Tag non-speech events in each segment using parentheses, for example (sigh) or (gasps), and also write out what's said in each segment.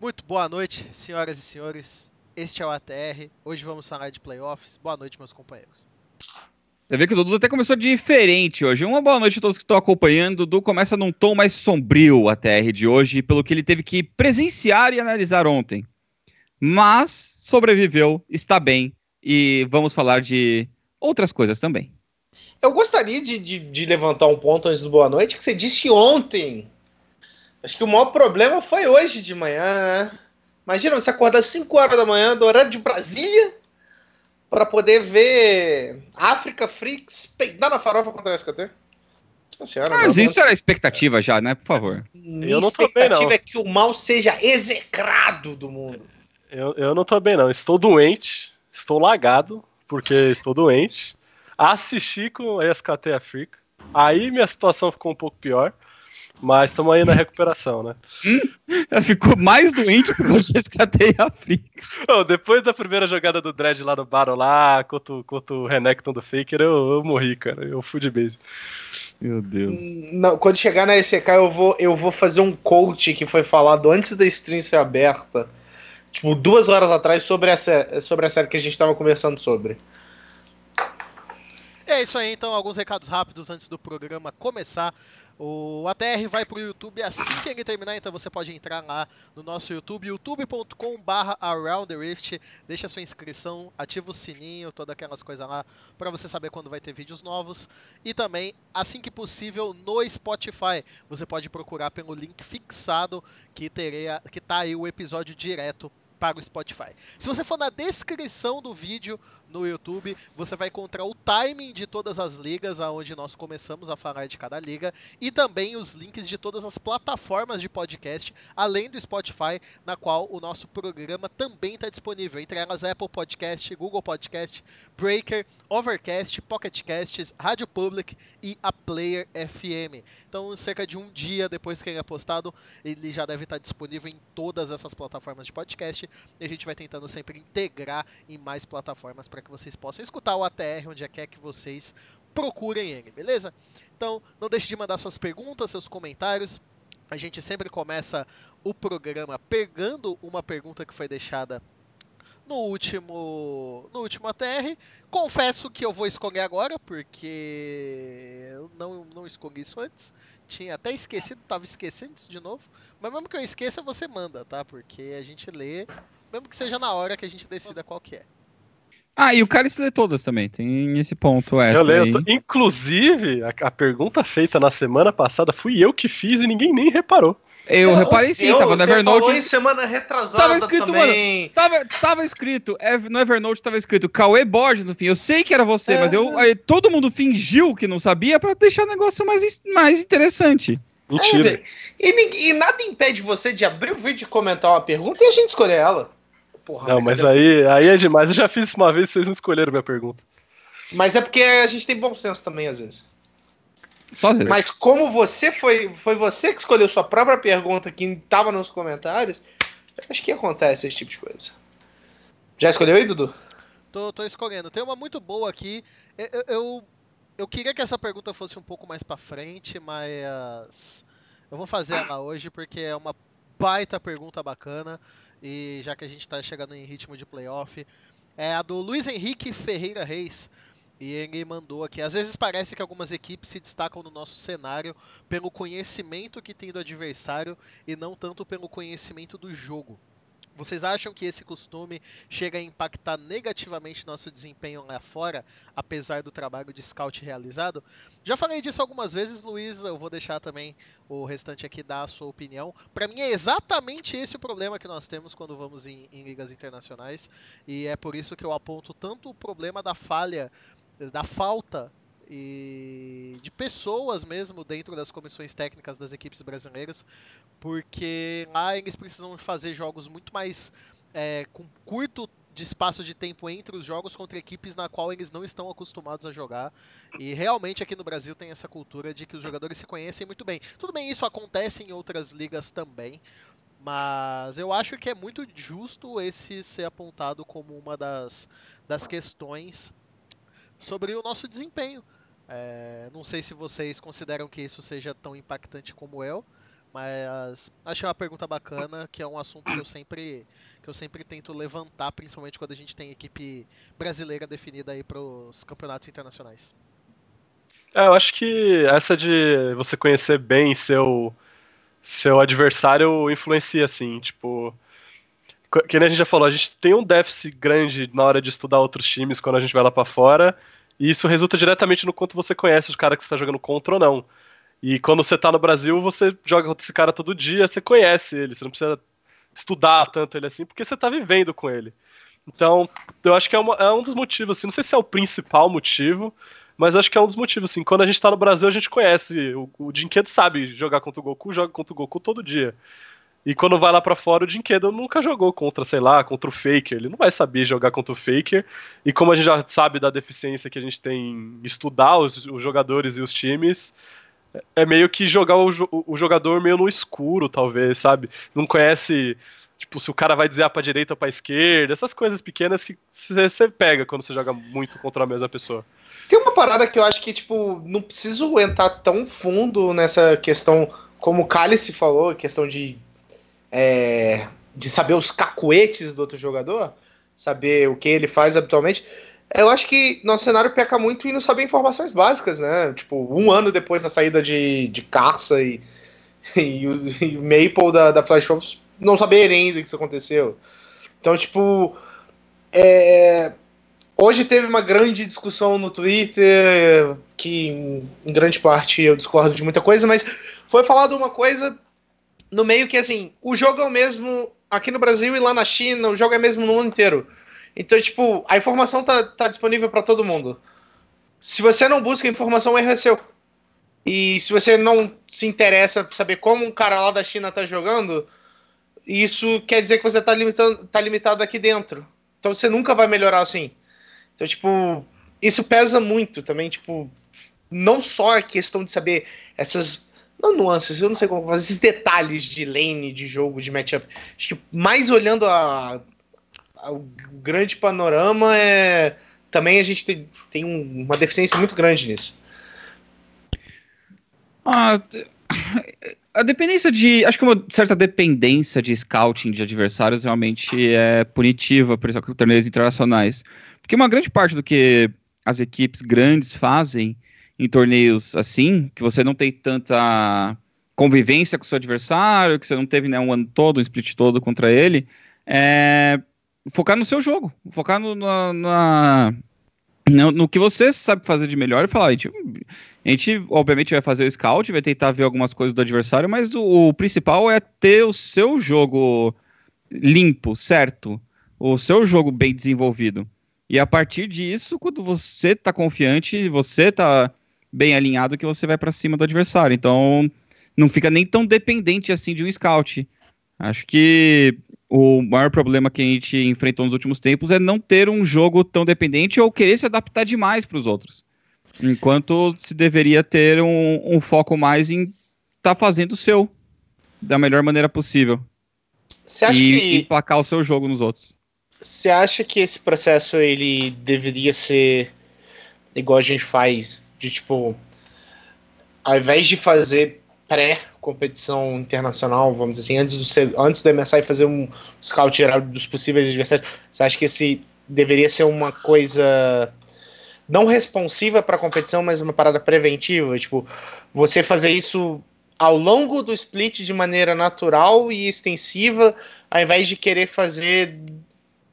Muito boa noite, senhoras e senhores. Este é o ATR. Hoje vamos falar de playoffs. Boa noite, meus companheiros. Você vê que o Dudu até começou diferente hoje. Uma boa noite a todos que estão acompanhando. O Dudu começa num tom mais sombrio o ATR de hoje, pelo que ele teve que presenciar e analisar ontem. Mas sobreviveu, está bem e vamos falar de outras coisas também. Eu gostaria de, de, de levantar um ponto antes do boa noite que você disse ontem Acho que o maior problema foi hoje de manhã, né? Imagina você acordar às 5 horas da manhã do horário de Brasília para poder ver África Freaks peidar na farofa contra a SKT. Senhora, Mas isso era expectativa já, né? Por favor. Minha eu não tô bem, não. é que o mal seja execrado do mundo. Eu, eu não tô bem, não. Estou doente, estou lagado, porque estou doente. Assisti com a SKT África. Aí minha situação ficou um pouco pior. Mas estamos aí na recuperação, né? Hum, ela ficou mais doente porque eu resgatei a África. Oh, depois da primeira jogada do Dredd lá no Battle lá, contra, contra o Renekton do Faker, eu, eu morri, cara. Eu fui de base. Meu Deus. Não, quando chegar na SK, eu vou, eu vou fazer um coach que foi falado antes da stream ser aberta. Tipo, duas horas atrás sobre essa, sobre a série que a gente estava conversando sobre. É isso aí, então, alguns recados rápidos antes do programa começar. O ATR vai pro YouTube assim que ele terminar, então você pode entrar lá no nosso YouTube, youtube.com/barra AroundTheRift, deixa sua inscrição, ativa o sininho, todas aquelas coisas lá, para você saber quando vai ter vídeos novos. E também, assim que possível, no Spotify, você pode procurar pelo link fixado que, terei, que tá aí o episódio direto para o Spotify. Se você for na descrição do vídeo no YouTube, você vai encontrar o timing de todas as ligas aonde nós começamos a falar de cada liga e também os links de todas as plataformas de podcast, além do Spotify, na qual o nosso programa também está disponível, entre elas Apple Podcast, Google Podcast, Breaker, Overcast, Pocket Casts, Rádio Public e a Player FM. Então, cerca de um dia depois que ele é postado, ele já deve estar disponível em todas essas plataformas de podcast e a gente vai tentando sempre integrar em mais plataformas para que vocês possam escutar o ATR onde quer que vocês procurem ele, beleza? Então, não deixe de mandar suas perguntas, seus comentários. A gente sempre começa o programa pegando uma pergunta que foi deixada no último no último ATR. Confesso que eu vou escolher agora, porque eu não, não escolhi isso antes. Tinha até esquecido, tava esquecendo isso de novo. Mas mesmo que eu esqueça, você manda, tá? Porque a gente lê, mesmo que seja na hora que a gente decida qual que é. Ah, e o cara se lê todas também, tem esse ponto extra eu leio, aí. Inclusive, a, a pergunta feita na semana passada fui eu que fiz e ninguém nem reparou. Eu não, reparei sim, eu, tava no Evernote. Falou em semana retrasada tava escrito, também. Mano, tava, tava escrito, no Evernote tava escrito Cauê Borges no fim. Eu sei que era você, é. mas eu, aí, todo mundo fingiu que não sabia para deixar o negócio mais, mais interessante. Mentira. É, e, e, nada impede você de abrir o vídeo e comentar uma pergunta e a gente escolher ela. Porra, não, mas aí, aí é demais. Eu já fiz isso uma vez e vocês não escolheram minha pergunta. Mas é porque a gente tem bom senso também, às vezes. Só às vezes. Mas como você foi, foi você que escolheu sua própria pergunta que estava nos comentários, acho que acontece esse tipo de coisa. Já escolheu aí, Dudu? Tô, tô escolhendo. Tem uma muito boa aqui. Eu, eu, eu queria que essa pergunta fosse um pouco mais para frente, mas eu vou fazer ela hoje porque é uma baita pergunta bacana e já que a gente está chegando em ritmo de playoff, é a do Luiz Henrique Ferreira Reis. E ele mandou aqui. Às vezes parece que algumas equipes se destacam no nosso cenário pelo conhecimento que tem do adversário e não tanto pelo conhecimento do jogo. Vocês acham que esse costume chega a impactar negativamente nosso desempenho lá fora, apesar do trabalho de scout realizado? Já falei disso algumas vezes, Luiz, eu vou deixar também o restante aqui dar a sua opinião. Para mim é exatamente esse o problema que nós temos quando vamos em, em ligas internacionais, e é por isso que eu aponto tanto o problema da falha da falta e de pessoas mesmo dentro das comissões técnicas das equipes brasileiras, porque lá eles precisam fazer jogos muito mais é, com curto de espaço de tempo entre os jogos contra equipes na qual eles não estão acostumados a jogar. E realmente aqui no Brasil tem essa cultura de que os jogadores se conhecem muito bem. Tudo bem, isso acontece em outras ligas também, mas eu acho que é muito justo esse ser apontado como uma das, das questões sobre o nosso desempenho. É, não sei se vocês consideram que isso seja tão impactante como eu, Mas achei uma pergunta bacana, que é um assunto que eu sempre que eu sempre tento levantar, principalmente quando a gente tem equipe brasileira definida aí para os campeonatos internacionais. É, eu acho que essa de você conhecer bem seu seu adversário influencia assim, tipo, que a gente já falou, a gente tem um déficit grande na hora de estudar outros times quando a gente vai lá para fora, e isso resulta diretamente no quanto você conhece os caras que você está jogando contra ou não. E quando você tá no Brasil, você joga contra esse cara todo dia, você conhece ele, você não precisa estudar tanto ele assim, porque você tá vivendo com ele. Então, eu acho que é, uma, é um dos motivos, assim, não sei se é o principal motivo, mas acho que é um dos motivos, assim, quando a gente tá no Brasil, a gente conhece, o, o sabe jogar contra o Goku, joga contra o Goku todo dia. E quando vai lá para fora, o Dinquedo nunca jogou contra, sei lá, contra o Faker. Ele não vai saber jogar contra o Faker. E como a gente já sabe da deficiência que a gente tem em estudar os, os jogadores e os times, é meio que jogar o, o, jogador meio no escuro, talvez, sabe? Não conhece, tipo, se o cara vai dizer pra direita ou pra esquerda, essas coisas pequenas que você pega quando você joga muito contra a mesma pessoa. Tem uma parada que eu acho que, tipo, não preciso entrar tão fundo nessa questão, como o Cálice falou, questão de. É, de saber os cacuetes do outro jogador, saber o que ele faz habitualmente. Eu acho que nosso cenário peca muito em não saber informações básicas, né? Tipo, um ano depois da saída de, de Carça e, (laughs) e, o, e o Maple da, da Flash Shops não saberem ainda que isso aconteceu. Então, tipo, é, hoje teve uma grande discussão no Twitter, que em grande parte eu discordo de muita coisa, mas foi falado uma coisa no meio que, assim, o jogo é o mesmo aqui no Brasil e lá na China, o jogo é mesmo no mundo inteiro. Então, tipo, a informação tá, tá disponível para todo mundo. Se você não busca informação, o erro é seu. E se você não se interessa por saber como um cara lá da China tá jogando, isso quer dizer que você tá, limitando, tá limitado aqui dentro. Então você nunca vai melhorar assim. Então, tipo, isso pesa muito também, tipo, não só a questão de saber essas não nuances, eu não sei como fazer esses detalhes de lane, de jogo, de matchup. Acho que mais olhando a o grande panorama é. Também a gente tem, tem um, uma deficiência muito grande nisso. Ah, a dependência de. Acho que uma certa dependência de scouting de adversários realmente é punitiva, por exemplo, torneios internacionais. Porque uma grande parte do que as equipes grandes fazem em torneios assim, que você não tem tanta convivência com o seu adversário, que você não teve né, um ano todo, um split todo contra ele, é focar no seu jogo, focar no, na, na no, no, que você sabe fazer de melhor e falar, a gente, a gente obviamente vai fazer o scout, vai tentar ver algumas coisas do adversário, mas o, o principal é ter o seu jogo limpo, certo? O seu jogo bem desenvolvido. E a partir disso, quando você tá confiante, você tá bem alinhado, que você vai para cima do adversário. Então, não fica nem tão dependente assim de um scout. Acho que o maior problema que a gente enfrentou nos últimos tempos é não ter um jogo tão dependente ou querer se adaptar demais para os outros. Enquanto se deveria ter um, um foco mais em estar tá fazendo o seu da melhor maneira possível. Você acha e que emplacar o seu jogo nos outros. Você acha que esse processo ele deveria ser igual a gente faz de tipo ao invés de fazer pré-competição internacional, vamos dizer assim, antes do, antes do MSI fazer um scout geral dos possíveis adversários, você acha que esse deveria ser uma coisa não responsiva para a competição, mas uma parada preventiva? Tipo, você fazer isso ao longo do split de maneira natural e extensiva, ao invés de querer fazer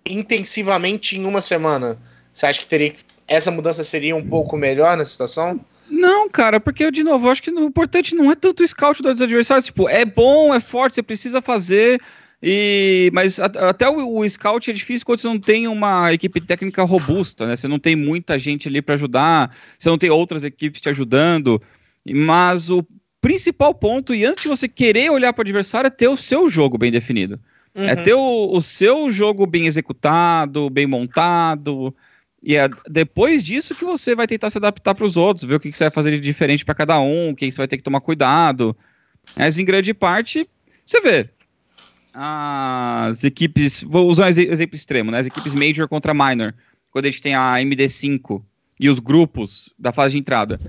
intensivamente em uma semana. Você acha que teria essa mudança seria um pouco melhor na situação? Não, cara, porque eu, de novo, eu acho que o importante não é tanto o scout dos adversários. Tipo, é bom, é forte, você precisa fazer. E, mas a, até o, o, scout é difícil quando você não tem uma equipe técnica robusta, né? Você não tem muita gente ali para ajudar, você não tem outras equipes te ajudando. Mas o principal ponto, e antes de você querer olhar para o adversário, é ter o seu jogo bem definido. É uhum. É ter o, o seu jogo bem executado, bem montado. E é depois disso que você vai tentar se adaptar para os outros, ver o que, que, você vai fazer de diferente para cada um, o que você vai ter que tomar cuidado. Mas em grande parte, você vê. As equipes. Vou usar um exemplo extremo, né? As equipes Major contra Minor. Quando a gente tem a MD5 e os grupos da fase de entrada.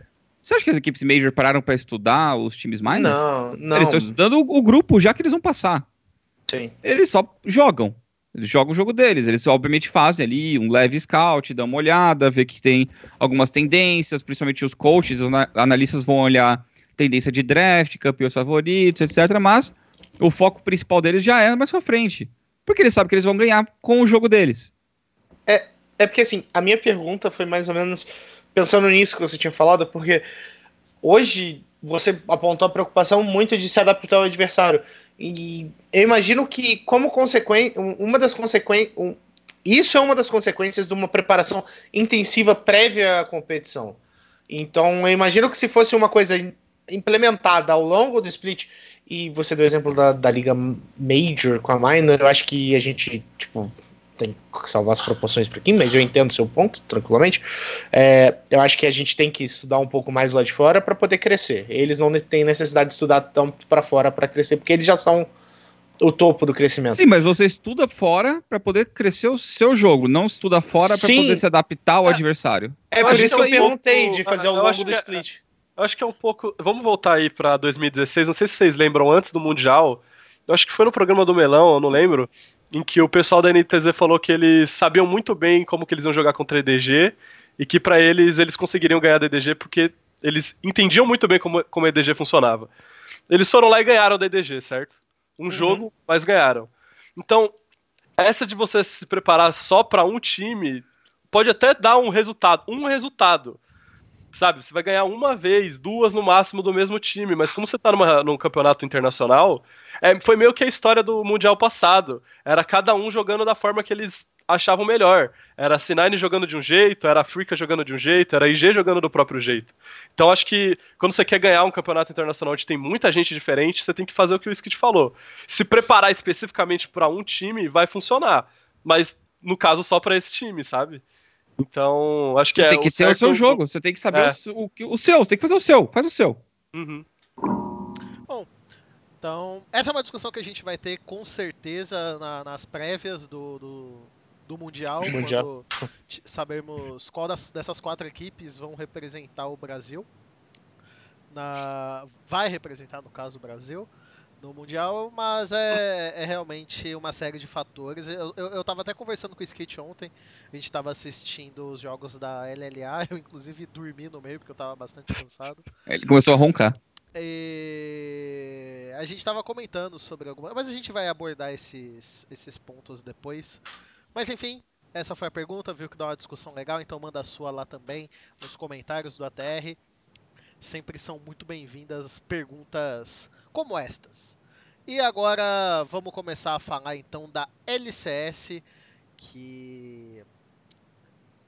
Você acha que as equipes Major pararam para estudar os times minor? Não, não. Eles estão estudando o, o grupo já que eles vão passar. Sim. Eles só jogam. Eles jogam o jogo deles. Eles obviamente fazem ali um leve scout, dão uma olhada, ver que tem algumas tendências, principalmente os coaches, os ana- analistas vão olhar tendência de draft, campeões favoritos, etc. Mas o foco principal deles já é mais pra frente. Porque eles sabem que eles vão ganhar com o jogo deles. É porque assim, a minha pergunta foi mais ou menos pensando nisso que você tinha falado, porque hoje você apontou a preocupação muito de se adaptar ao adversário. E eu imagino que, como consequência, uma das consequências. isso é uma das consequências de uma preparação intensiva prévia à competição. Então, eu imagino que se fosse uma coisa implementada ao longo do split, e você deu o exemplo da, da Liga Major com a Minor, eu acho que a gente, tipo, tem que salvar as proporções para aqui, mas eu entendo seu ponto tranquilamente. É, eu acho que a gente tem que estudar um pouco mais lá de fora para poder crescer. Eles não têm necessidade de estudar tanto para fora para crescer, porque eles já são o topo do crescimento. Sim, mas você estuda fora para poder crescer o seu jogo, não estuda fora para poder se adaptar ao É. adversário. É por isso que eu é perguntei pouco- de fazer ao eu longo do é- split. Eu acho que é um pouco. Vamos voltar aí pra 2016. Não sei se vocês lembram, antes do Mundial. Eu acho que foi no programa do Melão, eu não lembro. Em que o pessoal da NTZ falou que eles sabiam muito bem como que eles iam jogar contra a EDG. E que pra eles, eles conseguiriam ganhar da EDG porque eles entendiam muito bem como, como a EDG funcionava. Eles foram lá e ganharam da EDG, certo? Um jogo, mas ganharam. Então, essa de você se preparar só pra um time pode até dar um resultado. Um resultado sabe, você vai ganhar uma vez, duas no máximo do mesmo time, mas como você tá numa, num campeonato internacional, é, foi meio que a história do Mundial passado. Era cada um jogando da forma que eles achavam melhor. Era a C9 jogando de um jeito, era a Africa jogando de um jeito, era a IG jogando do próprio jeito. Então acho que quando você quer ganhar um campeonato internacional onde tem muita gente diferente, você tem que fazer o que o Skid falou. Se preparar especificamente para um time vai funcionar, mas no caso só para esse time, sabe? Então, acho que Você é tem que ter o certo- seu jogo, você tem que saber É. o, seu- o, que- o seu, você tem que fazer o seu, faz o seu. Uhum. Então, essa é uma discussão que a gente vai ter com certeza na- nas prévias do, do, do Mundial, Mundial. quando sabermos qual das- dessas quatro equipes vão representar o Brasil. Na, vai representar, no caso, o Brasil no Mundial, mas é, é realmente uma série de fatores. Eu, eu, eu tava até conversando com o Skit ontem, a gente tava assistindo os jogos da LLA, (laughs) eu inclusive dormi no meio porque eu tava bastante cansado. Ele começou a roncar. E a gente estava comentando sobre alguma, mas a gente vai abordar esses, esses pontos depois. Mas enfim, essa foi a pergunta, viu que dá uma discussão legal, então manda a sua lá também nos comentários do ATR. Sempre são muito bem-vindas perguntas como estas. E agora vamos começar a falar então da LCS, que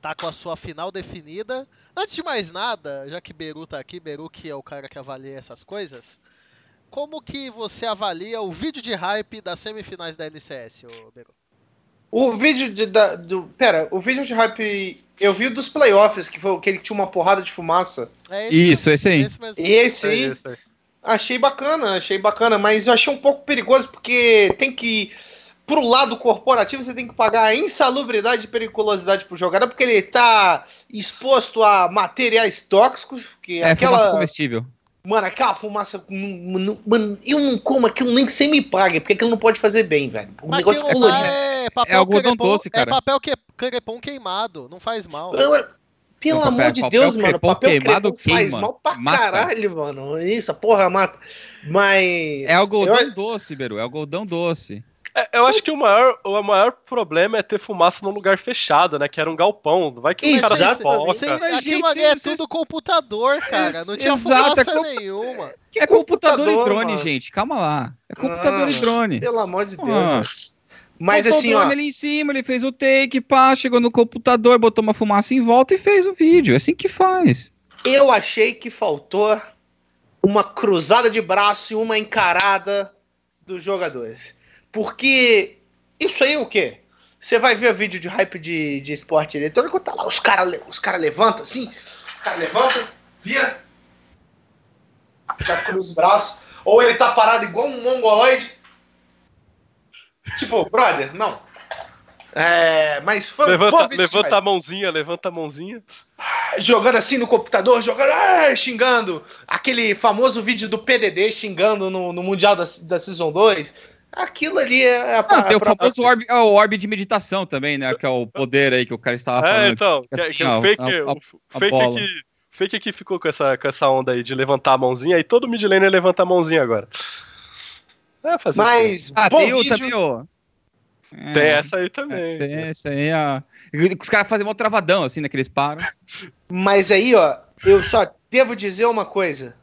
tá com a sua final definida. Antes de mais nada, já que Beru tá aqui, Beru que é o cara que avalia essas coisas, como que você avalia o vídeo de hype das semifinais da LCS, ô Beru? O vídeo de, da, do. Pera, o vídeo de hype. Eu vi o dos playoffs, que foi aquele que tinha uma porrada de fumaça. É Isso, esse aí. mesmo, esse mesmo. Esse É aí, isso aí. Achei bacana, achei bacana, mas eu achei um pouco perigoso, porque tem que. Pro lado corporativo, você tem que pagar a insalubridade e periculosidade pro jogador, porque ele tá exposto a materiais tóxicos, que É, aquela. fumaça comestível. Mano, aquela fumaça. não- não- Mano, eu não como aquilo nem que você me pague, porque aquilo não pode fazer bem, velho. Um Mas negócio lá colorido. é papel É algodão crepom- doce, cara. É papel que, crepom queimado, não faz mal. Eu- Pelo papel- amor de papel Deus, mano. Papel queimado crepom faz queima, mal pra mata. caralho, mano. Isso, porra mata. Mas. É algodão eu- doce, Beru, é algodão doce. É, eu acho que o maior, o maior problema é ter fumaça num lugar fechado, né? Que era um galpão. Vai que o cara Exatamente. Você, aquilo gente, é vocês- tudo computador, cara. Não tinha exato, é fumaça compu- nenhuma. Que é computador, e computador, drone, mano. gente, calma lá. É computador Ah, e drone. Pelo amor de Deus. Ah. Mas Botou assim, o ó. drone ali em cima, ele fez o take, pá, chegou no computador, botou uma fumaça em volta e fez o vídeo. É assim que faz. Eu achei que faltou uma cruzada de braço e uma encarada dos jogadores. Porque isso aí é o quê? Você vai ver o vídeo de hype de, de esporte eletrônico, tá lá, os caras os cara levantam assim, o cara levanta, vira, já cruza os braços, ou ele tá parado igual um mongoloide. Tipo, brother, não. É, mas foi Levanta, de levanta a mãozinha, levanta a mãozinha. jogando assim no computador, jogando, ah, xingando. Aquele famoso vídeo do PDD xingando no, no Mundial da, da Season 2. Aquilo ali é a, Não, a tem o própria- famoso orbe, é o orbe de meditação também, né? Que é o poder aí que o cara estava falando. É, então, que que, assim, que ó, o fake, a- a- o a fake bola. aqui, fake aqui ficou com essa, com essa onda aí de levantar a mãozinha, aí todo mid laner levanta a mãozinha agora. É, fazer o quê? Mas, Ah, bom tem vídeo. também, ó. É, Tem essa aí também. Essa aí, essa aí é a... Os caras fazem mó travadão, assim, né? Que eles param. Mas aí, ó, eu só devo dizer uma coisa.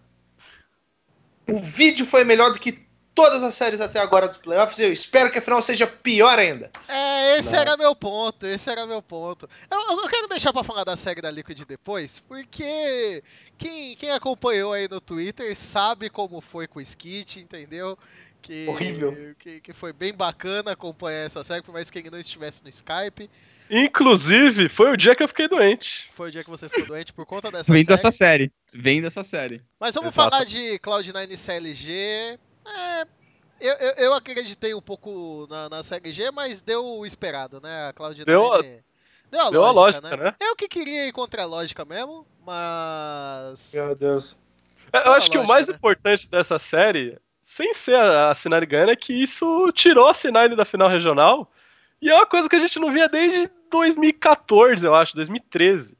O vídeo foi melhor do que todas as séries até agora dos playoffs. Eu espero que a final seja pior ainda. É, esse Não. era meu ponto, esse era meu ponto. Eu, eu- eu quero deixar pra falar da série da Liquid depois, porque quem, quem acompanhou aí no Twitter sabe como foi com o Skit, entendeu? Que, Horrível. Que, que foi bem bacana acompanhar essa série, por mais que ele não estivesse no Skype. Inclusive, foi o dia que eu fiquei doente. Foi o dia que você ficou doente por conta dessa Vem série. dessa série. Vem dessa série. Mas vamos Exato. falar de Cloud9 e CLG. É, eu, eu, eu acreditei um pouco na, na CLG, mas deu o esperado, né? A Cloud9 Deu a- deu a Deu a lógica, lógica, né? né? Eu que queria ir contra a lógica mesmo, mas. Meu Deus. Eu Deu a acho que o lógica, mais né? importante dessa série, sem ser a, a Sinari ganhando, é que isso tirou a Sinari da final regional. E é uma coisa que a gente não via desde 2014, eu acho, 2013.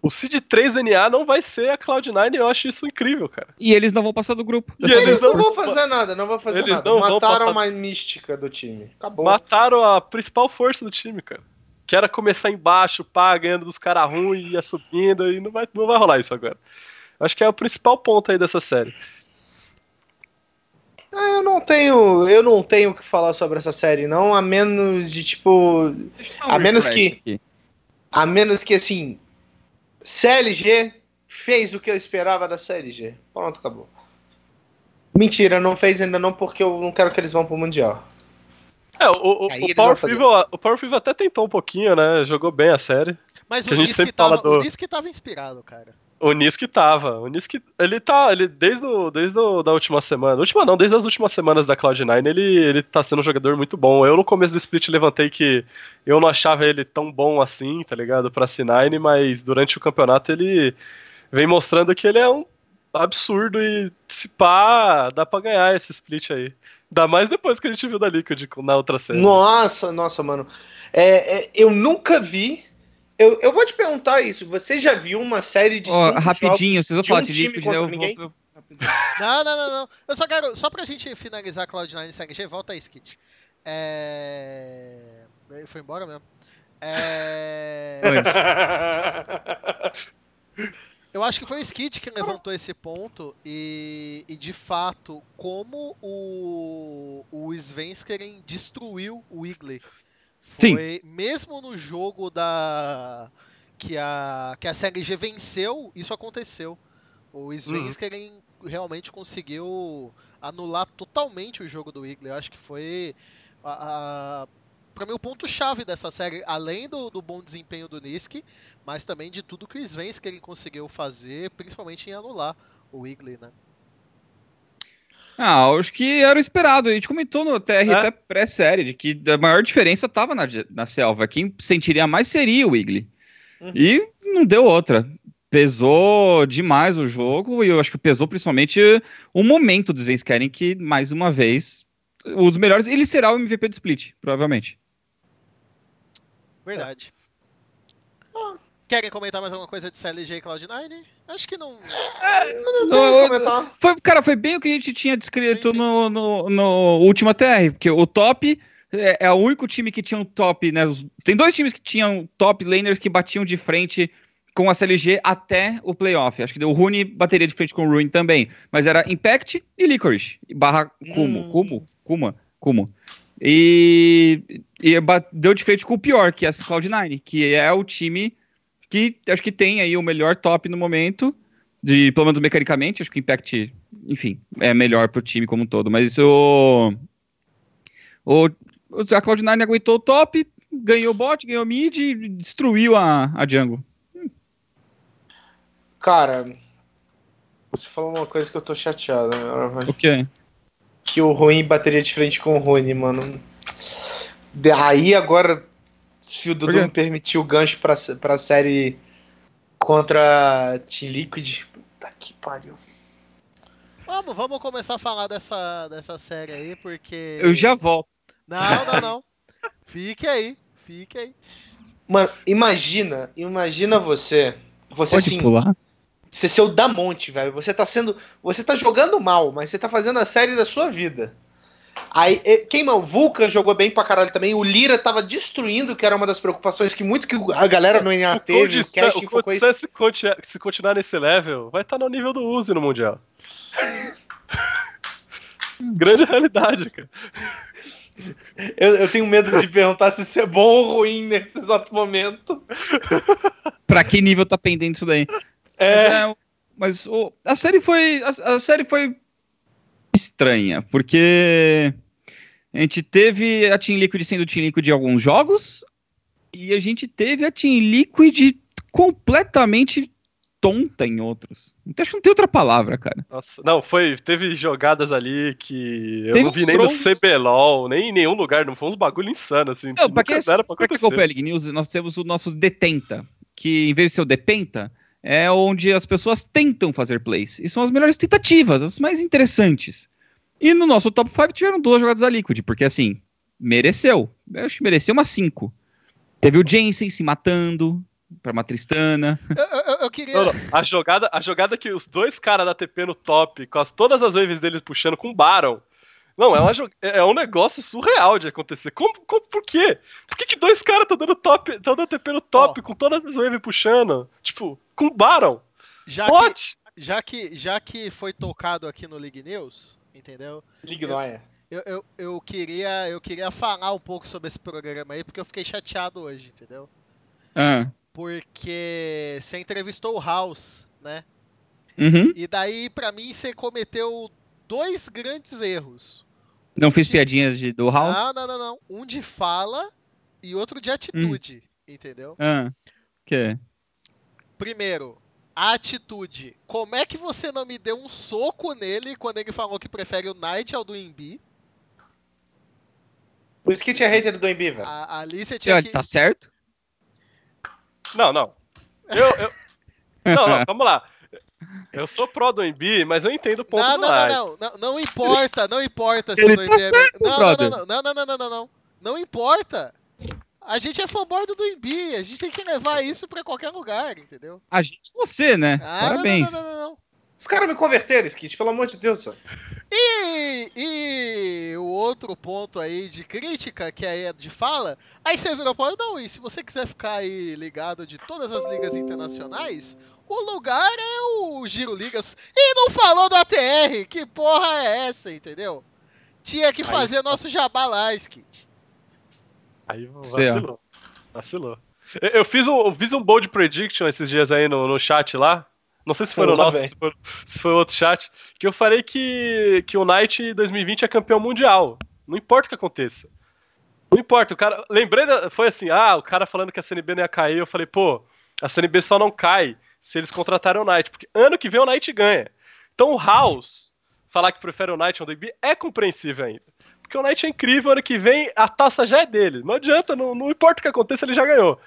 O Seed 3 DNA não vai ser a Cloud9 e eu acho isso incrível, cara. E eles não vão passar do grupo. E Eles não não- vão fazer nada, não vão fazer Eles nada. Mataram passar- uma mística do time. Acabou. Mataram a principal força do time, cara. Que era começar embaixo, pá, ganhando dos caras ruins, ia subindo, e não vai, não vai rolar isso agora. Acho que é o principal ponto aí dessa série. Ah, eu não tenho, eu não tenho o que falar sobre essa série, não, a menos de tipo, a menos que- Aqui. a menos que assim, CLG fez o que eu esperava da CLG. Pronto, acabou. Mentira, não fez ainda não, porque eu não quero que eles vão pro Mundial. É, o, o, o Power. Fever, o Power Fever até tentou um pouquinho, né? Jogou bem a série. Mas o sempre tava, do- o Nisk tava inspirado, cara. O Nisk tava. O Nisk, ele tá. Ele, desde, o, desde o, da última semana. Última não, desde as últimas semanas da Cloud9, ele, ele tá sendo um jogador muito bom. Eu no começo do split levantei que eu não achava ele tão bom assim, tá ligado? Pra C9, mas durante o campeonato ele vem mostrando que ele é um absurdo e se pá, dá pra ganhar esse split aí. Ainda mais depois que a gente viu da Liquid na outra série. Nossa, nossa, mano. É, é, eu nunca vi. Eu, eu vou te perguntar isso. Você já viu uma série de Ó, cinco rapidinho, vocês vão de falar um de time Liquid, né? Eu vou. ninguém? (laughs) eu- Não, não, não, não. Eu só quero. Só pra gente finalizar Cloud9 e volta aí, Skit. É. Ele Foi embora mesmo. É. Eu acho que foi o Skit que levantou esse ponto e, e, de fato, como o, o Svenskeren destruiu o Wiggly. Foi, mesmo no jogo da que a, que a CLG venceu, isso aconteceu. O Svenskeren realmente conseguiu anular totalmente o jogo do Wiggly. Eu acho que foi a, a para mim o ponto-chave dessa série, além do, do, bom desempenho do Nisk, mas também de tudo que o Svenskeren conseguiu fazer, principalmente em anular o Wiggly, né? Ah, acho que era o esperado. A gente comentou no TR É. até pré-série de que a maior diferença estava na, na selva. Quem sentiria mais seria o Wiggly. Uhum. E não deu outra. Pesou demais o jogo e eu acho que pesou principalmente o momento do Svenskeren, que mais uma vez, um dos melhores, ele será o MVP do split, provavelmente. Verdade. Querem comentar mais alguma coisa de CLG e Cloud9? Acho que não. Não, Eu- não, comentar. Foi, cara, foi bem o que a gente tinha descrito Sim, sim. No, no, no último TR, porque o top é, é o único time que tinha um top, né? os- tem dois times que tinham top laners que batiam de frente com a CLG até o playoff. Acho que o Rune bateria de frente com o Ruin também. Mas era Impact e Licorice. Barra Kumo. Hum. Kumo? Kuma? Kumo. E, e deu de frente com o pior, que é a Cloud9, que é o time que acho que tem aí o melhor top no momento, de, pelo menos mecanicamente, acho que o Impact, enfim, é melhor pro time como um todo. Mas o, o a Cloud9 aguentou o top, ganhou o bot, ganhou o mid e destruiu a, a jungle. Cara, você falou uma coisa que eu tô chateado, né? Agora vai- O quê? Que o ruim bateria de frente com o Rune, mano. Aí agora, se o Dudu me permitir o gancho pra, pra série contra Team Liquid. Puta que pariu. Vamos, vamos começar a falar dessa, dessa série aí, porque. Eu já volto. Não, não, não. Fique aí, fique aí. Mano, imagina, imagina você. Você Pode sim, pular? você ser o Damonte, velho. Você tá sendo. Você tá jogando mal, mas você tá fazendo a série da sua vida. Aí, quem não? O Vulcan jogou bem pra caralho também. O Lira tava destruindo, que era uma das preocupações que muito que a galera no NA teve. O Code. Sun, se, conti- se continuar nesse level, vai estar no nível do Uzi no Mundial. (laughs) Grande realidade, cara. Eu, eu tenho medo de perguntar se isso é bom ou ruim nesse exato momento. (laughs) Pra que nível tá pendente isso daí? É, Mas, é, mas, o- a série foi. A, a série foi estranha, porque a gente teve a Team Liquid sendo Team Liquid em alguns jogos, e a gente teve a Team Liquid completamente tonta em outros. Então, acho que não tem outra palavra, cara. Nossa, não, foi. Teve jogadas ali que eu Teve não vi nem no trolls. CBLOL, nem em nenhum lugar, não foi uns bagulho insano, assim. Não, que pra quem, nunca era pra pra acontecer. acompanha a League News, nós temos o nosso Detenta, que em vez de ser o Depenta, é onde as pessoas tentam fazer plays. E são as melhores tentativas, as mais interessantes. E no nosso top 5 tiveram duas jogadas da Liquid, porque assim, mereceu. Eu acho que mereceu umas 5. Teve o Jensen se matando pra uma Tristana. Eu, eu- eu queria. Não, não, A jogada, a jogada que os dois caras da TP no top, com as, todas as waves deles puxando com Baron. Não, é, uma, jo- é um negócio surreal de acontecer. Como, como- por quê? Por que, que dois caras estão dando top, tão dando TP no top, com todas as waves puxando? Tipo, com Baron? Já que, já, que, já que foi tocado aqui no League News, entendeu? Lignoia. Eu, eu, eu, queria, eu queria falar um pouco sobre esse programa aí, porque eu fiquei chateado hoje, entendeu? Ah, Porque você entrevistou o House, né? uhum. E daí, pra mim, você cometeu dois grandes erros. Não fiz piadinhas de, do House? Não, não, não, não. Um de fala e outro de atitude, entendeu? Ah, que? Primeiro, a atitude. Como é que você não me deu um soco nele quando ele falou que prefere o Knight ao do Embi? Por isso que tinha hater do Embi, velho. A, ali você tinha Olha, que... Tá certo? Não, não. Eu, eu- Não, não, vamos lá. Eu sou pró do Embi, mas eu entendo o ponto Não, do não, não, Knight. não, não, não importa, não importa se Ele o tá Embi é... certo, não, não, não, não, não, não, não, não, não, não importa. A gente é fanboy do Embi, a gente tem que levar isso pra qualquer lugar, entendeu? A gente você, né? Ah, não, Parabéns. não, não, não, não. Os caras me converteram, Skit, pelo amor de Deus, só. E, e o outro ponto aí de crítica, que aí é de fala, aí você virou para não, e se você quiser ficar aí ligado de todas as ligas internacionais, o lugar é o Giro Ligas. E não falou do ATR, que porra é essa, entendeu? Tinha que Aí- fazer nosso jabá lá, Skit. Aí Você, ó. vacilou. Vacilou. Eu, eu fiz um, eu fiz um bold prediction esses dias aí no, no chat lá. Não sei se foi no nosso, se foi, se foi outro chat. Que eu falei que, que o Knight 2020 é campeão mundial. Não importa o que aconteça. Não importa. O cara. Lembrei da, Foi assim, ah, o cara falando que a CNB não ia cair. Eu falei, pô, a CNB só não cai se eles contratarem o Knight. Porque ano que vem o Knight ganha. Então o House falar que prefere o Knight ao DB é compreensível ainda. Porque o Knight é incrível, ano que vem a taça já é dele. Não adianta, não, não importa o que aconteça, ele já ganhou.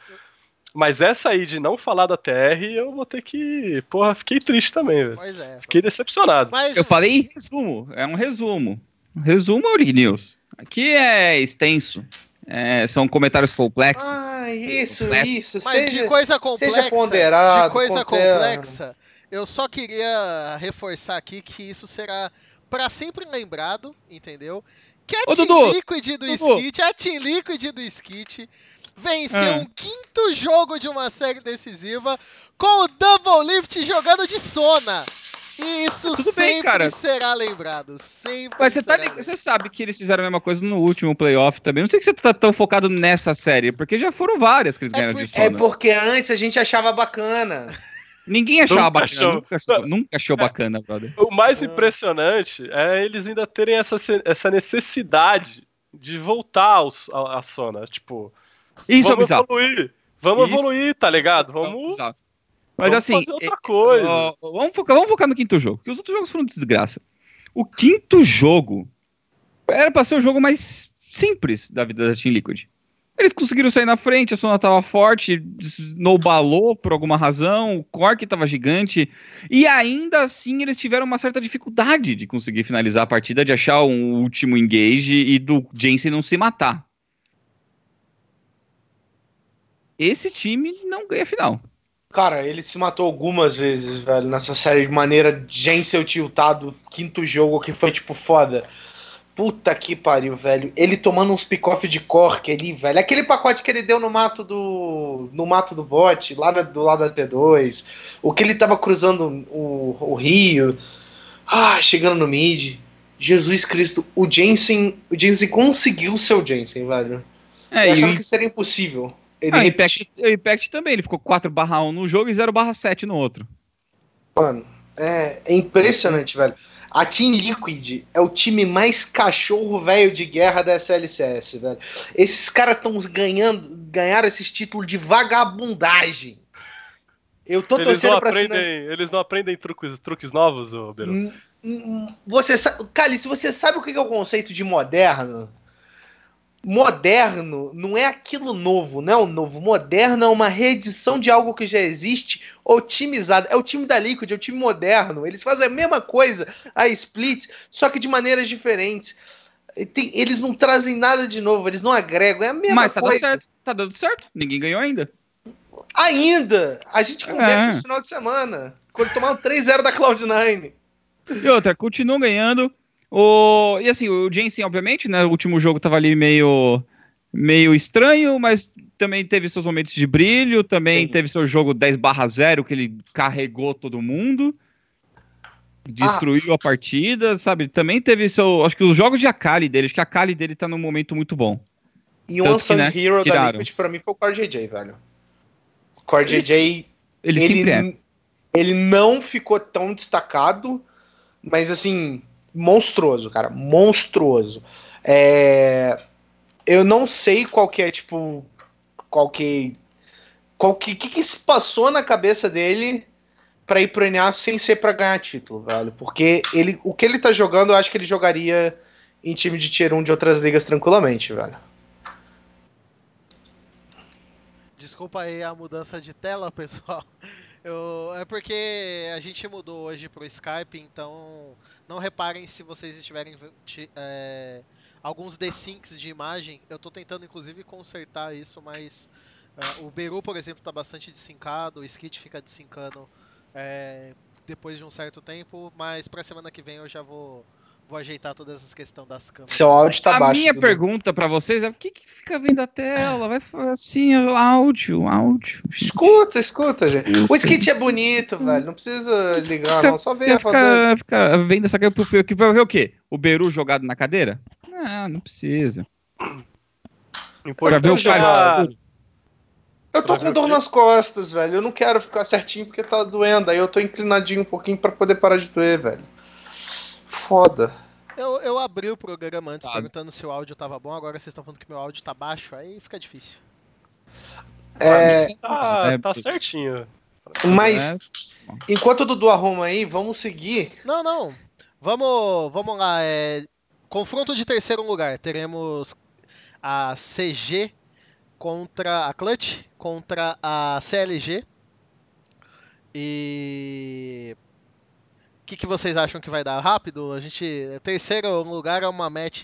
Mas essa aí de não falar da TR, eu vou ter que. Porra, fiquei triste também, velho. Pois é. Fiquei pois é. decepcionado. Mas Eu falei em resumo, é um resumo. Um resumo é o League News. Aqui é extenso. É, são comentários complexos. Ah, isso, Completo. isso. Mas de seja- coisa complexa, ponderado, de coisa conterno. complexa, eu só queria reforçar aqui que isso será pra sempre lembrado, entendeu? Que a Ô, Team Dudu, Liquid do Dudu. Skit, a Team Liquid do Skit, venceu Ah. um quinto jogo de uma série decisiva com o Double Lift jogando de Sona. E isso Tudo bem, sempre cara. será lembrado. Sempre Mas você, tá será lig- lembrado. você sabe que eles fizeram a mesma coisa no último playoff também. Não sei que você tá tão focado nessa série, porque já foram várias que eles É ganharam de porque- É Sona. porque antes a gente achava bacana. Ninguém achava Nunca bacana, achou. nunca achou, nunca achou bacana, brother. O mais Ah. impressionante é eles ainda terem essa, essa necessidade de voltar aos, a, a Sona. Tipo, Isso é vamos bizarro. evoluir. Vamos Isso- evoluir, tá ligado? É Vamos, bizarro. Mas vamos assim, fazer outra é- coisa. ó, vamos, focar, vamos focar no quinto jogo, porque os outros jogos foram desgraça. O quinto jogo era pra ser o jogo mais simples da vida da Team Liquid. Eles conseguiram sair na frente, a Sona tava forte, snowballou por alguma razão, o Cork tava gigante, e ainda assim eles tiveram uma certa dificuldade de conseguir finalizar a partida, de achar um último engage e do Jensen não se matar. Esse time não ganha final. Cara, ele se matou algumas vezes, velho, nessa série de maneira Jensen tiltado, quinto jogo que foi tipo foda. Puta que pariu, velho. Ele tomando uns pick-off de cork ali, velho. Aquele pacote que ele deu no mato do. no mato do bote, lá do lado da T2. O que ele tava cruzando o, o rio. Ah, chegando no mid. Jesus Cristo, o Jensen. O Jensen conseguiu ser o Jensen, velho. É, Eu achava e... que seria impossível. Ele ah, Impact, o Impact também, ele ficou 4 1 no jogo e 0 7 no outro. Mano, é, é impressionante, velho. A Team Liquid é o time mais cachorro velho de guerra da SLCS, velho. Esses caras estão ganhando, ganharam esses títulos de vagabundagem. Eu tô eles torcendo pra aprendem, cima... Eles não aprendem truques, truques novos, ô Beru? Você sabe, Cali, você sabe o que é o conceito de moderno? Moderno não é aquilo novo, não é o novo. Moderno é uma reedição de algo que já existe, otimizado. É o time da Liquid, é o time moderno. Eles fazem a mesma coisa, a Split, só que de maneiras diferentes. Tem, eles não trazem nada de novo, eles não agregam, é a mesma Mas tá coisa. Mas tá dando certo, tá dando certo. Ninguém ganhou ainda. Ainda! A gente conversa é. esse final de semana. Quando tomar um 3-0 da Cloud9. E outra, continuam ganhando. O, e assim, o Jensen, obviamente, né? O último jogo tava ali meio, meio estranho, mas também teve seus momentos de brilho, também Sim. teve seu jogo 10 barra 0, que ele carregou todo mundo, destruiu ah. a partida, sabe? Também teve seu. Acho que os jogos de Akali dele, acho que a Akali dele tá num momento muito bom. E um Unsung né, Hero tiraram. da Liquid pra mim foi o Core JJ, velho. O Core JJ. Ele, ele, sempre é. ele não ficou tão destacado, mas assim, monstruoso, cara, monstruoso. É... Eu não sei qual que é, tipo, qual que... Qual que, que, que se passou na cabeça dele para ir pro NA sem ser para ganhar título, velho. Porque ele, o que ele tá jogando, eu acho que ele jogaria em time de tier 1 de outras ligas tranquilamente, velho. Desculpa aí a mudança de tela, (laughs) pessoal. Eu, é porque a gente mudou hoje pro Skype, então não reparem se vocês estiverem é, alguns desyncs de imagem. Eu estou tentando inclusive consertar isso, mas é, o Beru, por exemplo, está bastante desincado, o Skit fica desincando é, depois de um certo tempo, mas para semana que vem eu já vou Vou ajeitar todas essas questões das câmeras. Seu áudio tá a baixo. A minha pergunta para vocês é por que, que fica vendo a tela? Vai assim, áudio, áudio. Escuta, escuta, gente. O skit é bonito, velho. Não precisa ligar, fica, não. Só ver a fica, fica vendo essa câmera vai ver o quê? O Beru jogado na cadeira? Não, não precisa. Importante ver o cara. Eu tô com dor nas costas, velho. Eu não quero ficar certinho porque tá doendo. Aí eu tô inclinadinho um pouquinho para poder parar de doer, velho foda. Eu, eu abri o programa antes perguntando se o áudio tava bom, agora vocês estão falando que meu áudio tá baixo, aí fica difícil. É, tá, é, tá certinho. Mas, é. enquanto o Dudu arruma aí, vamos seguir. Não, não. Vamos, vamos lá. É, confronto de terceiro lugar. Teremos a CG contra a Clutch, contra a CLG. E que, que vocês acham que vai dar? Rápido, a gente. Terceiro lugar é uma match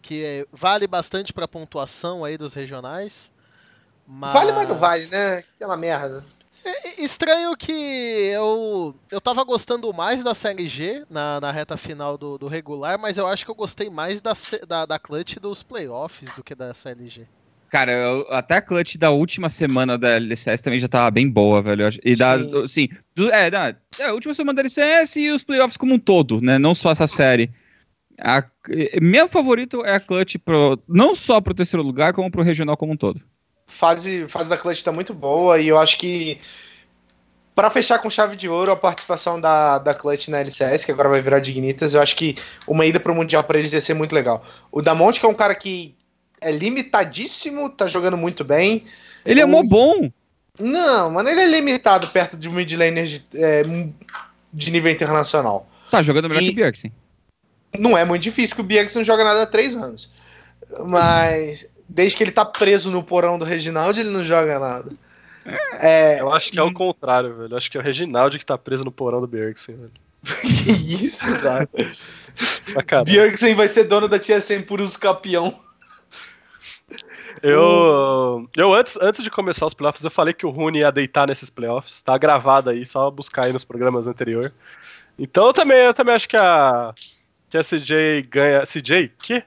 que vale bastante para pontuação aí dos regionais. Mas... Vale, mas não vale, né? Aquela merda. É, é estranho que eu, eu tava gostando mais da Série G na, na reta final do, do regular, mas eu acho que eu gostei mais da, da, da clutch dos playoffs do que da Série G. Cara, eu, até a clutch da última semana da LCS também já tava bem boa, velho. E da, assim, do, é, da, é, a última semana da LCS e os playoffs como um todo, né? Não só essa série. A, meu favorito é a clutch pro, não só pro terceiro lugar, como pro regional como um todo. Fase, fase da clutch tá muito boa e eu acho que para fechar com chave de ouro a participação da, da Clutch na LCS, que agora vai virar Dignitas, eu acho que uma ida pro Mundial para eles ia ser muito legal. O Damonte, que é um cara que é limitadíssimo, tá jogando muito bem. Ele é mó bom. Não, mano, ele é limitado perto de um mid laner de, é, de nível internacional. Tá jogando melhor e que o Bjergsen. Não é muito difícil, que o Bjergsen não joga nada há três anos. Mas desde que ele tá preso no porão do Reginaldo, ele não joga nada. É, Eu acho que é o contrário, velho. Eu acho que é o Reginaldo que tá preso no porão do Bjergsen, velho. (laughs) que isso, cara. Bjergsen vai ser dono da TSM por uso campeão. Eu, eu antes, antes de começar os playoffs, eu falei que o Rune ia deitar nesses playoffs. Tá gravado aí, só buscar aí nos programas anteriores. Então eu também, eu também acho que a, que a CJ ganha. CJ? Que?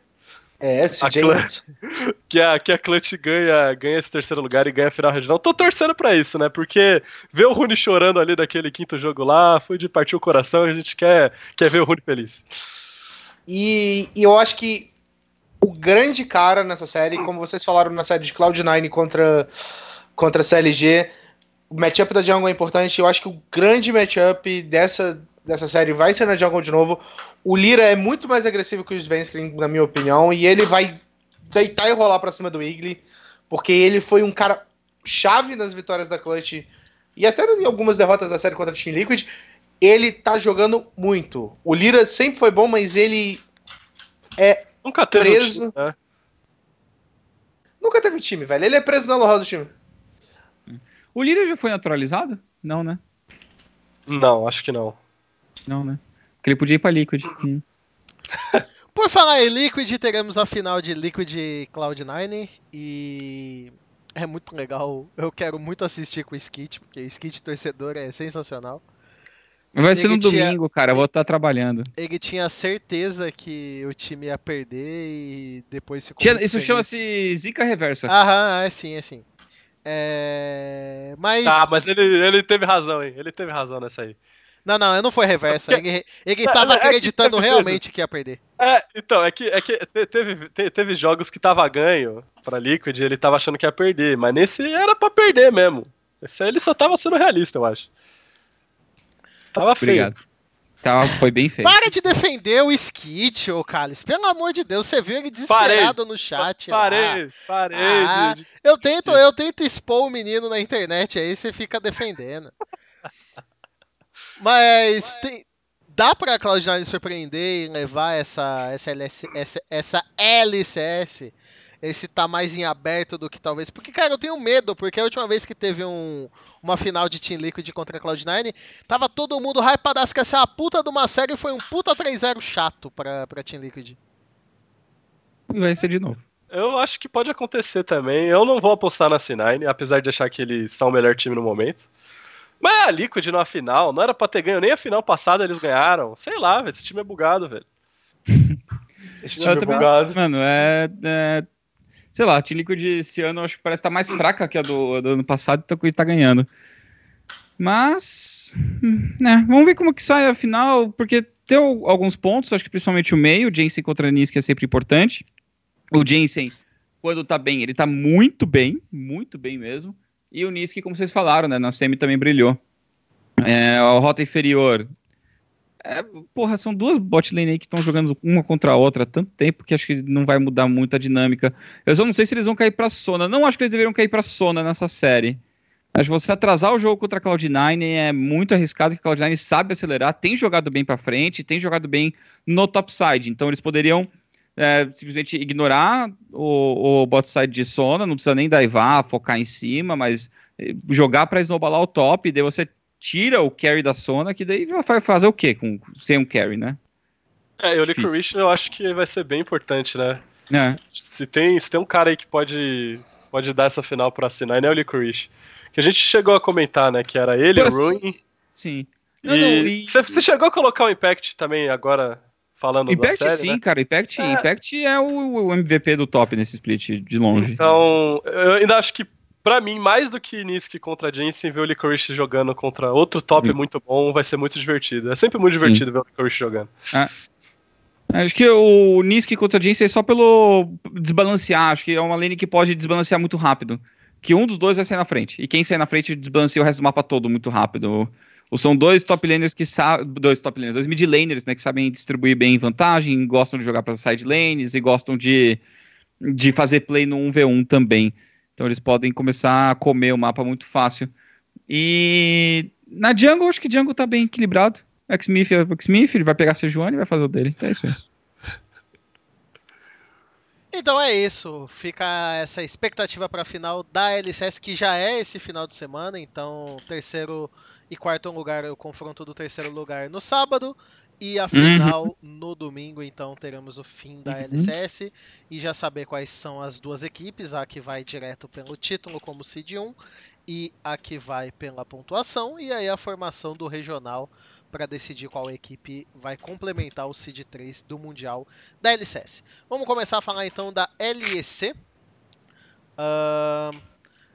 É, CJ. A (laughs) Que a, que a Clutch ganha, ganha esse terceiro lugar e ganha a final regional. Tô torcendo pra isso, né? Porque ver o Rune chorando ali daquele quinto jogo lá foi de partir o coração e a gente quer, quer ver o Rune feliz. E, e eu acho que o grande cara nessa série, como vocês falaram na série de Cloud9 contra, contra a CLG, o matchup da Jungle é importante. Eu acho que o grande matchup dessa, dessa série vai ser na Jungle de novo. O Lira é muito mais agressivo que o Svenskling, na minha opinião, e ele vai deitar e rolar pra cima do Igli, porque ele foi um cara chave nas vitórias da Clutch e até em algumas derrotas da série contra a Team Liquid. Ele tá jogando muito. O Lira sempre foi bom, mas ele é Nunca teve Preso. um time, né? Nunca teve time, velho. Ele é preso na loja do time. O Lira já foi naturalizado? Não, né? Não, acho que não. Não, né? Porque ele podia ir pra Liquid. Hum. (laughs) Por falar em Liquid, teremos a final de Liquid e Cloud9 e é muito legal. Eu quero muito assistir com o Skit, porque o Skit torcedor é sensacional. Vai ser no Ele tinha- domingo, cara. Eu vou estar trabalhando. Ele tinha certeza que o time ia perder e depois ficou Tinha- Isso chama-se Zica Reversa. Aham, é sim, é sim. É... Mas. Tá, mas ele, ele teve razão, hein? Ele teve razão nessa aí. Não, não, não foi reversa. Porque- Ele, ele Não, tava é que- acreditando é que- realmente que ia perder. É, então, é que, é que te- teve, te- teve jogos que tava ganho pra Liquid e ele tava achando que ia perder, mas nesse era pra perder mesmo. Esse aí ele só tava sendo realista, eu acho. Tava feio. Obrigado. Tá, foi bem feito. Para de defender o Skit, ô Carlos. Pelo amor de Deus, você viu ele desesperado no chat. lá. Parei, parei. Ah, de- Eu tento, eu tento expor o menino na internet, aí você fica defendendo. (laughs) Mas tem- dá pra Cloud9 surpreender e levar essa, essa, LS, essa, essa LCS, esse tá mais em aberto do que talvez. Porque, cara, eu tenho medo, porque a última vez que teve um, uma final de Team Liquid contra a Cloud9, tava todo mundo hypadaço que ia ser uma puta de uma série e foi um puta 3-0 chato pra, pra Team Liquid. E vai ser de novo. Eu acho que pode acontecer também. Eu não vou apostar na C9, apesar de achar que eles são o melhor time no momento. Mas a Liquid na final, não era pra ter ganho nem a final passada, eles ganharam. Sei lá, velho, esse time é bugado, velho. (laughs) Esse Eu time é também- bugado. Mano, é, é- Sei lá, a Team Liquid esse ano acho que parece estar mais fraca que a do, do ano passado e tá, tá ganhando. Mas. né, vamos ver como que sai a final, porque tem al- alguns pontos, acho que principalmente o meio, o Jensen contra a Nisk é sempre importante. O Jensen, quando tá bem, ele tá muito bem, muito bem mesmo. E o Nisk, como vocês falaram, né, na semi também brilhou. É, a rota inferior, é, porra, são duas bot lane aí que estão jogando uma contra a outra há tanto tempo que acho que não vai mudar muito a dinâmica. Eu só não sei se eles vão cair pra Sona. Não acho que eles deveriam cair pra Sona nessa série. Acho que você atrasar o jogo contra a Cloud9 é muito arriscado, que a Cloud9 sabe acelerar, tem jogado bem pra frente, tem jogado bem no topside. Então eles poderiam é, simplesmente ignorar o, o bot side de Sona, não precisa nem daivar, focar em cima, mas eh, jogar pra snowballar o top, daí você tira o carry da Sona, que daí vai fazer o quê com, sem um carry, né? É, e o. Licorice eu acho que vai ser bem importante, né? É. Se tem, se tem um cara aí que pode, pode dar essa final pra C9, é o Licorice. Que a gente chegou a comentar, né? Que era ele, Por o Ruin. Sim. Não, E não, e- você você chegou a colocar o Impact também agora, falando Impact série, sim, né? cara. Impact, É. Impact é o, o MVP do top nesse split, de longe. Então, eu ainda acho que, pra mim, mais do que Nisk contra Jensen, ver o Licorice jogando contra outro top Sim. muito bom vai ser muito divertido. É sempre muito Sim. divertido ver o Licorice jogando. Acho que o Nisk contra Jinx é só pelo desbalancear. Acho que é uma lane que pode desbalancear muito rápido. Que um dos dois vai sair na frente. E quem sair na frente desbalanceia o resto do mapa todo muito rápido. São dois top laners que sabem. Dois top laners, dois mid laners, né? Que sabem distribuir bem vantagem, gostam de jogar para side lanes e gostam de, de fazer play no 1v1 também. Então eles podem começar a comer o mapa muito fácil. E na jungle, acho que jungle tá bem equilibrado. X-Smith é X-Smith, ele vai pegar Sejuani e vai fazer o dele. Então é isso aí. Então é isso, fica essa expectativa para a final da LCS, que já é esse final de semana, então terceiro e quarto lugar, o confronto do terceiro lugar no sábado, e a final uhum. no domingo, então teremos o fim da uhum. LCS e já saber quais são as duas equipes, a que vai direto pelo título como Seed 1 e a que vai pela pontuação, e aí a formação do regional para decidir qual equipe vai complementar o Seed 3 do Mundial da LCS. Vamos começar a falar então da LEC. Uh,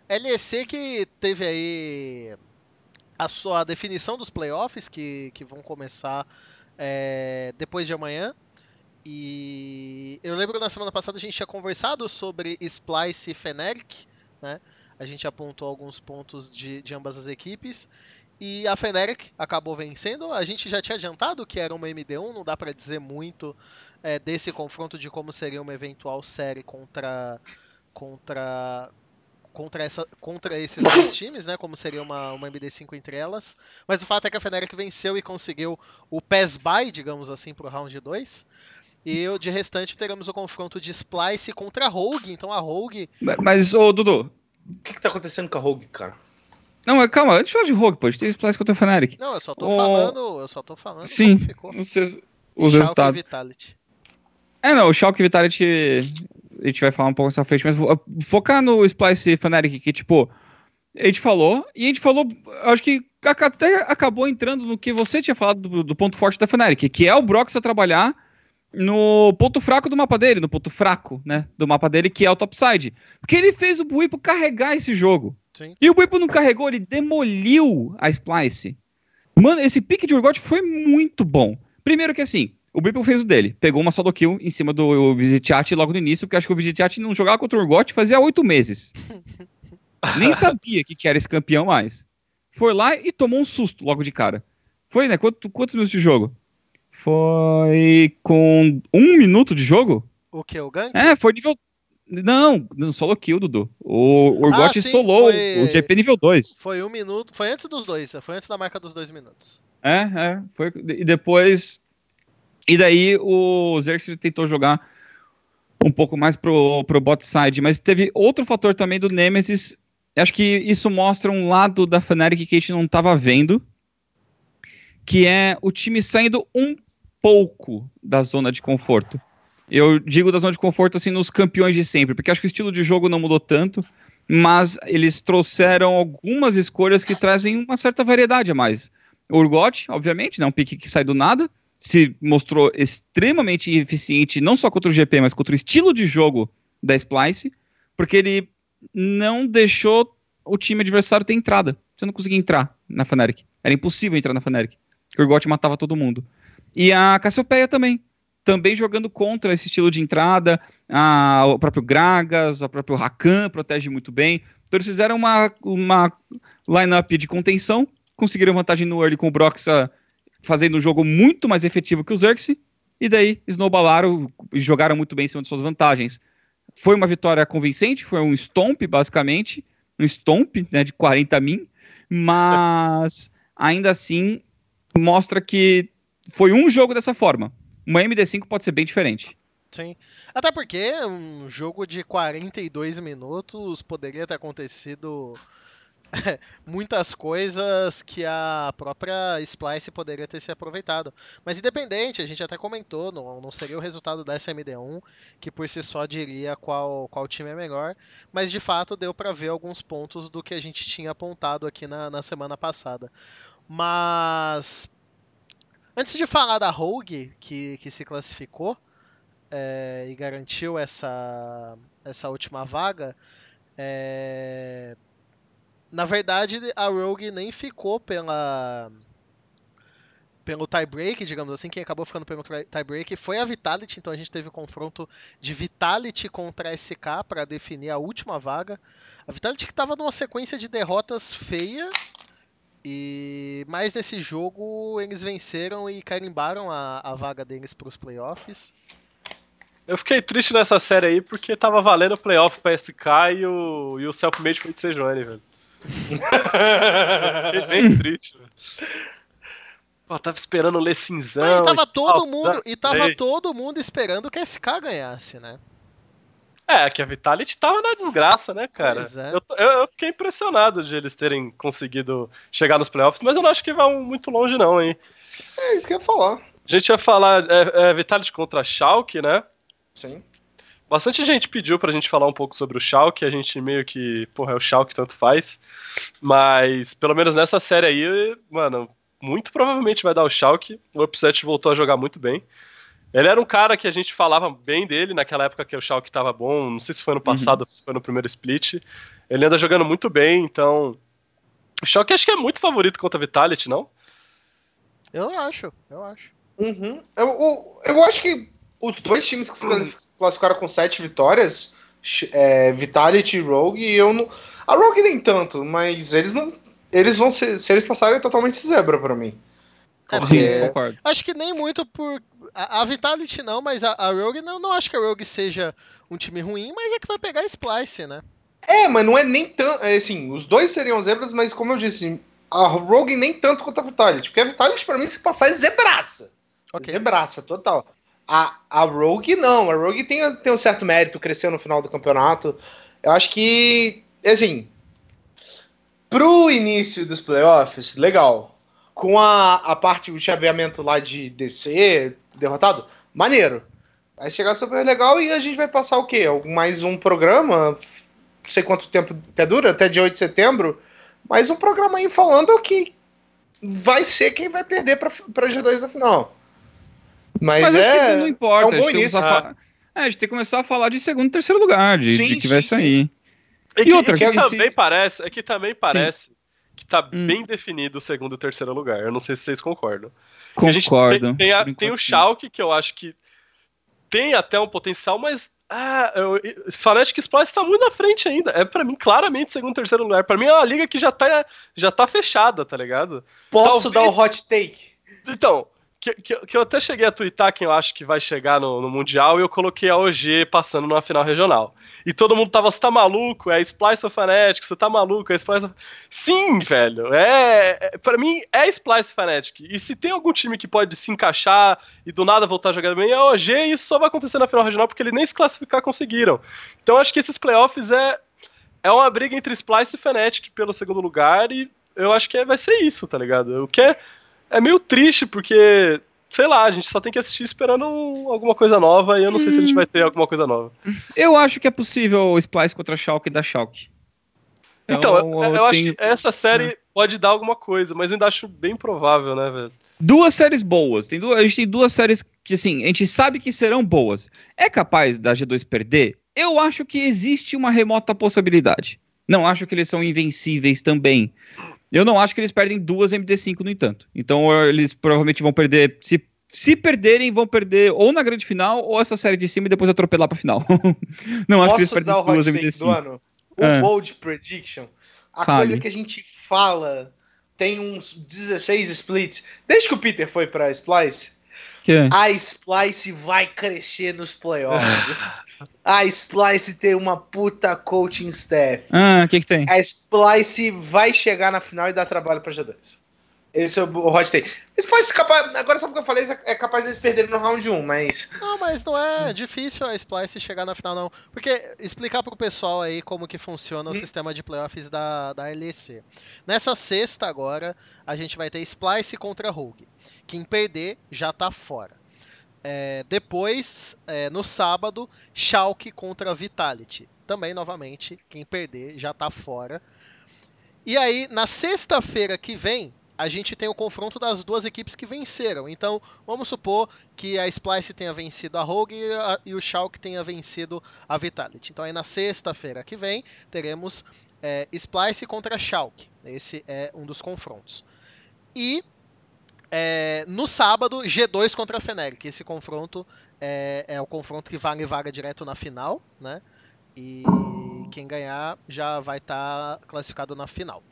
LEC que teve aí a sua definição dos playoffs que, que vão começar é, depois de amanhã. E eu lembro na semana passada a gente tinha conversado sobre Splice e Feneric, né? A gente apontou alguns pontos de, de ambas as equipes. E a Feneric acabou vencendo. A gente já tinha adiantado que era uma MD1, não dá para dizer muito é, desse confronto de como seria uma eventual série contra contra contra, essa, contra esses dois (coughs) times, né? Como seria uma, uma MD5 entre elas. Mas o fato é que a Feneric venceu e conseguiu o pass by, digamos assim, para o round 2. E de restante teremos o confronto de Splice contra a Rogue. Então a Rogue. Mas, ô Dudu. O que, que tá acontecendo com a Rogue, cara? Não, mas calma, antes de falar de Rogue, pode ter Splice contra a Fnatic. Não, eu só tô o... falando. Eu só tô falando. Sim, os, os resultados. Vitality. É, não, o Schalke Vitality a gente vai falar um pouco nessa frente, mas focar no Splice Fnatic, que tipo, a gente falou, e a gente falou, acho que até acabou entrando no que você tinha falado do, do ponto forte da Fnatic, que é o Brox a trabalhar no ponto fraco do mapa dele, no ponto fraco, né, do mapa dele, que é o topside. Porque ele fez o Buipo carregar esse jogo. Sim. E o Buipo não carregou, ele demoliu a Splice. Mano, esse pique de Urgot foi muito bom. Primeiro que assim, o Buipo fez o dele, pegou uma solo kill em cima do Visitiat logo no início, porque acho que o Visitiat não jogava contra o Urgot fazia oito meses. (laughs) Nem sabia que, que era esse campeão mais. Foi lá e tomou um susto logo de cara. Foi, né? Quanto, quantos minutos de jogo? Foi com um minuto de jogo? O que? O gank? É, foi nível. Não, no solo kill, Dudu. O Urgot ah, solou foi... o GP nível 2. Foi um minuto. Foi antes dos dois, foi antes da marca dos dois minutos. É, é. Foi... E depois. E daí o Xerxes tentou jogar um pouco mais pro, pro bot side, mas teve outro fator também do Nemesis. Acho que isso mostra um lado da Fnatic que a gente não estava vendo, que é o time saindo um pouco da zona de conforto. Eu digo da zona de conforto assim nos campeões de sempre, porque acho que o estilo de jogo não mudou tanto, mas eles trouxeram algumas escolhas que trazem uma certa variedade a mais. O Urgot, obviamente, né, um pique que sai do nada, se mostrou extremamente eficiente, não só contra o GP, mas contra o estilo de jogo da Splice, porque ele não deixou o time adversário ter entrada. Você não conseguia entrar na Fnatic. Era impossível entrar na Fnatic. O Urgot matava todo mundo. E a Cassiopeia também. Também jogando contra esse estilo de entrada. A, o próprio Gragas, o próprio Rakan protege muito bem. Então eles fizeram uma, uma lineup de contenção. Conseguiram vantagem no early com o Broxa fazendo um jogo muito mais efetivo que o Xerxes. E daí snowballaram e jogaram muito bem em cima de suas vantagens. Foi uma vitória convincente, foi um stomp, basicamente. Um stomp né, de 40 min. Mas ainda assim mostra que foi um jogo dessa forma. Uma MD5 pode ser bem diferente. Sim. Até porque um jogo de 42 minutos poderia ter acontecido (laughs) muitas coisas que a própria Splice poderia ter se aproveitado. Mas independente, a gente até comentou, não, não seria o resultado dessa MD1, que por si só diria qual, qual time é melhor, mas de fato deu para ver alguns pontos do que a gente tinha apontado aqui na, na semana passada. Mas Antes de falar da Rogue, que, que se classificou é, e garantiu essa, essa última vaga, é, na verdade a Rogue nem ficou pela pelo tiebreak, digamos assim, quem acabou ficando pelo tiebreak foi a Vitality, então a gente teve o um confronto de Vitality contra a SK para definir a última vaga. A Vitality que estava numa sequência de derrotas feia e mais nesse jogo eles venceram e carimbaram a, a vaga deles para os playoffs. Eu fiquei triste nessa série aí porque tava valendo o playoff pra SK e o, e o self-made foi de Sejuani, velho. Fiquei (laughs) bem triste, velho. Pô, tava esperando ler cinzão. e tava todo mundo, e tava todo mundo esperando que a SK ganhasse, né? É, que a Vitality tava na desgraça, né, cara? Pois é. Eu, eu- eu fiquei impressionado de eles terem conseguido chegar nos playoffs, mas eu não acho que vão muito longe, não, hein? É isso que eu ia falar. A gente ia falar é, é, Vitality contra Schalke, né? Sim. Bastante gente pediu pra gente falar um pouco sobre o Schalke, a gente meio que, porra, é o Schalke, tanto faz. Mas, pelo menos nessa série aí, mano, muito provavelmente vai dar o Schalke. O Upset voltou a jogar muito bem. Ele era um cara que a gente falava bem dele naquela época que o Schalke tava bom, não sei se foi no passado ou se foi no primeiro split. Ele anda jogando muito bem, então... O Schalke acho que é muito favorito contra a Vitality, não? Eu acho, eu acho. Uhum. Eu, eu, eu acho que os dois times que se classific- classificaram com sete vitórias, é, Vitality e Rogue, eu não. A Rogue nem tanto, mas eles não. Eles vão ser. Se eles passarem, é totalmente zebra pra mim. É, Porque- Sim, concordo. Acho que nem muito por. A, a Vitality não, mas a, a Rogue não, não acho que a Rogue seja um time ruim, mas é que vai pegar a Splice, né? É, mas não é nem tanto. É, assim, os dois seriam zebras, mas como eu disse, a Rogue nem tanto quanto a Vitality. Porque a Vitality, pra mim, se passar, é zebraça. Ok. Zebraça, total. A, a Rogue não. A Rogue tem, tem um certo mérito, cresceu no final do campeonato. Eu acho que, assim, pro início dos playoffs, legal. Com a, a parte, o chaveamento lá de DC, derrotado, maneiro. Vai chegar super legal e a gente vai passar o quê? Mais um programa, não sei quanto tempo até dura, até dia 8 de setembro. Mais um programa aí falando que vai ser quem vai perder pra G2 na final. Mas, Mas acho é. que não importa. é um bom a, gente tem que início. começar a fa- é, a gente tem que começar a falar de segundo e terceiro lugar, de, Sim, de que sim, vai sim. sair. E, E que, outra, que que se- também parece, é que também parece que tá Hum. bem definido o segundo e terceiro lugar. Eu não sei se vocês concordam. Concordo. Tem, tem, a- tem o sim. Schalke, que eu acho que tem até um potencial, mas. Ah, eu, Fnatic Splice tá muito na frente ainda. É pra mim, claramente, segundo e terceiro lugar. Pra mim é uma liga que já tá, já tá fechada, tá ligado? Posso talvez- dar o hot take? Então, que, que, que eu até cheguei a twittar quem eu acho que vai chegar no, no Mundial e eu coloquei a OG passando numa final regional. E todo mundo tava, você tá maluco? É Splice ou Fnatic? Você tá maluco? É Splice ou... Sim, velho. É, é, pra mim, é Splice Fnatic. E se tem algum time que pode se encaixar e do nada voltar a jogar bem, é a OG e isso só vai acontecer na final regional porque eles nem se classificar conseguiram. Então acho que esses playoffs é, é uma briga entre Splice e Fnatic pelo segundo lugar e eu acho que é- vai ser isso, tá ligado? O que é, é meio triste porque, sei lá, a gente só tem que assistir esperando alguma coisa nova e eu não sei se a gente vai ter alguma coisa nova. Eu acho que é possível o Splice contra Schalke da Schalke. Então, eu, eu acho que essa série pode dar alguma coisa, mas ainda acho bem provável, né, velho? duas séries boas. Tem duas, a gente tem duas séries que, assim, a gente sabe que serão boas. É capaz da G2 perder? Eu acho que existe uma remota possibilidade. Não acho que eles são invencíveis também. Eu não acho que eles perdem duas MD5, no entanto. Então, eles provavelmente vão perder. Se, se perderem, vão perder ou na grande final ou essa série de cima e depois atropelar pra final. (laughs) não acho que eles Posso perdem duas take do MD5. ano? O Ah. Bold Prediction. A Fale. coisa que a gente fala tem uns 16 splits. Desde que o Peter foi pra Splice, Que é? a Splice vai crescer nos playoffs. (laughs) a Splice tem uma puta coaching staff. Ah, o que que tem? A Splice vai chegar na final e dar trabalho pra G2. Esse é o hot take. Splice é capaz, agora só porque eu falei, é capaz deles perderem no round 1, mas Não, mas não é difícil a Splice chegar na final, não. Porque explicar pro pessoal aí como que funciona o Hum. sistema de playoffs da, da LEC. Nessa sexta agora, a gente vai ter Splice contra Rogue. Quem perder já tá fora. É, depois, é, no sábado, Schalke contra Vitality. Também, novamente, quem perder já tá fora. E aí, na sexta-feira que vem, a gente tem o confronto das duas equipes que venceram. Então, vamos supor que a Splice tenha vencido a Rogue e, a- e o Schalke tenha vencido a Vitality. Então, aí na sexta-feira que vem, teremos é, Splice contra Schalke. Esse é um dos confrontos. E é, no sábado, G2 contra a Fnatic. Esse confronto é, é o confronto que vale vaga direto na final, né? E quem ganhar já vai estar classificado na final.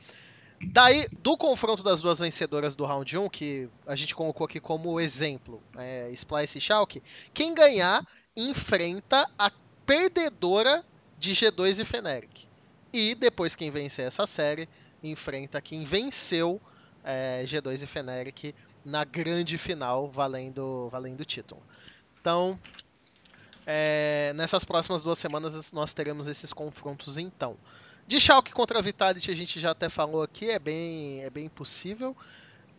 Daí, do confronto das duas vencedoras do round 1, que a gente colocou aqui como exemplo, é, Splice e Schalke, quem ganhar enfrenta a perdedora de G2 e Fnatic. E depois quem vencer essa série enfrenta quem venceu é, G2 e Fnatic na grande final valendo valendo título. Então, É, nessas próximas duas semanas nós teremos esses confrontos então. De Schalke contra a Vitality a gente já até falou aqui, é bem, é bem possível.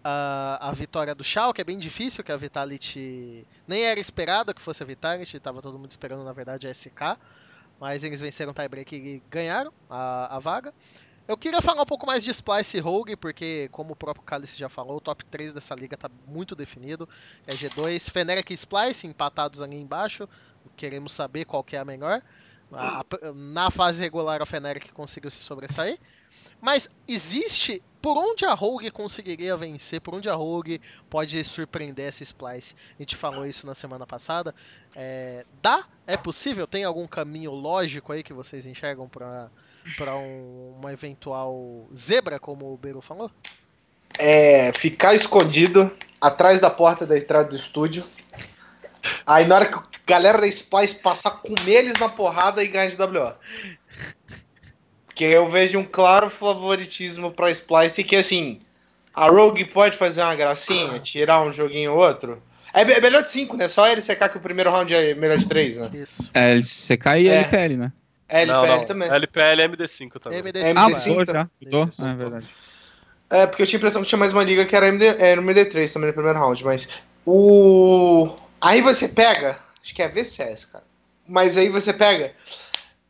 Uh, a vitória do Schalke é bem difícil, que a Vitality nem era esperada que fosse a Vitality, estava todo mundo esperando na verdade a SK, mas eles venceram o tiebreak e ganharam a, a vaga. Eu queria falar um pouco mais de Splice e Rogue, porque, como o próprio Cálice já falou, o top 3 dessa liga está muito definido. É G2, Feneric e Splice empatados ali embaixo. Queremos saber qual que é a melhor. A, na fase regular, a Feneric conseguiu se sobressair. Mas existe por onde a Rogue conseguiria vencer, por onde a Rogue pode surpreender essa Splice. A gente falou isso na semana passada. É, dá? É possível? Tem algum caminho lógico aí que vocês enxergam para um, uma eventual zebra, como o Beiro falou? É ficar escondido atrás da porta da entrada do estúdio. Aí na hora que a galera da Splice passar, comer eles na porrada e ganhar de WO. Que eu vejo um claro favoritismo pra Splice que assim, a Rogue pode fazer uma gracinha, tirar um joguinho ou outro. É, é melhor de 5, né? Só ele secar que o primeiro round é melhor de 3, né? Isso. É, LCK e é. LPL, né? LPL não, não. também. LPL e MD5 também. MD5, MD5 ah, já. Mudou? Ah, é verdade. É, porque eu tinha a impressão que tinha mais uma liga que era, MD, era MD3 também no primeiro round, mas o... Aí você pega, acho que é VCS, cara. Mas aí você pega,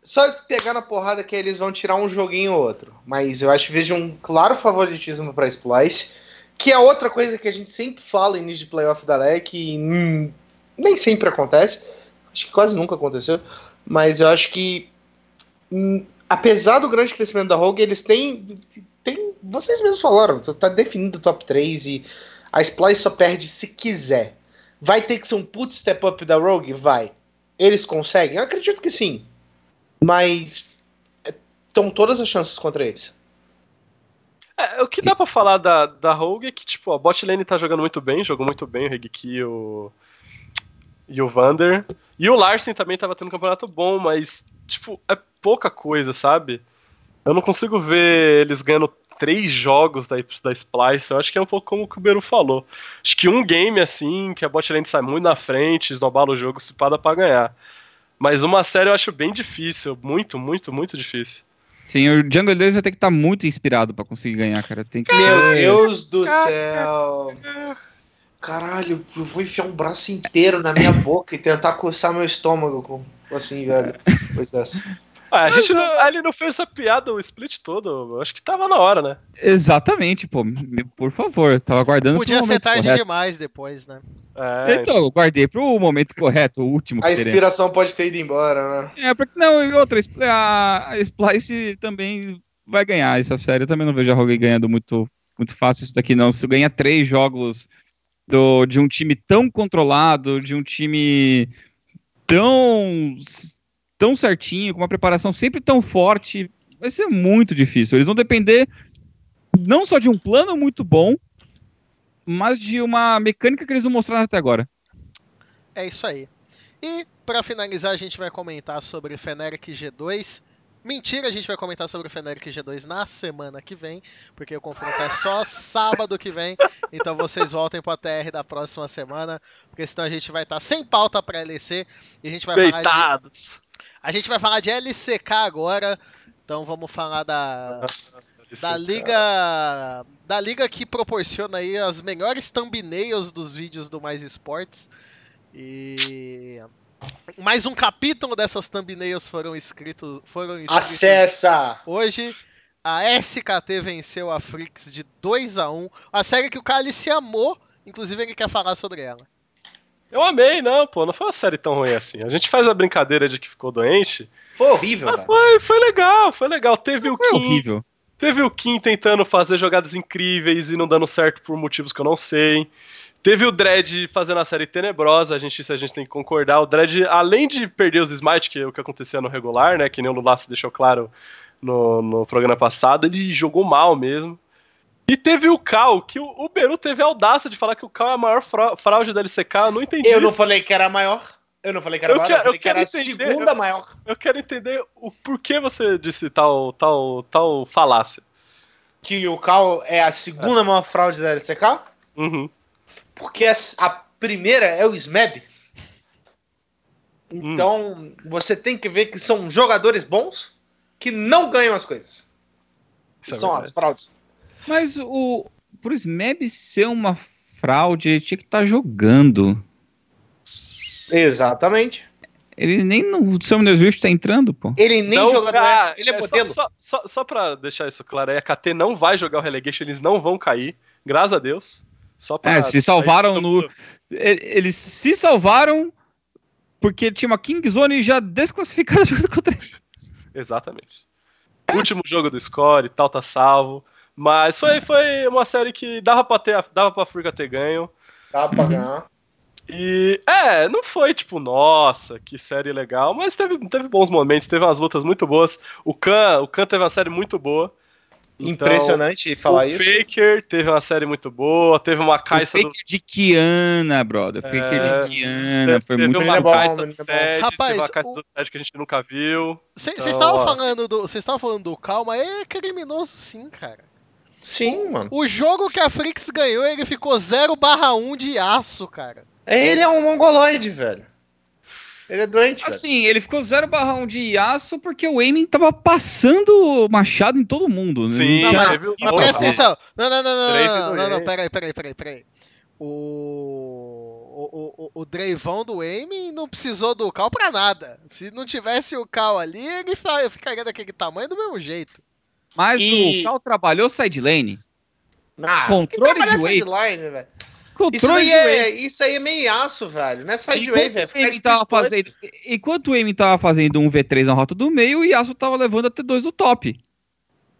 só pegar na porrada que eles vão tirar um joguinho ou outro. Mas eu acho que vejo um claro favoritismo para Splice, que é outra coisa que a gente sempre fala em início de playoff da LEC e hum, nem sempre acontece. Acho que quase nunca aconteceu. Mas eu acho que Hum, apesar do grande crescimento da Rogue, eles têm, têm. Vocês mesmos falaram, tá definido o top 3 e a Splice só perde se quiser. Vai ter que ser um put step up da Rogue? Vai. Eles conseguem? Eu acredito que sim. Mas estão todas as chances contra eles. É, o que dá pra falar da, da Rogue é que, tipo, a bot lane tá jogando muito bem, jogou muito bem o Regiki e o, e o Vander. E o Larsen também tava tendo um campeonato bom, mas, tipo, é pouca coisa, sabe? Eu não consigo ver eles ganhando três jogos da, da Splice. Eu acho que é um pouco como o que o Beru falou. Acho que um game assim, que a botlane sai muito na frente, esnobala o jogo, se pada pra ganhar. Mas uma série eu acho bem difícil. Muito, muito, muito difícil. Sim, o Jungle deles vai ter que estar tá muito inspirado para conseguir ganhar, cara. Tem que... Meu Deus do céu! Caralho, eu vou enfiar um braço inteiro na minha boca e tentar coçar meu estômago, assim, velho. Depois dessa. Ah, a gente não, ele não fez essa piada o split todo. Acho que tava na hora, né? Exatamente, pô. Por favor, tava aguardando Podia ser tarde correto. demais depois, né? É, então, eu guardei pro momento correto, o último. A inspiração teremos. pode ter ido embora, né? É, porque não, e outra, a, Splice também vai ganhar essa série. Eu também não vejo a Rogue ganhando muito, muito fácil isso daqui, não. Se ganha três jogos do, de um time tão controlado, de um time tão tão certinho, com uma preparação sempre tão forte, vai ser muito difícil. Eles vão depender não só de um plano muito bom, mas de uma mecânica que eles vão mostrar até agora. É isso aí. E para finalizar, a gente vai comentar sobre Feneric G2. Mentira, a gente vai comentar sobre o Feneric G2 na semana que vem, porque o confronto é só sábado que vem. Então vocês voltem para a TR da próxima semana, porque senão a gente vai estar tá sem pauta para LEC e a gente vai Deitados. falar de a gente vai falar de LCK agora, então vamos falar da da liga da liga que proporciona aí as melhores thumbnails dos vídeos do Mais Esportes. E mais um capítulo dessas thumbnails foram escritos foram escritos Acessa hoje. A SKT venceu a Frix de 2 a 1. A série que o Cálice amou, inclusive ele quer falar sobre ela. Eu amei, não, pô, não foi uma série tão ruim assim. A gente faz a brincadeira de que ficou doente. Foi horrível, mas foi, foi legal, foi legal. Teve não o foi Kim, horrível. Teve o Kim tentando fazer jogadas incríveis e não dando certo por motivos que eu não sei. Teve o Dredd fazendo a série tenebrosa, a gente, isso a gente tem que concordar. O Dredd, além de perder os smites, que é o que acontecia no regular, né? Que nem o Lulasso deixou claro no, no programa passado, ele jogou mal mesmo. E teve o Cal, que o, o Beru teve a audácia de falar que o Cal é a maior fraude da LCK, eu não entendi. Eu não falei que era a maior. Eu não falei que era a maior, eu, eu falei que era a segunda eu, maior. Eu quero entender o porquê você disse tal, tal, tal falácia. Que o Cal é a segunda é. maior fraude da LCK? Uhum. Porque a, a primeira é o SMAB. Então, você tem que ver que são jogadores bons que não ganham as coisas. Isso é são verdade. as fraudes. Mas o pro Smeb ser uma fraude, ele tinha que estar jogando. Exatamente. Ele nem no Summoner's Rift tá entrando, pô. Ele nem Não, jogador ah, é. Ele é só- modelo. Só, só, só pra deixar isso claro, aí, a KT não vai jogar o Relegation, eles não vão cair, graças a Deus. Só pra É, se salvaram aí, no- Eles se salvaram porque tinha uma Kingzone já desclassificada (laughs) jogando contra ele. Exatamente. Último jogo do score e tal, tá salvo. Mas foi, foi uma série que dava pra, ter, dava pra Furga ter ganho. Dá pra ganhar. E é, não foi tipo, nossa, que série legal, mas teve, teve bons momentos, teve umas lutas muito boas. O Khan, o Khan teve uma série muito boa. Então, Impressionante falar o isso. Faker teve uma série muito boa, teve uma O Kai'Sa do Faker de Kiana, brother. O Faker É, de Kiana. Foi teve muito uma bom, menino do. Fed, Rapaz, teve uma Kai'Sa o- do Fed que a gente nunca viu. Vocês Então, estavam falando do. Vocês estavam falando do Calma, é criminoso sim, cara. Sim, mano. O jogo que a Frix ganhou, ele ficou 0 barra 1 de aço, cara. Ele é um mongoloide, velho. Ele é doente, velho. Assim, ele ficou 0 barra 1 de aço porque o aiming tava passando machado em todo mundo. né? Sim, Não mas- o- Mas presta atenção. Não, não, não, não, não, do não, não, peraí, peraí, peraí, peraí. O, o, o, o Dreivão do Aiming não precisou do Cal pra nada. Se não tivesse o Cal ali, ele ficaria daquele tamanho do mesmo jeito. Mas E- o Cal trabalhou side lane. Ah, Controle de wave. sideline, velho. Isso Controle aí, de wave. é, isso aí é meiaço, velho. Não é side wave, é o ficar Aiming tava split plus. fazendo, enquanto o Aiming tava fazendo um V3 na rota do meio, o Yasuo tava levando a T2 do top.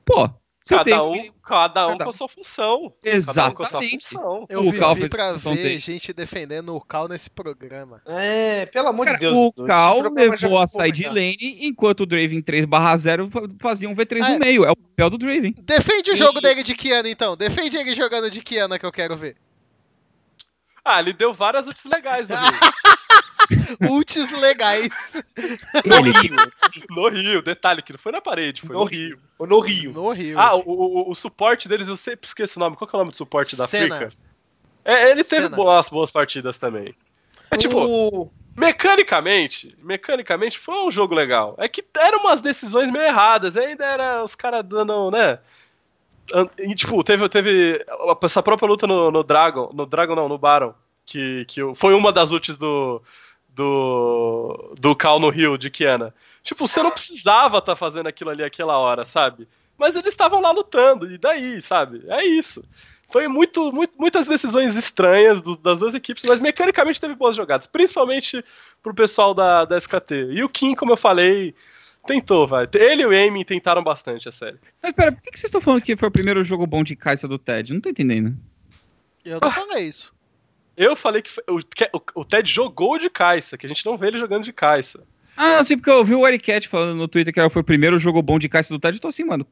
Pô, você tem Cada um, cada um Cada com a sua função. Exatamente. Cada um com a sua função. Eu O Cal vivi pra ver dele. gente defendendo o Cal nesse programa. É, pelo amor Cara, de Deus. o Cal levou a side lane, enquanto o Draven 3/0 fa- fazia um V3 Ah, é. no meio. É o papel do Draven. Defende o E- jogo dele de Kiana, então. Defende ele jogando de Kiana que eu quero ver. Ah, ele deu várias ults legais no (laughs) Rio. (laughs) Ultis legais. No Rio. no Rio, detalhe que não foi na parede, foi no, No Rio. Ou no Rio. No Rio. Ah, o, o, o suporte deles, eu sempre esqueço o nome. Qual que é o nome do suporte da Senna. África? É, ele teve boas, boas partidas também. É tipo, O- mecanicamente, mecanicamente foi um jogo legal. É que eram umas decisões meio erradas, ainda era os caras dando, né? E, tipo, teve, teve essa própria luta no, no Dragon, no Dragon não, no Baron, que, que foi uma das ultis do do do Cal no Rio de Kiana. Tipo, você não (laughs) precisava estar fazendo aquilo ali aquela hora, sabe? Mas eles estavam lá lutando, e daí, sabe? É isso. Foi muito, muito- muitas decisões estranhas do- das duas equipes, mas mecanicamente teve boas jogadas, principalmente pro pessoal da, da SKT. E o Kim, como eu falei, tentou, vai. Ele e o Amy tentaram bastante a série. Mas pera, por que que vocês estão falando que foi o primeiro jogo bom de Kai'Sa do Ted? Não tô entendendo. Eu não falei isso. Eu falei que foi- o, o- Ted jogou de Kai'Sa, que a gente não vê ele jogando de Kai'Sa. Ah, não, sim, porque eu vi o Eric Cat falando no Twitter que foi o primeiro jogo bom de Kai'Sa do Ted. Eu tô assim, mano.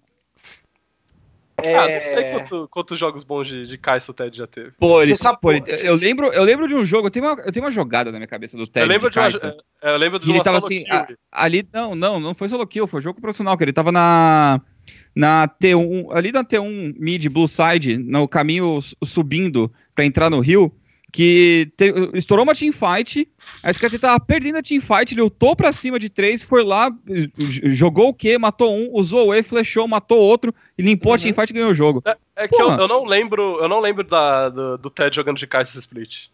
Ah, não sei É... quanto- quantos jogos bons de, de Kai'Sa o Ted já teve. Pô, ele, Você sabe- pô, ele- eu, lembro, eu lembro de um jogo, eu tenho uma, eu tenho uma jogada na minha cabeça do Ted. eu lembro de, uma, Kai'Sa. é, eu lembro de ele uma tava solo assim, kill. Ali, não, não, não foi solo kill, foi jogo profissional, que ele tava na, na T1, ali na T1 mid blue side, no caminho subindo pra entrar no rio, que te- estourou uma teamfight, a SKT tava perdendo a teamfight, ele ultou pra cima de três, foi lá, jogou o Q, matou um, usou o E, flechou, matou outro, e limpou a Uhum. teamfight e ganhou o jogo. É que eu, eu não lembro, eu não lembro da, do, do Ted jogando de Kai'Sa split.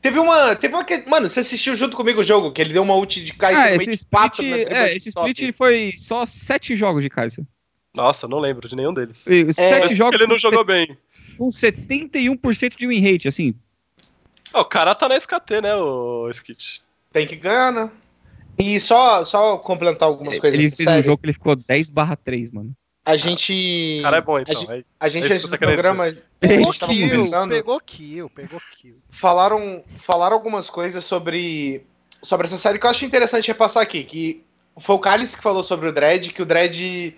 Teve uma. Teve uma que... Mano, você assistiu junto comigo o jogo, que ele deu uma ult de Kai'Sa Ah, esse split, primeira é, esse top. split foi só sete jogos de Kai'Sa. Nossa, não lembro de nenhum deles. E Sete jogos Ele não jogou bem. com 71% de win rate, assim, o cara tá na SKT, né, o Skit? Tem que ganhar, né? E só, só complementar algumas coisas. Ele fez um jogo que ele ficou 10 barra 3, mano. A gente. O cara é bom, A então. gente, é- a gente é esse você tá querendo programa. A Pegou gente kill, conversando. pegou kill, pegou kill. falaram, falaram algumas coisas sobre, sobre essa série que eu acho interessante repassar aqui. Que foi o Cálice que falou sobre o Dredd, que o Dredd.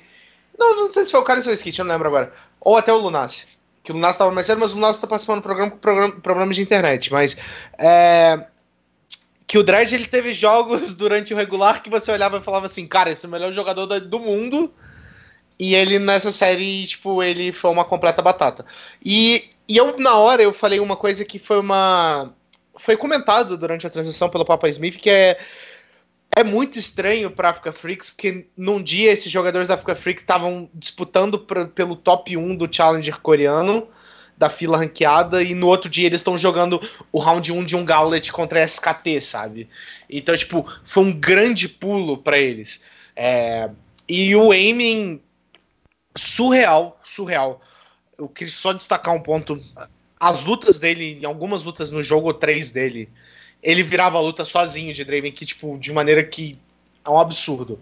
Não, não sei se foi o Cálice ou o Skit, eu não lembro agora. Ou até o Lunassi. Que o Lunassi estava mais cedo, mas o Lunassi tá participando do programa com programa, problema de internet. Mas. é, que o Dredd ele teve jogos (laughs) durante o regular que você olhava e falava assim, cara, esse é o melhor jogador do, do mundo. E ele nessa série, tipo, ele foi uma completa batata. E, e eu, na hora, eu falei uma coisa que foi uma. Foi comentado durante a transmissão pelo Papa Smith, que é. É muito estranho para Africa Freaks, porque num dia esses jogadores da Africa Freaks estavam disputando pra, pelo top 1 do Challenger coreano, da fila ranqueada, e no outro dia eles estão jogando o round 1 de um Gauntlet contra a SKT, sabe? Então, tipo, foi um grande pulo para eles. É, e o aiming surreal, surreal. Eu queria só destacar um ponto. As lutas dele, em algumas lutas no jogo 3 dele, ele virava a luta sozinho de Draven, que, tipo, de maneira que é um absurdo.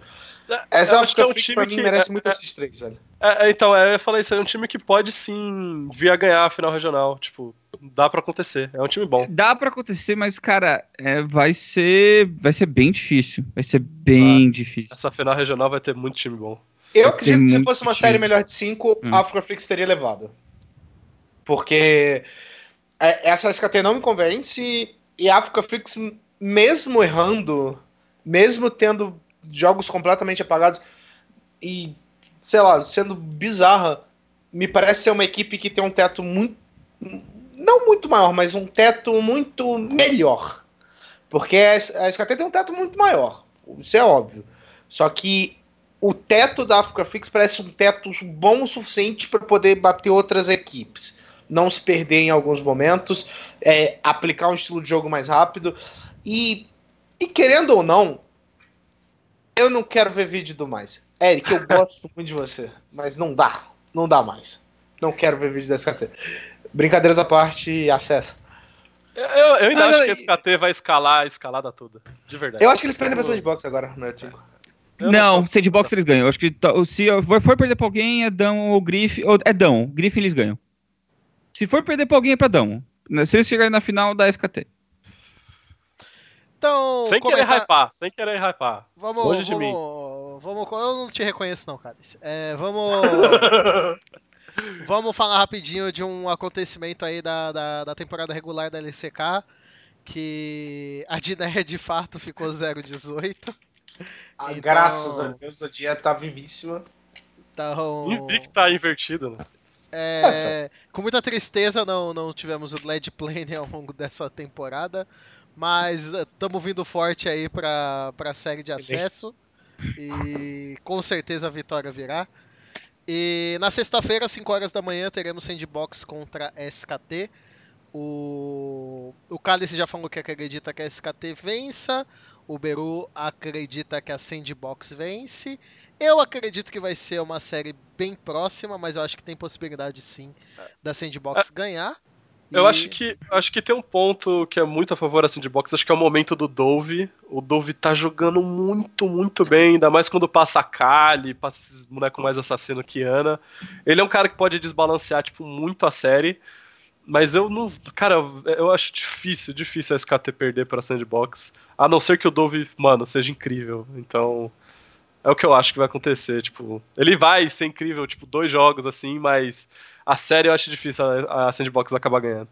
Essa acho que é um time pra mim que- merece é- muito é- esses três, velho. É, é, então, é, eu falei isso, é um time que pode sim vir a ganhar a final regional. Tipo, dá pra acontecer. É um time bom. Dá pra acontecer, mas, cara, é, vai ser. Vai ser bem difícil. Vai ser bem difícil. Essa final regional vai ter muito time bom. Eu Tem acredito que se fosse uma time. série melhor de 5, Hum. a Africa Freaks teria levado. Porque é, essa SKT não me convence e a Africa Freaks, mesmo errando, mesmo tendo jogos completamente apagados e, sei lá, sendo bizarra, me parece ser uma equipe que tem um teto muito. Não muito maior, mas um teto muito melhor. Porque a a SKT tem um teto muito maior. Isso é óbvio. Só que o teto da Africa Fix parece um teto bom o suficiente para poder bater outras equipes. Não se perder em alguns momentos, é, aplicar um estilo de jogo mais rápido. E, e querendo ou não, eu não quero ver vídeo do mais. Eric, eu (laughs) gosto muito de você, mas não dá. Não dá mais. Não quero ver vídeo da SKT. Brincadeiras à parte, acessa. Eu, eu- ainda Ah, acho não, que a SKT vai escalar a escalada toda. De verdade. Eu acho que eles perdem bastante box agora no Red 5. Eu Não, não- sandbox eles ganham. Eu acho que se for for perder pra alguém, é Dão ou Griff. Ou, é Dão. Griff eles ganham. Se for perder pra alguém, é pra Dão. Né, Se eles chegarem na final da SKT. Então, Sem querer comentar- hypar, sem querer hypar. Vamos, Longe de vamos, vamos, eu não te reconheço não, Cálice. É, vamos, (laughs) vamos falar rapidinho de um acontecimento aí da, da, da temporada regular da LCK, que a Dinéia de fato ficou 0-18. Ah, Então- Graças a Deus, a dia tá vivíssima. Então, Invicta invertido, né? É, com muita tristeza não, não tivemos o Led Plane (laughs) ao longo dessa temporada, mas estamos vindo forte aí para a série de acesso e com certeza a vitória virá. E na sexta-feira, às 5 horas da manhã, teremos Sandbox contra SKT. O, o Cálice já falou que acredita que a SKT vença. O Beru acredita que a Sandbox vence. Eu acredito que vai ser uma série bem próxima, mas eu acho que tem possibilidade sim da Sandbox ganhar. Eu E- acho que acho que tem um ponto que é muito a favor de boxe, acho que é o momento do Dove. O Dove tá jogando muito, muito bem, ainda mais quando passa a Kali, passa esses bonecos mais assassino que Ana. Ele é um cara que pode desbalancear tipo muito a série, mas eu não, cara, eu- acho difícil, difícil a SKT perder para Sandbox, a não ser que o Dove, mano, seja incrível. Então, é o que eu acho que vai acontecer, tipo, ele vai ser incrível, tipo, dois jogos assim, mas a série eu acho difícil a, a Sandbox acabar ganhando.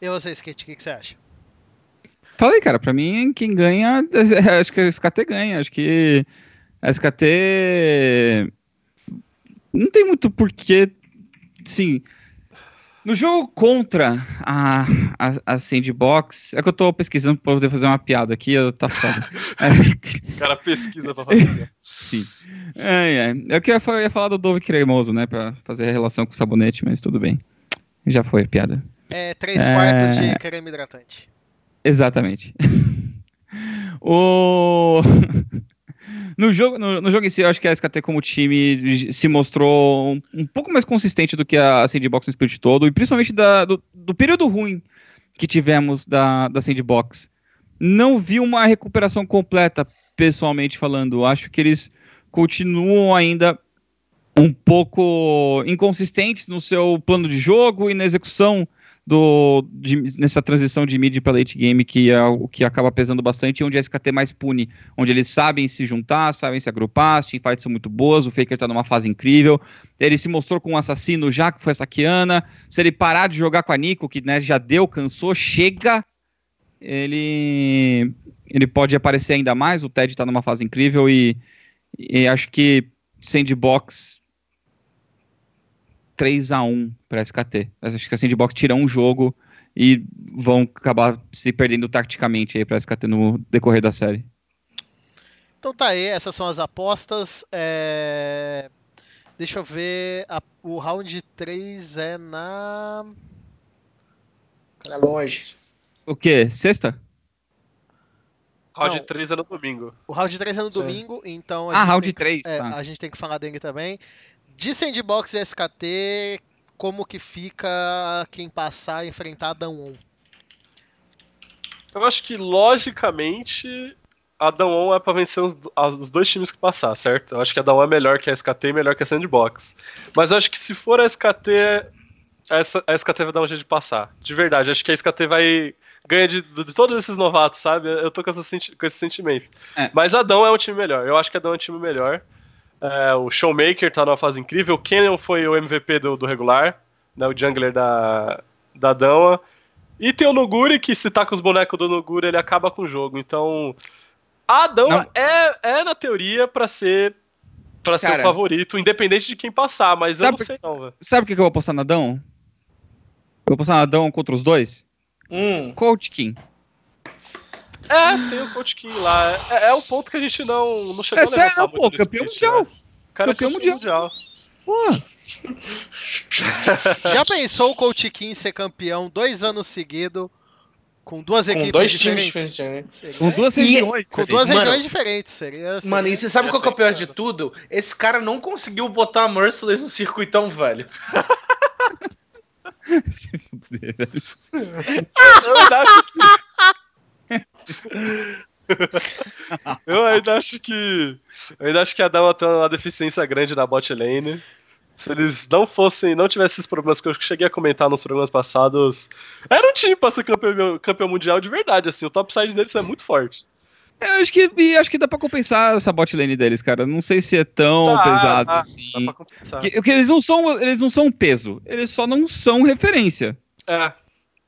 E você, Skate, o que, que você acha? Falei, cara, pra mim, quem ganha, (laughs) acho que a SKT ganha. Acho que a SKT não tem muito porquê. Sim. No jogo contra a, a, a Sandbox, é que eu tô pesquisando pra poder fazer uma piada aqui, eu- tá foda. É, (laughs) O cara pesquisa pra fazer. (laughs) sim. É, é. Eu que ia fa- ia falar do Dove cremoso, né, pra fazer a relação com o sabonete, mas tudo bem. Já foi a piada. É 3 É. quartos de creme hidratante. Exatamente. (laughs) o... no, jogo, no, no jogo em si, eu acho que a SKT como time se mostrou um, um pouco mais consistente do que a Sandbox no Spirit todo, e principalmente da- do, do período ruim que tivemos da, da Sandbox. Não vi uma recuperação completa, pessoalmente falando. Acho que eles continuam ainda um pouco inconsistentes no seu plano de jogo e na execução do, de- nessa transição de mid para late game, que é o que acaba pesando bastante, onde a SKT mais pune, onde eles sabem se juntar, sabem se agrupar, as teamfights são muito boas, o Faker tá numa fase incrível, ele se mostrou com um assassino já, que foi essa Kiana, se ele parar de jogar com a Nico, que né, já deu, cansou, chega, ele, ele pode aparecer ainda mais, o Ted tá numa fase incrível, e, e acho que Sandbox 3 a 1 para SKT. Acho que a Sandbox tira um jogo e vão acabar se perdendo taticamente aí para SKT no decorrer da série. Então tá aí, essas são as apostas. É, Deixa eu ver. a- O round 3 é na. É longe. O quê? Sexta? Round Não. 3 é no domingo. O round 3 é no Sim. domingo, então. a Ah, gente round tem que- 3. É, tá. a gente tem que falar dele também. De Sandbox e SKT, como que fica quem passar e enfrentar Adão 1? Eu acho que, logicamente, a Dawn é pra vencer os, os dois times que passar, certo? Eu acho que a Dawn é melhor que a SKT e melhor que a Sandbox. Mas eu acho que se for a SKT, a a SKT vai dar um jeito de passar. De verdade, acho que a SKT vai ganhar de, de todos esses novatos, sabe? Eu tô com, essa senti- com esse sentimento. É. Mas a Dawn é um time melhor. Eu acho que a Dawn é um time melhor. É, o Showmaker tá numa fase incrível. O Canyon foi o MVP do, do regular, né, o jungler da, da Dawn. E tem o Nuguri, que se tá com os bonecos do Nuguri, ele acaba com o jogo. Então, a Não. é, é, na teoria, pra ser para ser o favorito, independente de quem passar, mas eu Sabe não sei não, velho. Sabe o que que eu vou apostar na Dão? Eu vou apostar na Dão contra os dois? Hum. Coach King. É, tem o Coach King lá. É, é um ponto que a gente não, não chegou É a levantar sério, pô, campeão mundial. né? Cara, Campeão mundial. Porra. Já pensou o Coach King ser campeão dois anos seguidos com duas Com equipes dois times diferentes? diferentes. né? Com duas E- regiões. com duas Mano, regiões diferentes. Seria, seria- Mano, e você sabe qual que é o pior de tudo? Esse cara não conseguiu botar a Merciless no circuitão, velho. (laughs) Se fuder, velho. Eu acho que. (laughs) eu ainda acho que. Eu ainda acho que a Dama tem uma deficiência grande na bot lane. Se eles não fossem, não tivessem esses problemas que eu cheguei a comentar nos programas passados, era um time pra ser campeão, campeão mundial de verdade, assim, o topside deles é muito forte. Eu acho que, acho que dá pra compensar essa bot lane deles, cara. Não sei se é tão Dá, pesado dá, Dá assim. pra compensar. Que, que eles não são, eles não são peso, eles só não são referência. É,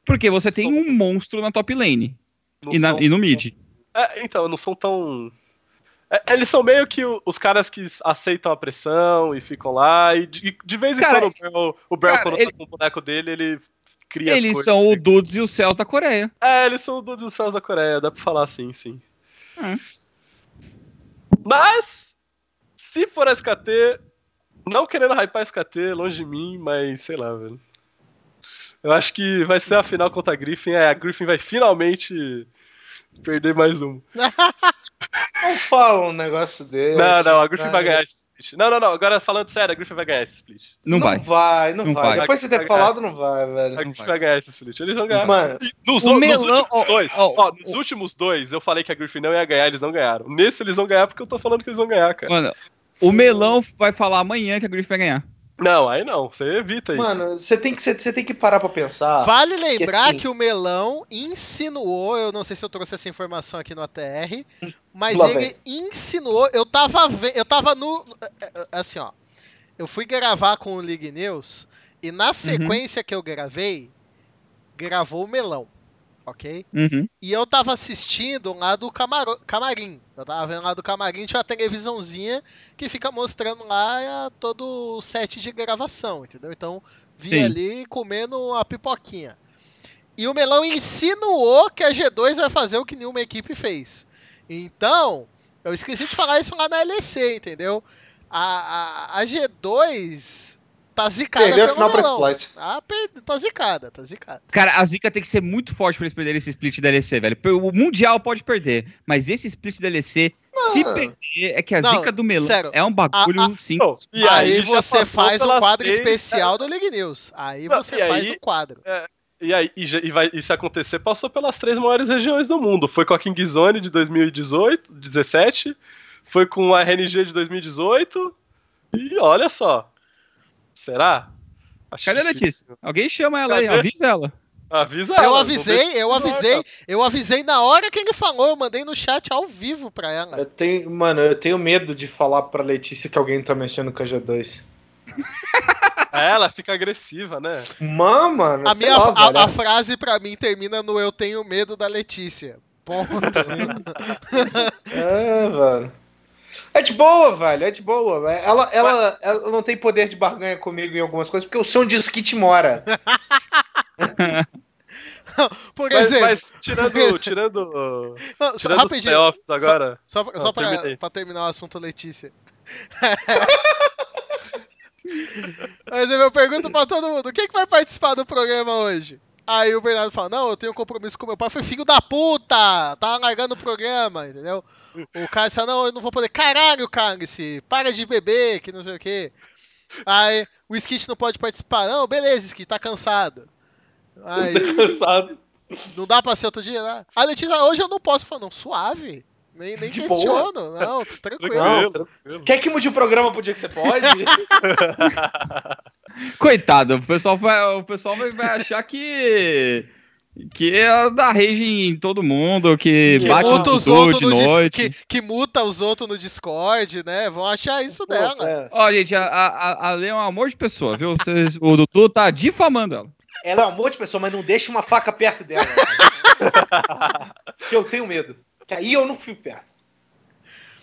Porque você tem um monstro na top lane não e, na- são- e no mid. É, então, não são tão. É, eles são meio que o- os caras que aceitam a pressão e ficam lá. E de, de vez em Cara, quando o Bell, o Bell cara, quando ele- tá com o boneco dele, ele cria Eles são o Dudes e os Céus da Coreia. É, eles são do- dos céus da Coreia, dá pra falar assim, sim. Hum. Mas, se for SKT, não querendo hypar SKT, longe de mim, mas sei lá, velho. Eu acho que vai ser a final contra a Griffin. É, a Griffin vai finalmente perder mais um. (laughs) Não fala um negócio desse. Não, não, a Griffin cara. vai ganhar esse split. Não, não, não. Agora falando sério, a Griffin vai ganhar esse split. Não, vai. Não vai, não, Não vai. vai. Depois de você ter Vai falado, não vai, A velho. Griffin vai ganhar esse split. Eles vão ganhar. Mano, Nos, O nos melão- últimos ó, dois, ó, nos últimos dois, eu falei que a Griffin não ia ganhar, eles não ganharam. Nesse eles vão ganhar porque eu tô falando que eles vão ganhar, cara. Mano, o Melão vai falar amanhã que a Griffin vai ganhar. Não, aí não, você evita isso. mano, você tem, que, você, tem que parar pra pensar. Vale lembrar assim- que o Melão insinuou, eu não sei se eu trouxe essa informação aqui no ATR, mas Lá ele vem. insinuou, eu tava eu tava no assim, ó. Eu fui gravar com o League News e na sequência que eu gravei, gravou o Melão, OK? Uhum. E eu tava assistindo lá do camaro- camarim. Eu tava vendo lá do camarim, tinha uma televisãozinha que fica mostrando lá é, todo o set de gravação, entendeu? Então, vi Sim. ali comendo a pipoquinha. E o Melão insinuou que a G2 vai fazer o que nenhuma equipe fez. Então, eu esqueci de falar isso lá na LEC, entendeu? A, a, a G2 tá zicada Perdeu a pelo final pra Melão. Splice. Ah, per- tá zicada, tá zicada. Cara, a Zica tem que ser muito forte pra eles perderem esse split da LEC, velho. O Mundial pode perder, mas esse split da LEC, se Não. perder, é que a Não, Zica do Melão sério. é um bagulho, A- a- sim. Não, e aí, já você faz um pelas quadro três- especial do League News. Aí Não, você faz aí- um quadro. E aí, e, e vai, e se acontecer, passou pelas três maiores regiões do mundo. Foi com a King Zone de 2018, 17, foi com a RNG de 2018, e olha só. Será? Acho Cadê a. Letícia? Alguém chama ela aí, Cadê? avisa ela. Avisa Eu ela, avisei, vamos ver eu se avisei, eu avisei na hora que ele falou, eu mandei no chat ao vivo pra ela. Eu tenho, mano, eu tenho medo de falar pra Letícia que alguém tá mexendo com a G2. cara. É, Ela fica agressiva, né? Mano, mano, A, minha, lá, a, velho. a frase pra mim termina no Eu tenho medo da Letícia. Ponto. (laughs) É, velho. É de boa, velho, é de boa. velho. Ela, ela, ela não tem poder de barganha comigo em algumas coisas, porque o som diz que te mora. (laughs) Por Mas, exemplo, mas tirando, Mas- tirando, (laughs) não, só, tirando os rapidinho, playoffs agora. só, só Ah, pra, terminei. pra terminar o assunto Letícia. (laughs) Mas eu pergunto pra todo mundo, quem que vai participar do programa hoje? Aí o Bernardo fala, não, eu tenho um compromisso com meu pai. Foi filho da puta! Tá largando o programa, entendeu? O Cálice fala, não, eu não vou poder. Caralho, Cálice, para de beber, que não sei o quê. Aí o Skit não pode participar. Não, beleza, Skit, tá cansado. Mas (laughs) Cansado. não dá pra ser outro dia, né? A Letícia, hoje eu não posso. Falo, não, suave. Nem, nem De questiono. Não, tô tranquilo. Tranquilo, tranquilo. Quer que mude o programa pro dia que você pode? (laughs) Coitado, o pessoal vai, o pessoal vai, vai achar que. Que é da rage em todo mundo, que, Que bate muta no os tudo outros de no noite. que, que muta os outros no Discord, né? Vão achar isso dela. É. Ó, gente, a, a, a Lê é um amor de pessoa, viu? Vocês, o Dudu tá difamando ela. Ela é um monte de pessoa, mas não deixa uma faca perto dela. (laughs) que eu tenho medo. Que aí eu não fico perto.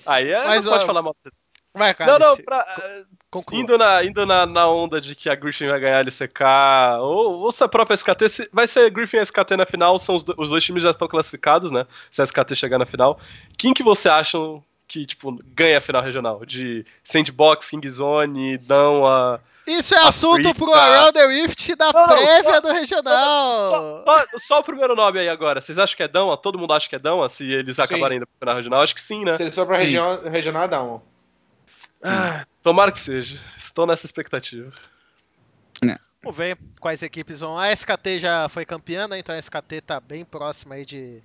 Aí é, Mas, não pode falar mal. Vai, cara. Não, não, pra, conclua. indo, na, indo na, na onda de que a Griffin vai ganhar a LCK, ou, ou se a própria SKT, se- vai ser Griffin e SKT na final, são os, do- os dois times já estão classificados, né? Se a SKT chegar na final. Quem que você acha que, tipo, ganha a final regional? De Sandbox, Kingzone, Dão, Isso é assunto África. pro Around the Rift da Não, prévia só- do regional. Só, só- só o primeiro nome aí agora. Vocês acham que é Dão? Todo mundo acha que é Dão? Se eles Sim. acabarem indo final regional? Acho que sim, né? Se eles for pra região, regional, dá um. Ah, tomara que seja. Estou nessa expectativa. Vamos ver quais equipes vão. A SKT já foi campeã, né? Então a SKT tá bem próxima aí de.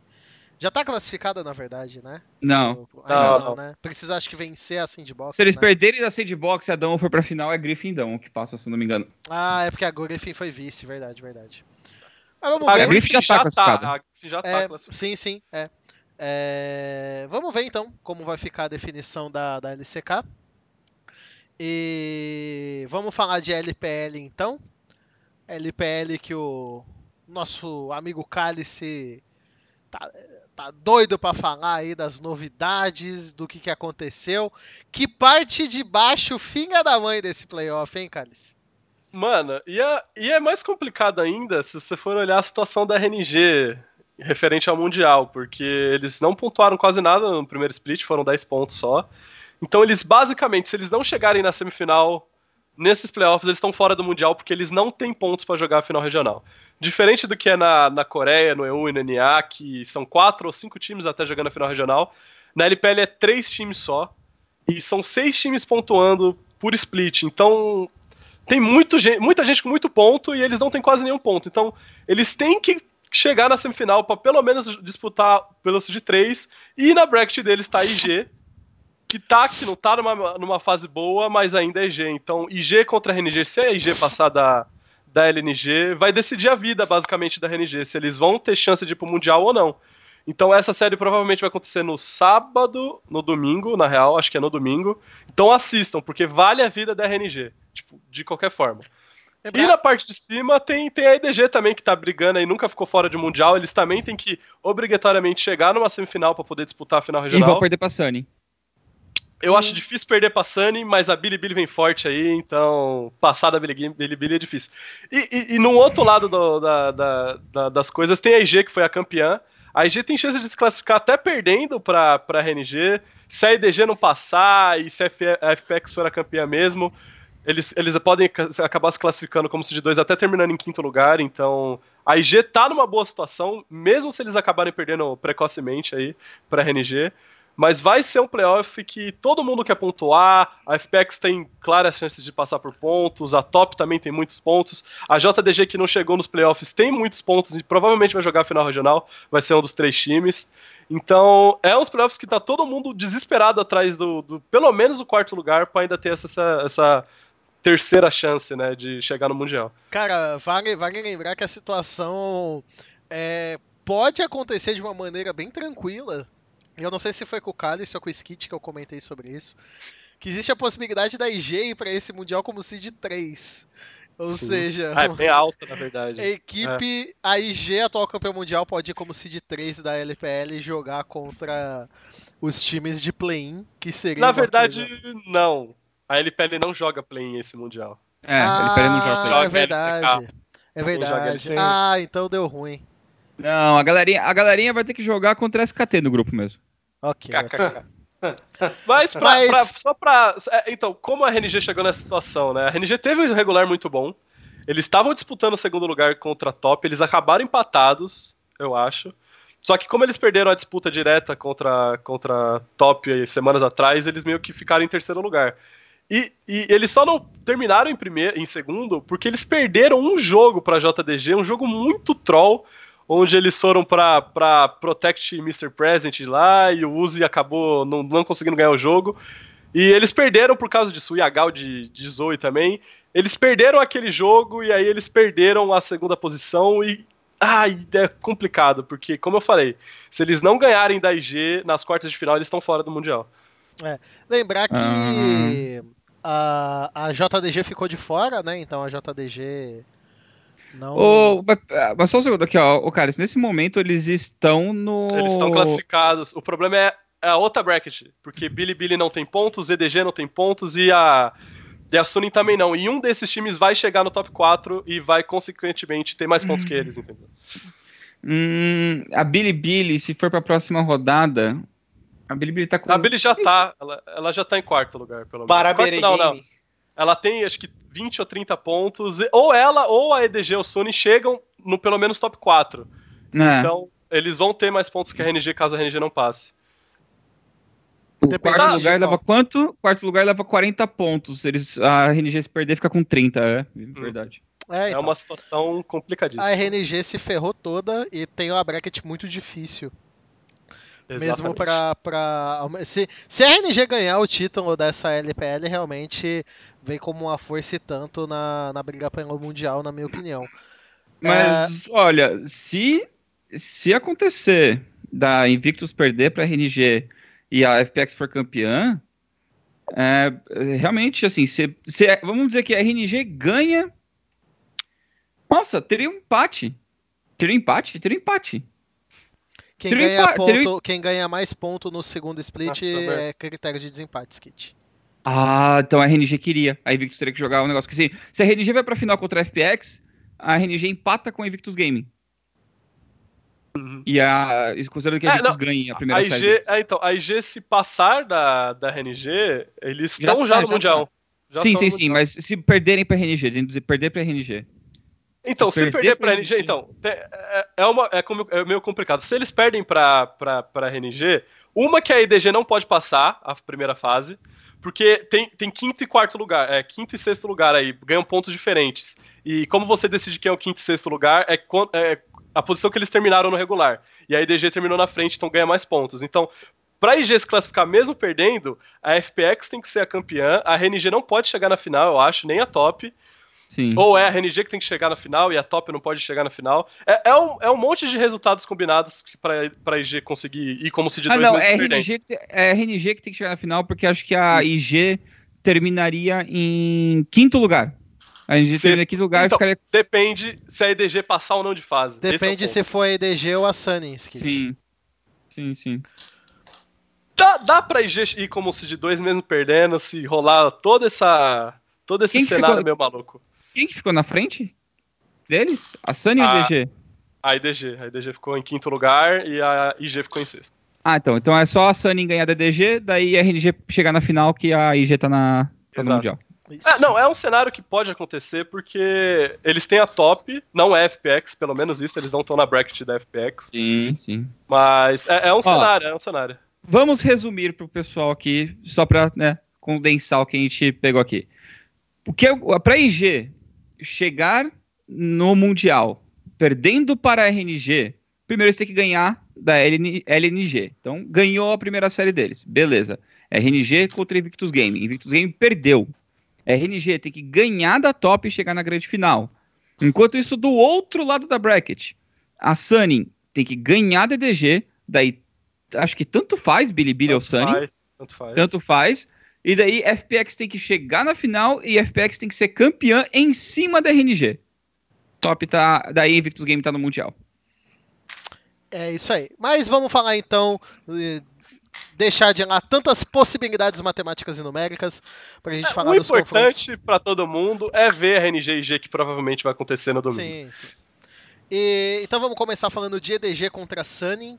Já tá classificada, na verdade, né? Não. Ainda Não, não, não. né? Precisa, acho que, vencer a Sandbox. Se eles né? perderem da Sandbox e a Dão for pra final, é Griffin Dão que passa, se não me engano. Ah, é porque a Griffin foi vice, verdade, verdade. Mas vamos A ver. A Griffin já tá classificada. A Griffin já tá É, classificada. sim, sim, é. É, Vamos ver então como vai ficar a definição da, da LCK. E vamos falar de LPL então. LPL que o nosso amigo Cálice tá, tá doido pra falar aí das novidades, do que, que aconteceu. Que parte de baixo, finga da mãe desse playoff, hein, Cálice? Mano, e é, e é mais complicado ainda se você for olhar a situação da RNG referente ao Mundial, porque eles não pontuaram quase nada no primeiro split, foram 10 pontos só. Então eles basicamente, se eles não chegarem na semifinal nesses playoffs, eles estão fora do Mundial porque eles não têm pontos pra jogar a final regional. Diferente do que é na, na Coreia, no EU e no NA, que são quatro ou cinco times até jogando a final regional, na LPL é três times só, e são seis times pontuando por split. Então tem muito gen- muita gente com muito ponto e eles não têm quase nenhum ponto. Então, eles têm que chegar na semifinal para pelo menos disputar pelo de 3 e na bracket deles tá a IG, que tá que não tá numa, numa fase boa, mas ainda é IG. Então, IG contra a RNG, se a IG passar da da LNG, vai decidir a vida basicamente da RNG, se eles vão ter chance de ir pro mundial ou não. Então essa série provavelmente vai acontecer no sábado, no domingo, na real, acho que é no domingo. Então assistam, porque vale a vida da RNG, tipo, de qualquer forma. E Lembrar- na parte de cima tem, tem a EDG também que tá brigando aí, nunca ficou fora de mundial. Eles também têm que obrigatoriamente chegar numa semifinal para poder disputar a final E regional. vão perder pra Sunny. Eu acho difícil perder pra Sunny, mas a Bilibili vem forte aí, então passar da Bilibili Bilibili é difícil. E, e, e no outro lado do- da- da- da- das coisas tem a IG, que foi a campeã. A IG tem chance de se classificar até perdendo pra, pra RNG. Se a EDG não passar e se a, FPX for a campeã mesmo, eles, eles podem ca- acabar se classificando como se de dois até terminando em quinto lugar. Então a IG tá numa boa situação, mesmo se eles acabarem perdendo precocemente aí pra RNG. Mas vai ser um playoff que todo mundo quer pontuar. A FPX tem claras chances de passar por pontos. A Top também tem muitos pontos. A JDG, que não chegou nos playoffs, tem muitos pontos e provavelmente vai jogar a final regional. Vai ser um dos três times. Então, é uns playoffs que tá todo mundo desesperado atrás do, do pelo menos o quarto lugar para ainda ter essa, essa, essa terceira chance, né, de chegar no Mundial. Cara, vale, vale lembrar que a situação é, pode acontecer de uma maneira bem tranquila. Eu não sei se foi com o Cálice ou com o Skit que eu comentei sobre isso. Que existe a possibilidade da IG ir para esse Mundial como seed 3. Ou Sim. seja, Ah, é bem alta, na verdade. a equipe, a IG, atual campeão mundial, pode ir como seed 3 da LPL e jogar contra os times de play-in, que seria Na verdade, coisa- não. A LPL não joga play esse Mundial. É, ele perde no jogo. Ah, Joga é verdade. É Não joga verdade. Ah, então deu ruim. Não, a galerinha, a galerinha vai ter que jogar contra a SKT no grupo mesmo. Ok. KKK. (laughs) Mas, pra, Mas- pra- só pra. é, então, como a RNG chegou nessa situação, né? A RNG teve um regular muito bom. Eles estavam disputando o segundo lugar contra a Top, eles acabaram empatados, eu acho. Só que como eles perderam a disputa direta contra, contra a Top aí semanas atrás, eles meio que ficaram em terceiro lugar. E, e eles só não terminaram em primeiro, em segundo, porque eles perderam um jogo pra JDG, um jogo muito troll, onde eles foram pra, pra Protect Mr. Present lá e o Uzi acabou não, não conseguindo ganhar o jogo. E eles perderam por causa disso, o Yagal de, de Zoe também. Eles perderam aquele jogo e aí eles perderam a segunda posição e. Ai, é complicado, porque, como eu falei, se eles não ganharem da IG nas quartas de final, eles estão fora do Mundial. Lembrar que a, a JDG ficou de fora, né? Então a JDG não. Ô, mas, mas só um segundo aqui, ó. Ô, cara, nesse momento eles estão no. Eles estão classificados. O problema é a outra bracket, porque Billy Billy não tem pontos, EDG não tem pontos e a e a Sunin também não. E um desses times vai chegar no top 4 e vai consequentemente ter mais pontos que eles, entendeu? Hum, a Bilibili, se for pra próxima rodada. A Bilibili tá com. A Billy já tá, ela, ela já tá em quarto lugar, pelo menos. Quarto, não, não. Ela tem acho que 20 ou 30 pontos. Ou ela ou a EDG ou Sony chegam no pelo menos top 4. É, Então, eles vão ter mais pontos que a RNG caso a RNG não passe. o depende quarto lugar leva quanto? O quarto lugar leva 40 pontos. Eles, a RNG se perder fica com 30, é. Verdade. É, É então. uma situação complicadíssima. A RNG se ferrou toda e tem uma bracket muito difícil. Mesmo Exatamente. pra. se, se a RNG ganhar o título dessa LPL, realmente vem como uma força e tanto na, na briga pelo Mundial, na minha opinião. Mas, olha, se, se acontecer da Invictus perder pra RNG e a FPX for campeã, é, realmente, assim, se, se- vamos dizer que a RNG ganha. Nossa, teria um empate. Teria empate? Teria empate. Quem ganha, ponto, quem ganha mais ponto no segundo split Nossa, é critério de desempate, Skit. Ah, então a RNG queria. A Invictus teria que jogar um negócio. Porque se, se a RNG vai pra final contra a FPX, a RNG empata com a Invictus Gaming. Uhum. E a. Considerando que a É, Invictus não, ganhe a A primeira série. IG, deles. é, então, a IG se passar da, da RNG, eles Já estão já, tá, no já Mundial. Já sim, sim, sim, Mundial. mas se perderem pra RNG, dizendo perder pra RNG. Então, se se, perder perder pra pra RNG, RNG, então, é, é, uma, é, como- é meio complicado. Se eles perdem pra, pra, pra RNG, uma que a EDG não pode passar, a primeira fase, porque tem, tem quinto e quarto lugar, é quinto e sexto lugar aí, ganham pontos diferentes. E como você decide quem é o quinto e sexto lugar, é, é a posição que eles terminaram no regular. E a EDG terminou na frente, então ganha mais pontos. Então, pra IG se classificar mesmo perdendo, a FPX tem que ser a campeã, a RNG não pode chegar na final, eu acho, nem a top. Sim. Ou é a RNG que tem que chegar na final e a top não pode chegar na final. É, é, um, é um monte de resultados combinados que pra, pra IG conseguir ir como se de ah, dois não, é a. RNG que, te- é a RNG que tem que chegar na final, porque acho que a IG terminaria em quinto lugar. A RNG Sexto. termina em quinto lugar Então, e ficaria. Depende se a EDG passar ou não de fase. É Depende ponto. se for a EDG ou a Sunny, Skit. Sim. Sim, sim. Dá, dá pra IG ir como se de dois mesmo perdendo, se rolar toda essa. Todo esse Quem que cenário ficou- meio maluco. Quem que ficou na frente deles? A Sunny ou Ah. o DG? A EDG. A EDG ficou em quinto lugar e a IG ficou em sexto. Ah, então. Então é só a Sunny ganhar da DG, daí a RNG chegar na final que a IG tá, na, tá no. Mundial. É, não, é um cenário que pode acontecer porque eles têm a top, não é FPX, pelo menos isso, eles não estão na bracket da FPX. Sim, sim. Mas é, é um cenário, é um cenário. Vamos resumir pro pessoal aqui, só pra né, condensar o que a gente pegou aqui. O que para IG chegar no Mundial perdendo para a RNG, primeiro eles têm que ganhar da LN LNG. Então, ganhou a primeira série deles. Beleza. RNG contra Invictus Game. Invictus Game perdeu. RNG tem que ganhar da top e chegar na grande final. Enquanto isso, do outro lado da bracket, a Sunny tem que ganhar da DG, daí acho que tanto faz Bilibili ou Sunny, faz, tanto faz. tanto faz. E daí FPX tem que chegar na final e FPX tem que ser campeã em cima da RNG. Top tá. Daí Invictus Game tá no Mundial. É isso aí. Mas vamos falar então. Deixar de lá tantas possibilidades matemáticas e numéricas pra gente falar o dos confrontos. importante pra todo mundo é ver a RNG e G que provavelmente vai acontecer no domingo. Sim, sim. E, então vamos começar falando de EDG contra Sunny.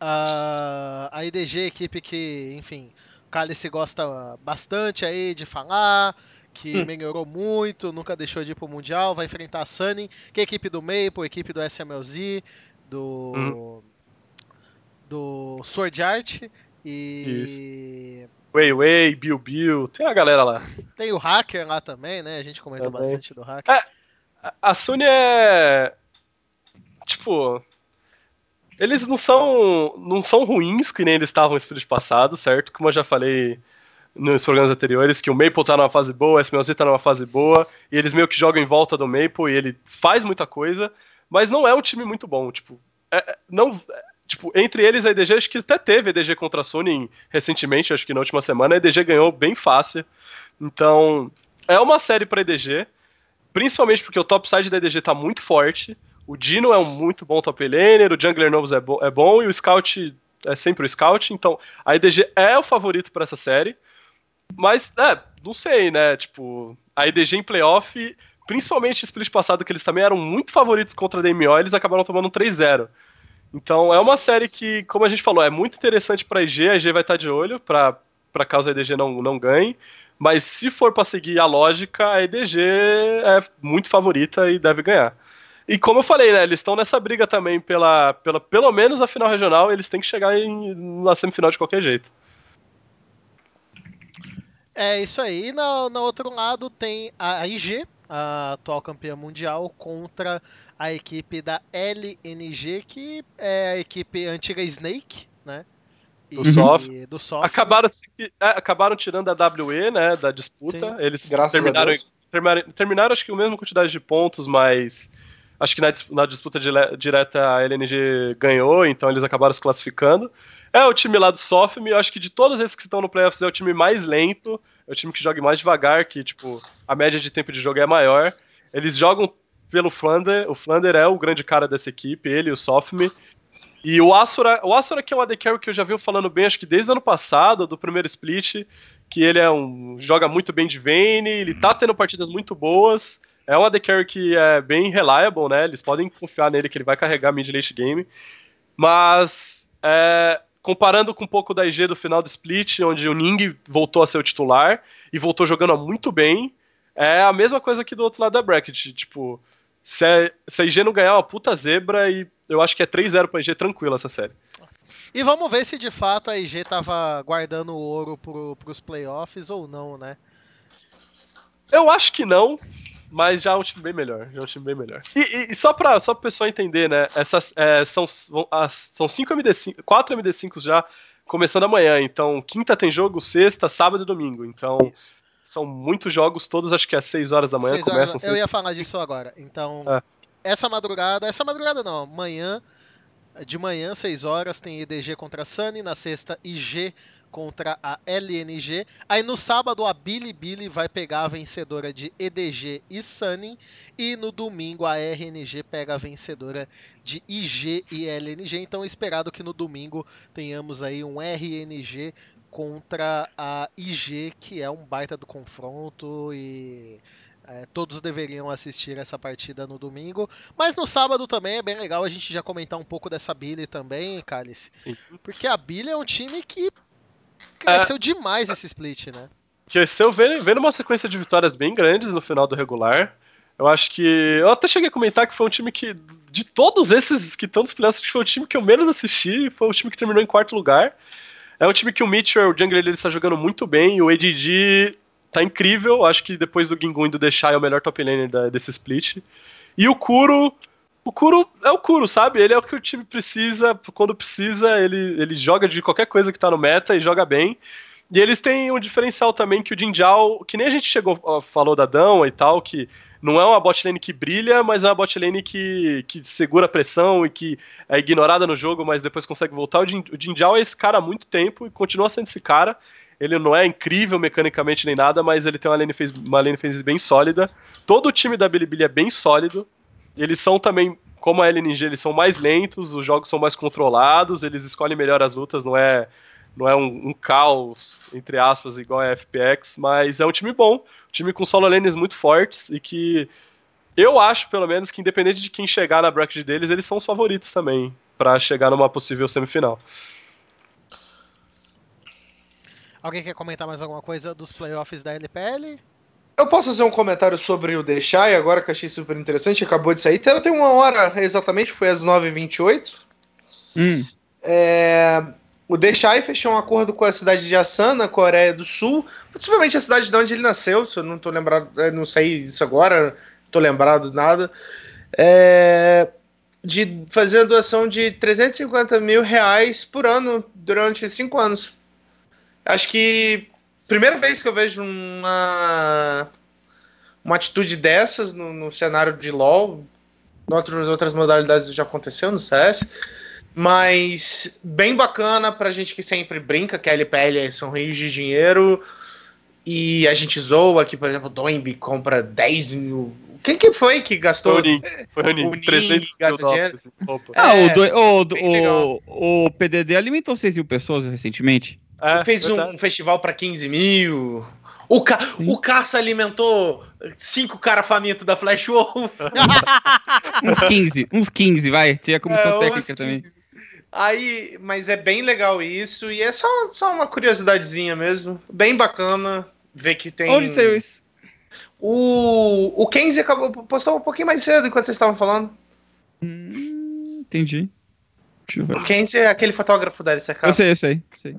Uh, a EDG, equipe que, enfim, o Cálice gosta bastante aí de falar, que hum. melhorou muito, nunca deixou de ir pro Mundial, vai enfrentar a Sunny, que é a equipe do Maple, equipe do SMLZ, do. Hum. do Sword Art e. Isso. Way Way, Bill Bill, tem a galera lá. Tem o Hacker lá também, né? A gente comentou também. bastante do Hacker. É, a Sony é. Tipo. Eles não são, não são ruins, que nem eles estavam no espírito passado, certo? Como eu já falei nos programas anteriores, que o Maple tá numa fase boa, o SMLZ tá numa fase boa, e eles meio que jogam em volta do Maple e ele faz muita coisa, mas não é um time muito bom, tipo, é, é não, tipo, entre eles a EDG, acho que até teve EDG contra a Sony recentemente, acho que na última semana, a EDG ganhou bem fácil, então é uma série para EDG, principalmente porque o topside da EDG tá muito forte, o Dino é um muito bom top laner, o Jungler Novos é, bo é bom e o Scout é sempre o Scout, então a EDG é o favorito para essa série. Mas, é, não sei, né? Tipo, a EDG em playoff, principalmente split passado, que eles também eram muito favoritos contra a DMO, eles acabaram tomando um 3-0. Então é uma série que, como a gente falou, é muito interessante para a EG, a EG vai estar de olho para caso a EDG não, não ganhe. Mas se for para seguir a lógica, a EDG é muito favorita e deve ganhar. E como eu falei, né, eles estão nessa briga também pela, pela pelo menos a final regional, eles têm que chegar em, na semifinal de qualquer jeito. É isso aí. No, no outro lado tem a IG, a atual campeã mundial, contra a equipe da LNG, que é a equipe antiga Snake, né? do soft. Do soft acabaram, é, acabaram tirando a WE, né, da disputa. Sim. Eles Graças terminaram, terminaram, terminaram, acho que, a mesma quantidade de pontos, mas Acho que na, na disputa direta a LNG ganhou, então eles acabaram se classificando. É o time lá do Sofme, eu acho que de todos esses que estão no playoffs é o time mais lento, é o time que joga mais devagar, que tipo, a média de tempo de jogo é maior. Eles jogam pelo Flander, o Flander é o grande cara dessa equipe, ele o Sofme. E o Asura, o Asura que é um AD Carry que eu já vi falando bem, acho que desde o ano passado, do primeiro split, que ele é um joga muito bem de Vayne, ele tá tendo partidas muito boas. É um AD Carry que é bem reliable, né? Eles podem confiar nele que ele vai carregar mid late game. Mas, é, comparando com um pouco da IG do final do split, onde o Ning voltou a ser o titular e voltou jogando muito bem, é a mesma coisa que do outro lado da bracket. Tipo, se a, se a IG não ganhar, é uma puta zebra e eu acho que é 3-0 pra IG tranquilo essa série. E vamos ver se de fato a IG tava guardando o ouro pro, pros playoffs ou não, né? Eu acho que não, mas já é um time bem melhor. Já é um time bem melhor. E, e só para só o pessoal entender, né? Essas é, são, as, são cinco MD5, 4 MD5 já começando amanhã. Então, quinta tem jogo, sexta, sábado e domingo. Então, Isso. são muitos jogos, todos acho que às 6 horas da manhã seis começam. Horas, eu ia falar disso agora. Então, é. essa madrugada, essa madrugada não, amanhã, de manhã, 6 horas, tem EDG contra Sunny, na sexta IG contra a LNG. Aí no sábado a Bilibili vai pegar a vencedora de EDG e Sunny. E no domingo a RNG pega a vencedora de IG e LNG. Então esperado que no domingo tenhamos aí um RNG contra a IG, que é um baita do confronto e é, todos deveriam assistir essa partida no domingo. Mas no sábado também é bem legal a gente já comentar um pouco dessa Billy também, Cálice. Porque a Billy é um time que Cresceu é, demais esse split, né? Cresceu vendo, vendo uma sequência de vitórias bem grandes no final do regular. Eu acho que. Eu até cheguei a comentar que foi um time que. De todos esses que estão nos playoffs, foi o time que eu menos assisti. Foi o time que terminou em quarto lugar. É um time que o Mitchell, o Jungle, ele está jogando muito bem. O ADG tá incrível. Acho que depois do Gingun e do Deixar é o melhor top laner da, desse split. E o Kuro. O Kuro é o Kuro, sabe? Ele é o que o time precisa. Quando precisa, ele, ele joga de qualquer coisa que tá no meta e joga bem. E eles têm um diferencial também que o Jinjao, que nem a gente chegou, falou da Dão e tal, que não é uma bot lane que brilha, mas é uma bot lane que, que segura a pressão e que é ignorada no jogo, mas depois consegue voltar. O, Jin, o Jinjao é esse cara há muito tempo e continua sendo esse cara. Ele não é incrível mecanicamente nem nada, mas ele tem uma lane phase, uma lane phase bem sólida. Todo o time da Bilibili é bem sólido. Eles são também, como a LNG, eles são mais lentos, os jogos são mais controlados, eles escolhem melhor as lutas, não é não é um, um, caos, entre aspas, igual a FPX, mas é um time bom, um time com solo lanes muito fortes e que eu acho, pelo menos, que independente de quem chegar na bracket deles, eles são os favoritos também para chegar numa possível semifinal. Alguém quer comentar mais alguma coisa dos playoffs da LPL? Eu posso fazer um comentário sobre o Deixai, agora que eu achei super interessante, acabou de sair. Eu tenho uma hora exatamente, foi às 9h28. Hum. É, o Deixai fechou um acordo com a cidade de Asan, na Coreia do Sul, possivelmente a cidade de onde ele nasceu, se eu não tô lembrado, eu não sei disso agora, não tô lembrado de nada. É, de fazer a doação de 350 mil reais por ano durante cinco anos. Acho que primeira vez que eu vejo uma, uma atitude dessas no, no cenário de LoL. Em outras, outras modalidades já aconteceu no CS. Mas bem bacana pra gente que sempre brinca que a LPL são rios de dinheiro. E a gente zoa que, por exemplo, o Doimbi compra 10 mil. Quem que foi que gastou? Foi o Nin, foi o Nin, O Nin 300 mil dinheiro. Opa. Ah, É, o, do- o, do- legal. o, o PDD alimentou 6 mil pessoas recentemente. É, fez um, festival pra 15 mil. O, Ca... o Caça alimentou cinco cara faminto da Flash Wolf. (laughs) Uns 15, uns 15, vai. Tinha comissão É, técnica também. 15. Aí, mas é bem legal isso, e é só, só uma curiosidadezinha mesmo. Bem bacana ver que tem. Onde saiu isso? O, o Kenzie acabou, postou um pouquinho mais cedo enquanto vocês estavam falando. Hum, entendi. Deixa eu ver. O Kenzie é aquele fotógrafo da LCK. Eu sei, eu sei. eu sei.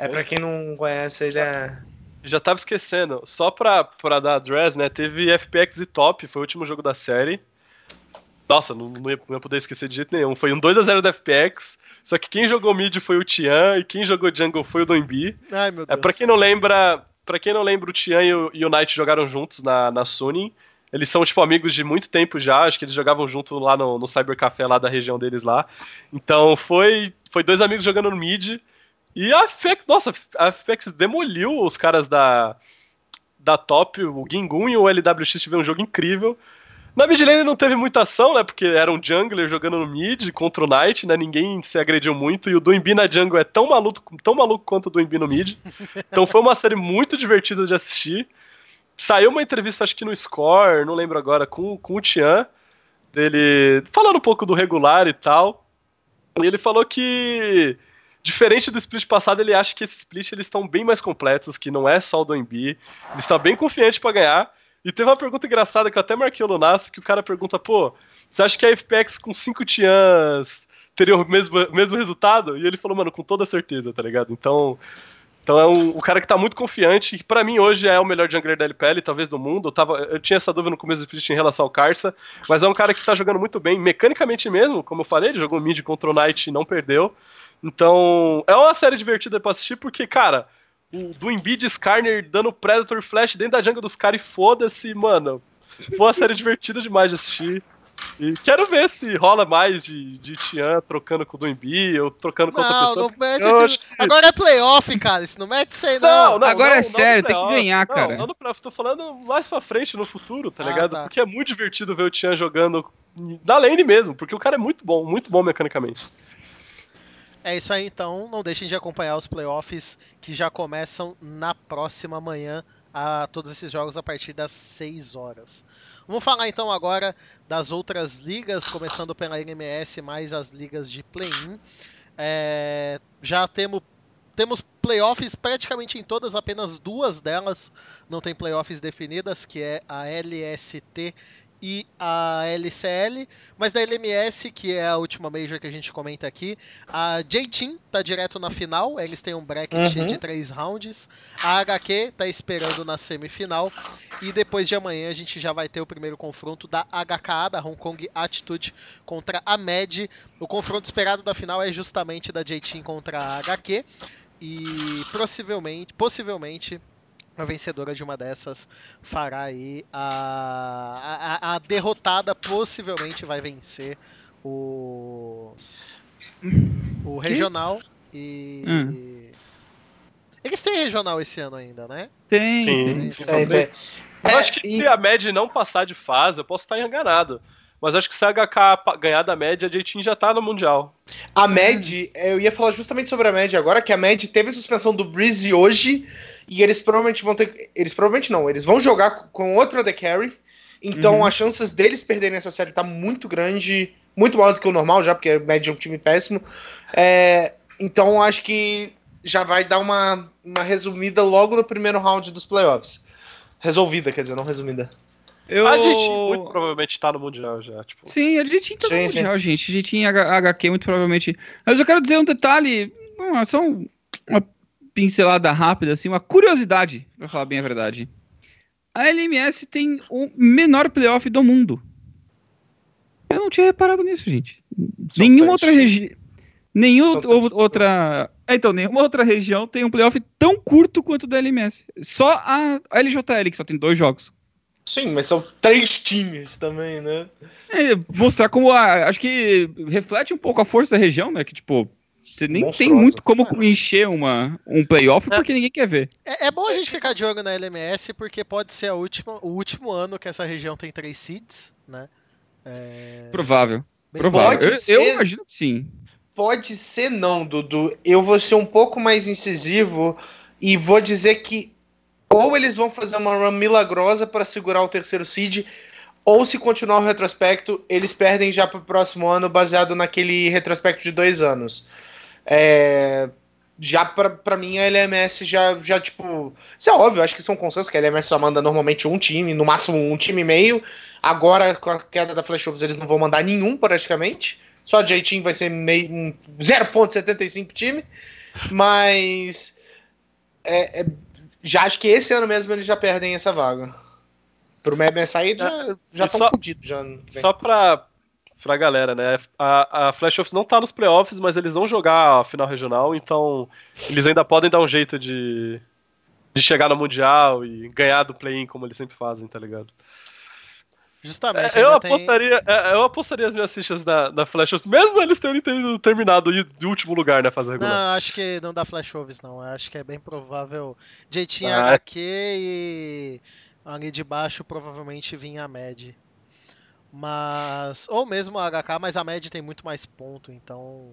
É pra quem não conhece, ele é. Já tava esquecendo. Só pra, pra dar address, né? Teve FPX e Top, foi o último jogo da série. Nossa, não, não, ia, não ia poder esquecer de jeito nenhum. Foi um 2x0 da FPX. Só que quem jogou mid foi o Tian e quem jogou jungle foi o Doimbi. Ai, meu É, Deus. pra quem não lembra, para quem não lembra, o Tian e o, e o Knight jogaram juntos na, na Suning. Eles são, tipo, amigos de muito tempo já. Acho que eles jogavam junto lá no, no Cyber Café lá da região deles lá. Então foi, foi dois amigos jogando no mid. E a FPX, nossa, a FPX demoliu os caras da, da top. O Gingun e o LWX tiveram um jogo incrível. Na mid lane não teve muita ação, né? Porque era um jungler jogando no mid contra o Knight, né? Ninguém se agrediu muito. E o Doimbi na jungle é tão maluco, tão maluco quanto o Doimbi no mid. (laughs) Então foi uma série muito divertida de assistir. Saiu uma entrevista, acho que no Score, não lembro agora, com, com o Tian, dele falando um pouco do regular e tal. E ele falou que, diferente do split passado, ele acha que esse split eles estão bem mais completos, que não é só o do Embi. Ele está bem confiante para ganhar. E teve uma pergunta engraçada que eu até marquei o Lunasso, que o cara pergunta, pô, você acha que a FPX com 5 Tians teria o mesmo, mesmo resultado? E ele falou, mano, com toda certeza, tá ligado? Então, então é um, o cara que tá muito confiante, que pra mim hoje é o melhor jungler da LPL, talvez do mundo. Eu, tava, eu tinha essa dúvida no começo do split em relação ao Karsa, mas é um cara que tá jogando muito bem, mecanicamente mesmo, como eu falei, ele jogou mid contra o Knight e não perdeu. Então, é uma série divertida pra assistir, porque, cara, o do Embiid Skarner dando Predator Flash dentro da jungle dos caras e foda-se, mano. Foi uma série divertida demais de assistir. E quero ver se rola mais de, de Tian trocando com o Doembi ou trocando com outra Não, pessoa. não mete Eu esse... acho Agora é playoff, cara. Isso não mete isso aí, Não, não. não, Agora não, é não sério, tem que ganhar, Não, cara. Não no playoff, tô falando mais pra frente, no futuro, tá Ah, ligado? tá. Porque é muito divertido ver o Tian jogando na lane mesmo, porque o cara é muito bom, muito bom mecanicamente. É isso aí, então. Não deixem de acompanhar os playoffs que já começam na próxima manhã. A todos esses jogos a partir das 6 horas. Vamos falar então agora das outras ligas, começando pela NMS, mais as ligas de play-in. É, já temos, temos playoffs praticamente em todas, apenas duas delas não tem playoffs definidas, que é a LST e a LCL, mas da LMS, que é a última Major que a gente comenta aqui, a J-Team tá direto na final, eles têm um bracket Uhum. de três rounds, a HQ tá esperando na semifinal, e depois de amanhã a gente já vai ter o primeiro confronto da HKA, da Hong Kong Attitude, contra a MED. O confronto esperado da final é justamente da J-Team contra a HQ, e possivelmente, possivelmente a vencedora de uma dessas fará aí a, a, a derrotada possivelmente vai vencer o o regional e Hum. eles têm regional esse ano ainda, né? Tem, Sim. tem. sim, É, é, Eu É, acho que e- se a média não passar de fase, eu posso estar enganado. Mas acho que se a HK ganhar da média, a J-Team já tá no Mundial. A MED, eu ia falar justamente sobre a MED agora, que a MED teve a suspensão do Breeze hoje, e eles provavelmente vão ter. Eles provavelmente não, eles vão jogar com outro AD Carry. Então Uhum. as chances deles perderem essa série tá muito grande, muito maior do que o normal já, porque a média é um time péssimo. É, então acho que já vai dar uma, uma resumida logo no primeiro round dos playoffs. Resolvida, quer dizer, não resumida. Eu... A gente muito provavelmente tá no Mundial já. Tipo, Sim, a gente tá no Sim, sim. Mundial, gente. A gente em HQ, muito provavelmente. Mas eu quero dizer um detalhe, só um- uma pincelada rápida, assim, uma curiosidade, pra falar bem a verdade. A LMS tem o menor playoff do mundo. Eu não tinha reparado nisso, gente. São Nenhuma outra região. Nenhuma outra. É, Então, nenhuma outra região tem um playoff tão curto quanto o da LMS. Só a LJL, que só tem dois jogos. Sim, mas são três times também, né? É, mostrar como a, acho que reflete um pouco a força da região, né? Que tipo, você nem Monstruosa. tem muito como encher uma, um playoff porque ninguém quer ver. É, é bom a gente ficar de olho na LMS, porque pode ser a última, o último ano que essa região tem três seeds, né? É, Provável. bem Provável. Eu, ser. eu imagino que sim. Pode ser não, Dudu. Eu vou ser um pouco mais incisivo e vou dizer que ou eles vão fazer uma run milagrosa para segurar o terceiro seed, ou se continuar o retrospecto, eles perdem já para o próximo ano, baseado naquele retrospecto de dois anos. É, já para mim a LMS já, já tipo. Isso é óbvio, acho que são consensos que a LMS só manda normalmente um time, no máximo um time e meio. Agora, com a queda da Flash Ops, eles não vão mandar nenhum praticamente. Só a J-Team vai ser meio, um 0.75 time. Mas. é- é- já acho que esse ano mesmo eles já perdem essa vaga. Pro Meb sair, já já estão só- fodidos. Já, ano que vem. Só pra, pra galera, né? A, a Flash Ops não tá nos playoffs, mas eles vão jogar a final regional, então eles ainda podem dar um jeito de, de chegar no Mundial e ganhar do play-in, como eles sempre fazem, tá ligado? Justamente. É, eu, ainda tem- apostaria, é, eu apostaria as minhas fichas na, na Flash Ops, mesmo eles terem ter- terminado de, de último lugar na fase regular. Não, acho que não dá flash overs, não. Acho que é bem provável. Jeitinho Ah, é. HQ e ali de baixo provavelmente vinha a Med. Mas. Ou mesmo a HK, mas a Med tem muito mais ponto, então.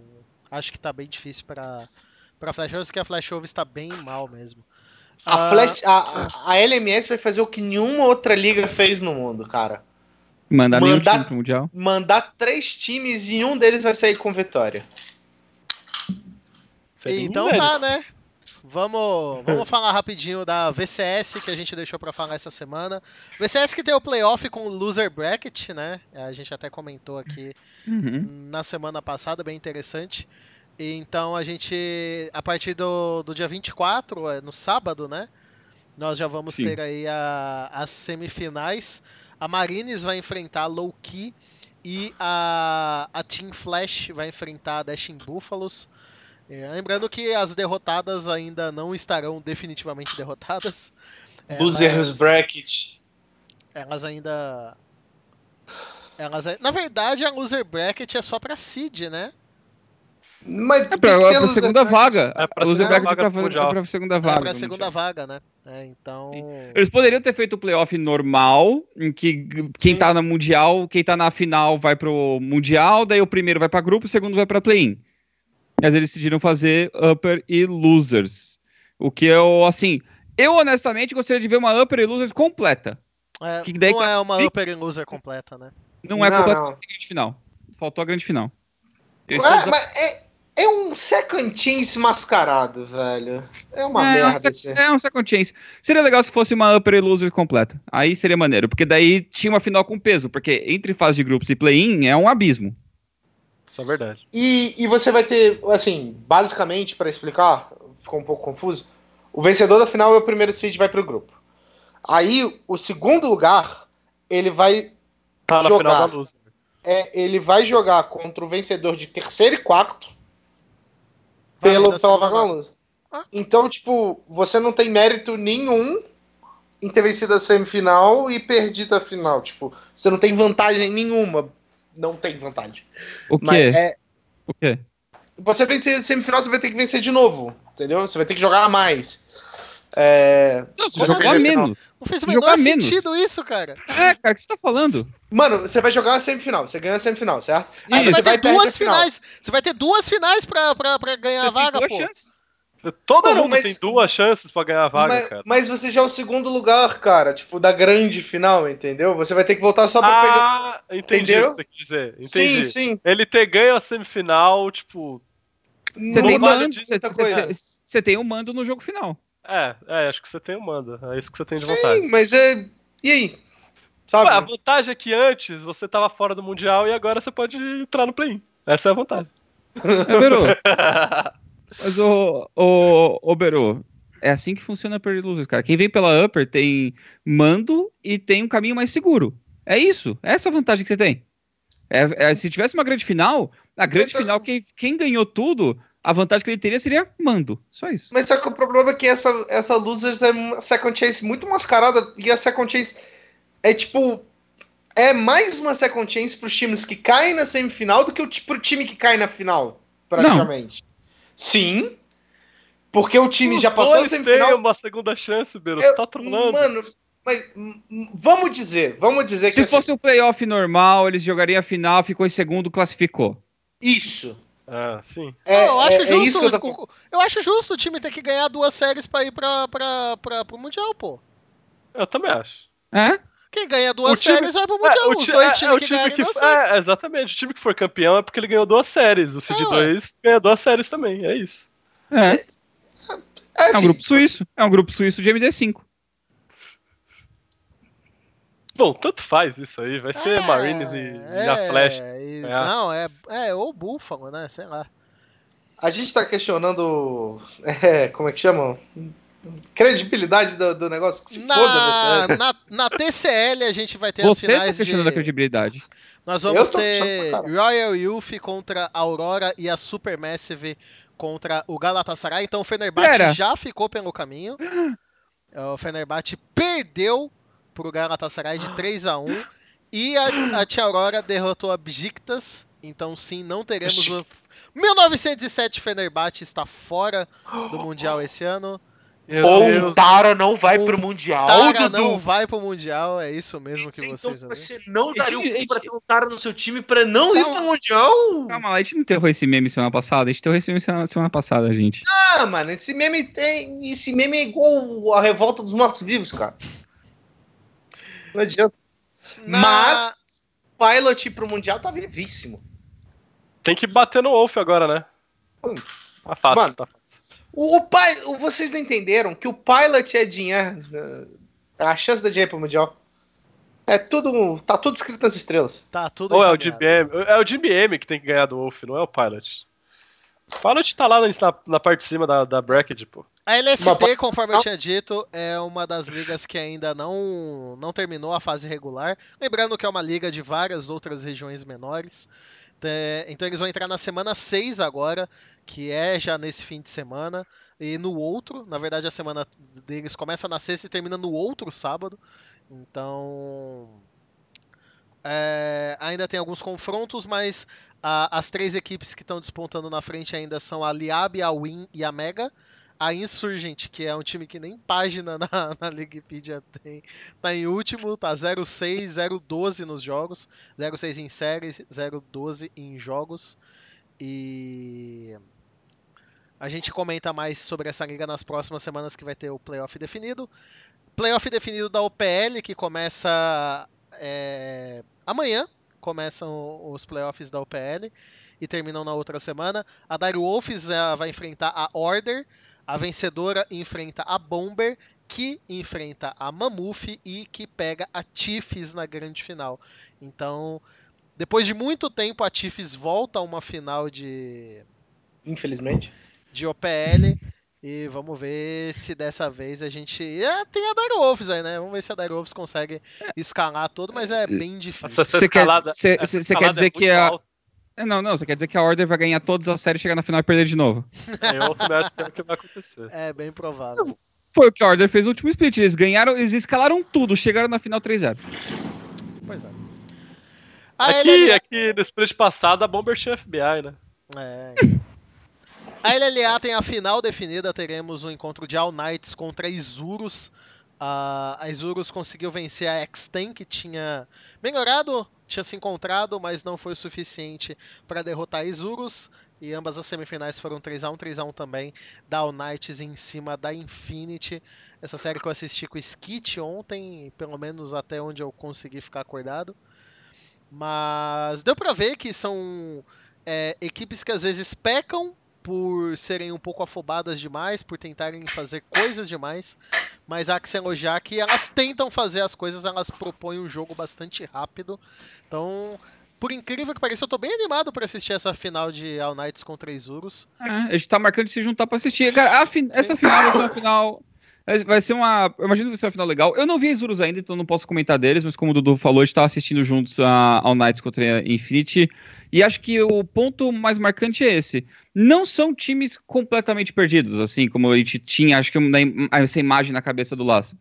Acho que tá bem difícil pra, pra Flash Overs, que a Flash Overs tá bem mal mesmo. A, Ah, Flash, a, a- LMS vai fazer o que nenhuma outra liga fez no mundo, cara. Mandar nenhum Mandar- time pro Mundial. Mandar três times e um deles vai sair com vitória. Então tá, né? Vamos, vamos (laughs) falar rapidinho da VCS que a gente deixou pra falar essa semana. VCS que tem o playoff com o loser bracket, né? A gente até comentou aqui Uhum. na semana passada, bem interessante. Então a gente, a partir do, do dia 24, é, no sábado, né? Nós já vamos Sim. ter aí a- as semifinais. A Marines vai enfrentar a Low Key e a, a Team Flash vai enfrentar a Dashing Búfalos. É, lembrando que as derrotadas ainda não estarão definitivamente derrotadas. (laughs) Losers Elas- Bracket. elas ainda. Elas, na verdade, a loser bracket é só pra seed, né? Mas É pra, pra segunda detalhes. vaga. É pra o Loser segunda Bracket é vaga pra, Mundial. é pra segunda É vaga. pra do segunda Mundial. vaga, né? É, então. Eles poderiam ter feito o playoff normal, em que quem Sim. tá na Mundial, quem tá na final vai pro Mundial, daí o primeiro vai pra grupo, o segundo vai pra play-in. Mas eles decidiram fazer Upper e Losers. O que eu, assim, eu honestamente gostaria de ver uma Upper e Losers completa. É, que daí não é uma upper e loser completa, né? Não é Não, completa não. grande final. Faltou a grande final. Eu Ué, estou mas é, é um second chance mascarado, velho. É uma é, merda esse. é um second chance. Seria legal se fosse uma upper e loser completa. Aí seria maneiro, porque daí tinha uma final com peso, porque entre fase de grupos e play-in é um abismo. Isso é verdade. E, e você vai ter, assim, basicamente, pra explicar, ficou um pouco confuso. O vencedor da final é o primeiro seed vai pro grupo. Aí, o segundo lugar, ele vai, Tá Jogar. luz. é, ele vai jogar contra o vencedor de terceiro e quarto Vai, pelo, pela vaga na. Ah. Então, tipo, você não tem mérito nenhum em ter vencido a semifinal e perdido a final. Tipo, você não tem vantagem nenhuma. Não tem vantagem. O Mas quê? é, O quê? você vencer a semifinal, você vai ter que vencer de novo. Entendeu? Você vai ter que jogar a mais. É, Não, você jogar menos. Não fez o menor menos. sentido isso, cara. É, cara, o que você tá falando? Mano, você vai jogar a semifinal. Você ganha a semifinal, certo? Aí Isso. você vai ter a duas final. finais. Você vai ter duas finais pra, pra, pra ganhar a Você tem vaga, duas pô. chances. Todo Mano, mundo mas- tem duas chances pra ganhar a vaga, mas, cara. mas você já é o segundo lugar, cara, tipo, da grande final, entendeu? Você vai ter que voltar só pra pegar. Ah, entendi Entendeu? o que dizer. Sim, Entendi. sim. Ele ter ganho a semifinal, tipo. Você tem, vale mando, você, você- você- tem um mando no jogo final. É, é, acho que você tem o manda. É isso que você tem de vontade. Sim, mas é. E aí? Ué, Sabe? a vantagem é que antes você tava fora do Mundial e agora você pode entrar no play-in. Essa é a vantagem. É, Beru. (laughs) Mas, ô, ô, ô, Beru, é assim que funciona a Upper Loser, cara. Quem vem pela Upper tem mando e tem um caminho mais seguro. É isso. É essa a vantagem que você tem. É- é, se tivesse uma grande final, a grande Mas final, quem, quem ganhou tudo, a vantagem que ele teria seria mando. Só isso. Mas só que o problema é que essa, essa Losers é uma Second Chase muito mascarada. E a Second Chase é tipo. É mais uma Second Chance pros times que caem na semifinal do que o, pro time que cai na final, praticamente. Sim. Porque o time Os já passou a dois têm semifinal. uma segunda chance, Beiro. Eu- Você tá trolando. Mano, mas vamos dizer, vamos dizer Se que fosse um playoff normal, eles jogariam a final, ficou em segundo, classificou. isso. Ah, sim. É, eu, acho é- é justo, isso que eu tô eu acho justo o time ter que ganhar duas séries pra ir pra, pra, pra, pro Mundial, pô. Eu também acho. É? Quem ganha duas O time- séries vai pro Mundial. É, o Os dois é, times é o que que duas é, séries. exatamente. O time que for campeão é porque ele ganhou duas séries. O É, ué. 2 ganhou duas séries também. É isso. É. É, É um assim, grupo suíço. É um grupo suíço de MD5. Bom, tanto faz isso aí. Vai ser É, Marines e, e é, a Flash. e- ganhar. não, é, é ou Buffalo, né? Sei lá. A gente tá questionando. (laughs) É, como é que chama? Credibilidade do, do negócio. Que se foda, Na, né? (laughs) na, na TCL a gente vai ter as Você tá finais questionando a de... credibilidade. Nós vamos ter. Royal Youth contra a Aurora e a Supermassive contra o Galatasaray. Então o Fenerbahçe Pera. já ficou pelo caminho. (gasps) O Fenerbahçe perdeu pro Galatasaray de 3 a 1 e a, a Tia Aurora derrotou a Besiktas. Então sim, não teremos o 1907 Fenerbahçe está fora do Mundial esse ano. Meu Ou Deus. o Tara não vai O pro Mundial, Tara Dudu. não vai pro Mundial, é isso mesmo que Então vocês ouviram. você não daria o cu pra ter um Tara no seu time pra não ir Calma. pro Mundial? Calma a gente não enterrou esse meme semana passada? A gente enterrou esse meme semana, semana passada, gente. Ah, mano, esse meme tem. Esse meme é igual a revolta dos mortos-vivos, cara. Não adianta. Na- Mas Pilot pro Mundial tá vivíssimo. Tem que bater no Wolf agora, né? Hum. Tá fácil, Mano. tá fácil. O, o pai, o- vocês não entenderam que o Pilot é dinheiro. A chance da dinheiro pro Mundial. É tudo. Tá tudo escrito nas estrelas. Tá tudo Ou é o. GBM? É o GBM que tem que ganhar do Wolf, não é o Pilot. O Pilot tá lá na, na parte de cima da, da bracket, pô. A LST, Uma- conforme eu tinha dito, é uma das ligas que ainda não, não terminou a fase regular. Lembrando que é uma liga de várias outras regiões menores. Te- Então eles vão entrar na semana 6 agora, que é já nesse fim de semana. E no outro, na verdade a semana deles começa na sexta e termina no outro sábado. Então. é, ainda tem alguns confrontos, mas a- as três equipes que estão despontando na frente ainda são a Liab, a Win e a Mega. A Insurgent, que é um time que nem página na, (laughs) na Wikipedia tem, tá em último, tá 0-6, 0-12 nos jogos, 0-6 em séries, 0-12 em jogos. E a gente comenta mais sobre essa liga nas próximas semanas que vai ter o playoff definido. Playoff definido da OPL, que começa é, amanhã, começam os playoffs da OPL e terminam na outra semana. A Dire Wolves vai enfrentar a Order, a vencedora enfrenta a Bomber, que enfrenta a Mammoth e que pega a Tiffs na grande final. Então, depois de muito tempo, a Tiffs volta a uma final de, Infelizmente. de OPL. E vamos ver se dessa vez a gente. É, tem a Dire Wolves aí, né? Vamos ver se a Dire Wolves consegue escalar todo, mas é bem difícil. Você quer- quer escalada dizer é que a- alta. É, Não, não, você quer dizer que a Order vai ganhar todas as séries, chegar na final e perder de novo. Eu também acho que é o que vai acontecer. É bem provável. Foi o que a Order fez no último split. Eles ganharam, eles escalaram tudo, chegaram na final 3-0. Pois é. A Aqui, LLA aqui no split passado, a Bomber tinha FBI, né? É. A LLA tem a final definida, teremos o encontro de All Knights contra Isurus. A a Isurus conseguiu vencer a X-Ten, que tinha melhorado, tinha se encontrado, mas não foi o suficiente para derrotar a Isurus. E ambas as semifinais foram 3x1, 3x1 também. Down Knights em cima da Infinity. Essa série que eu assisti com o Skit ontem, pelo menos até onde eu consegui ficar acordado. Mas deu pra ver que são é, equipes que às vezes pecam por serem um pouco afobadas demais, por tentarem fazer coisas demais. Mas há que se elogiar que elas tentam fazer as coisas, elas propõem um jogo bastante rápido. Então, por incrível que pareça, eu tô bem animado para assistir essa final de All Knights contra Isurus. É, a gente tá marcando de se juntar pra assistir. Cara, fi essa final vai ser uma final. Vai ser uma. Eu imagino que vai ser uma final legal. Eu não vi Isurus ainda, então não posso comentar deles, mas como o Dudu falou, a gente tá assistindo juntos a All Knights contra a Infinity. E acho que o ponto mais marcante é esse. Não são times completamente perdidos, assim como a gente tinha, acho que essa imagem na cabeça do Laço.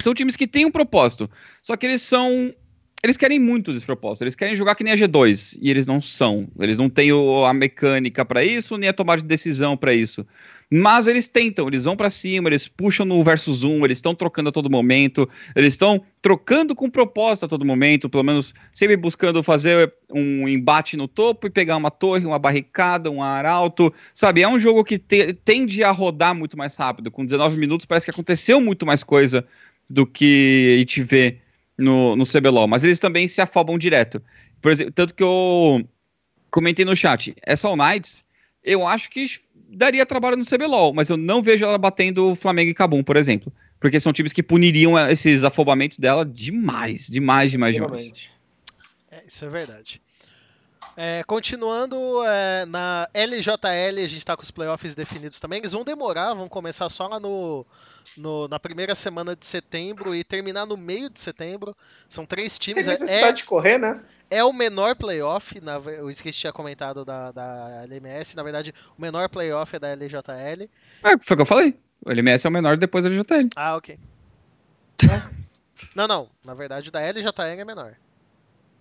São times que têm um propósito. Só que eles são eles querem muito desse propósito, eles querem jogar que nem a G2, e eles não são. Eles não têm o, a mecânica para isso, nem a tomada de decisão para isso. Mas eles tentam, eles vão para cima, eles puxam no versus 1, eles estão trocando a todo momento, eles estão trocando com propósito a todo momento, pelo menos sempre buscando fazer um embate no topo e pegar uma torre, uma barricada, um arauto, sabe? É um jogo que te, tende a rodar muito mais rápido. Com 19 minutos parece que aconteceu muito mais coisa do que a gente vê no, no CBLOL, mas eles também se afobam direto. Por exemplo, tanto que eu comentei no chat, essa All Knights, eu acho que daria trabalho no CBLOL, mas eu não vejo ela batendo Flamengo e Cabum, por exemplo. Porque são times que puniriam esses afobamentos dela demais, demais, demais, demais. É, isso é verdade. É, continuando é, na LJL, a gente está com os playoffs definidos também. Eles vão demorar, vão começar só lá no, no, na primeira semana de setembro e terminar no meio de setembro. São três times. Tem necessidade é, de correr, né? É o menor playoff, na, o Skate tinha comentado da, da LMS. Na verdade, o menor playoff é da LJL. É, foi o que eu falei. O LMS é o menor depois da LJL. Ah, ok. (laughs) não, não. Na verdade, o da LJL é menor.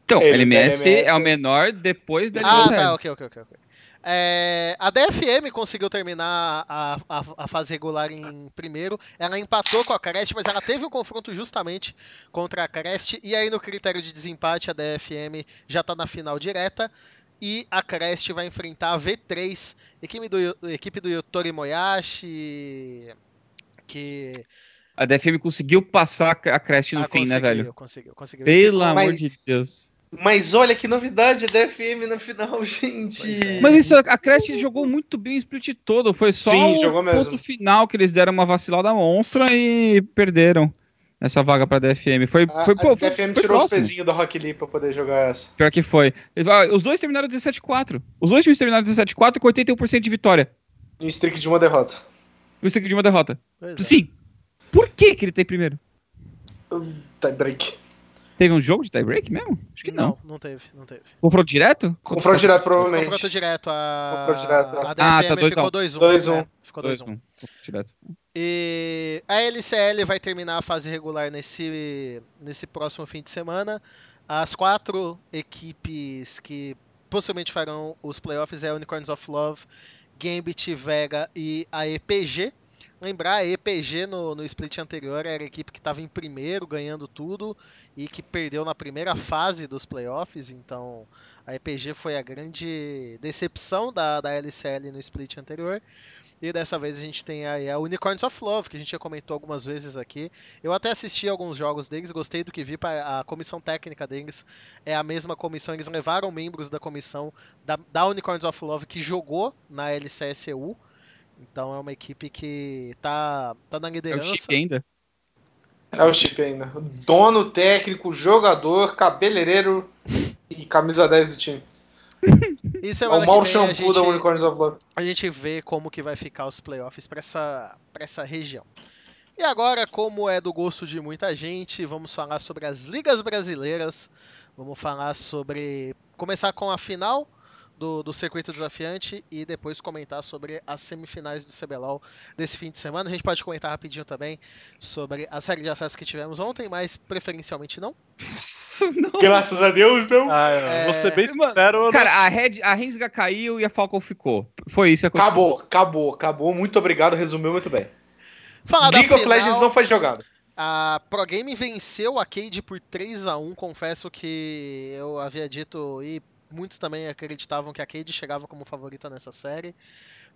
Então, Ele, LMS, LMS, é o menor depois da Ah, tá, ok, ok, ok. okay. É, a DFM conseguiu terminar a, a, a, fase regular em primeiro. Ela empatou com a Crest, mas ela teve um confronto justamente contra a Crest. E aí, no critério de desempate, a DFM já está na final direta. E a Crest vai enfrentar a V3, equipe do, equipe do Yotori Moyashi. Que a DFM conseguiu passar a Crest no ah, fim, né, velho? Conseguiu, conseguiu. Pelo amor de Deus. Mas olha que novidade, a DFM na final, (laughs) gente. É. Mas isso, a Crash jogou muito bem o split todo. Foi só Sim, o ponto mesmo. final que eles deram uma vacilada monstra e perderam essa vaga pra DFM. Foi, a, foi, pô, a DFM foi, tirou os pezinhos do Rock Lee pra poder jogar essa. Pior que foi. Os dois terminaram 17-4. Os dois times terminaram 17-4 com 81% de vitória. E um streak de uma derrota. Um streak de uma derrota. Pois é. Sim. É. Por que que ele tem primeiro? Tie break. Teve um jogo de tie-break mesmo? Acho que não. Não, não teve, não teve. Confronto direto? Confronto direto, provavelmente. Confronto direto. A, Confronto direto. a DFM ah, tá 2 ficou 2-1. 2-1. Né? Ficou 2-1. Direto. E a LCL vai terminar a fase regular nesse, nesse próximo fim de semana. As quatro equipes que possivelmente farão os playoffs é Unicorns of Love, Gambit, Vega e a EPG. Lembrar, a EPG no, no split anterior era a equipe que estava em primeiro, ganhando tudo, e que perdeu na primeira fase dos playoffs, então a EPG foi a grande decepção da, da LCL no split anterior. E dessa vez a gente tem aí a Unicorns of Love, que a gente já comentou algumas vezes aqui. Eu até assisti alguns jogos deles, gostei do que vi. A comissão técnica deles é a mesma comissão. Eles levaram membros da comissão da, da Unicorns of Love que jogou na LCSU. Então é uma equipe que tá, tá na liderança. É o chip ainda? É o chip ainda. Dono, técnico, jogador, cabeleireiro e camisa 10 do time. (laughs) Isso é, é o mau shampoo gente, da Unicorns of Love. A gente vê como que vai ficar os playoffs para essa, pra essa região. E agora, como é do gosto de muita gente, vamos falar sobre as ligas brasileiras. Vamos falar sobre. Começar com a final do, do circuito desafiante e depois comentar sobre as semifinais do CBLOL desse fim de semana. A gente pode comentar rapidinho também sobre a série de acesso que tivemos ontem, mas preferencialmente não. (laughs) não. Graças a Deus, não. Ah, é... Vou ser bem sincero. Cara, a, Red, a Rensga caiu e a Falcon ficou. Foi isso que aconteceu. Acabou, acabou, acabou. Muito obrigado, resumiu muito bem. Falar League of final, Legends não foi jogado. A Pro Game venceu a Cade por 3 a 1 Confesso que eu havia dito, e muitos também acreditavam que a Cade chegava como favorita nessa série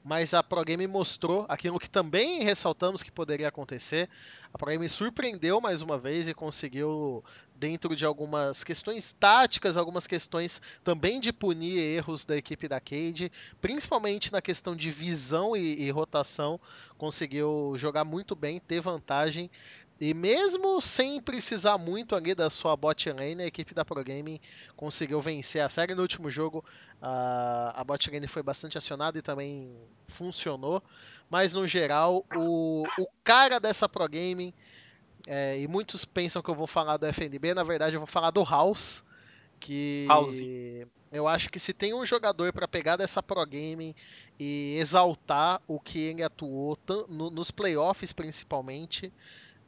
mas a Pro Game mostrou aquilo que também ressaltamos que poderia acontecer. A Pro Game surpreendeu mais uma vez e conseguiu, dentro de algumas questões táticas, algumas questões também de punir erros da equipe da Cade, principalmente na questão de visão e, e rotação, conseguiu jogar muito bem, ter vantagem. E mesmo sem precisar muito ali da sua bot lane, a equipe da Pro Gaming conseguiu vencer a série. No último jogo, a, a bot lane foi bastante acionada e também funcionou. Mas no geral, o, o cara dessa Pro Gaming, é, e muitos pensam que eu vou falar do FNB, na verdade eu vou falar do House. Que House. eu acho que se tem um jogador para pegar dessa Pro Gaming e exaltar o que ele atuou, nos playoffs principalmente,